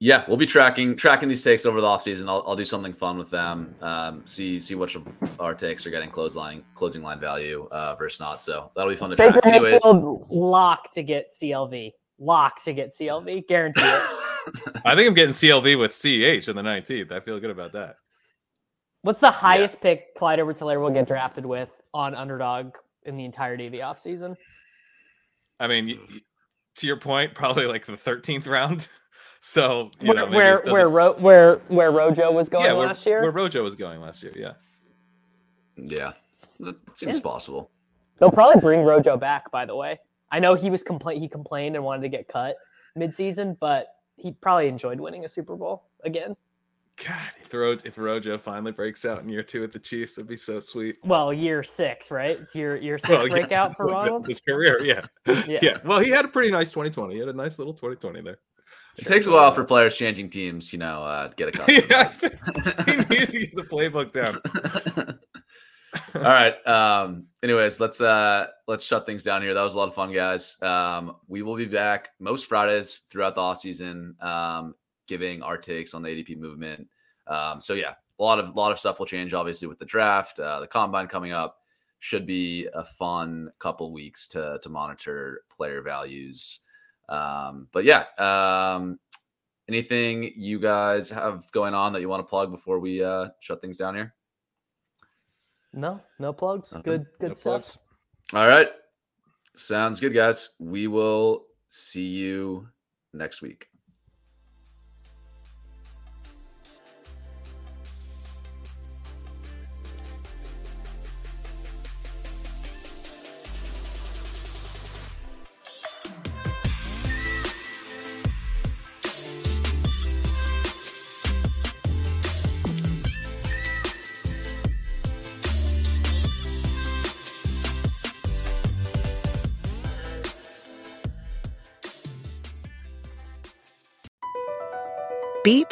yeah, we'll be tracking tracking these takes over the offseason. I'll, I'll do something fun with them. Um, see see which of our takes are getting close line closing line value uh, versus not. So that'll be fun to track. Baker Anyways, lock to get CLV. Lock to get CLV. Guarantee it. I think I'm getting CLV with CH in the 19th. I feel good about that. What's the highest pick Clyde Edwards Helaire will get drafted with on underdog in the entirety of the offseason? I mean, y- y- to your point, probably like the 13th round. So you know, Where maybe where where, Ro- where where Rojo was going yeah, where, last year? where Rojo was going last year. Yeah. yeah, that seems Yeah. possible. They'll probably bring Rojo back. By the way, I know he was compla- he complained and wanted to get cut midseason, but he probably enjoyed winning a Super Bowl again. God, if, Ro- if Rojo finally breaks out in year two with the Chiefs, that'd be so sweet. Well, year six, right? It's year year six Well, yeah, breakout for Ronald. His career, yeah. Yeah. yeah. Well, he had a pretty nice 2020. He had a nice little 2020 there. It takes a while for players changing teams, you know, uh, to get accustomed. yeah, he needs to get the playbook down. All right. Um, anyways, let's uh let's shut things down here. That was a lot of fun, guys. Um, we will be back most Fridays throughout the off season, um, giving our takes on the ADP movement. Um, so yeah, a lot of a lot of stuff will change, obviously, with the draft, uh, the combine coming up. Should be a fun couple weeks to to monitor player values. Um, but yeah, um, anything you guys have going on that you want to plug before we uh shut things down here? No, no plugs. Nothing. Good good No stuff. plugs. All right. Sounds good, guys. We will see you next week.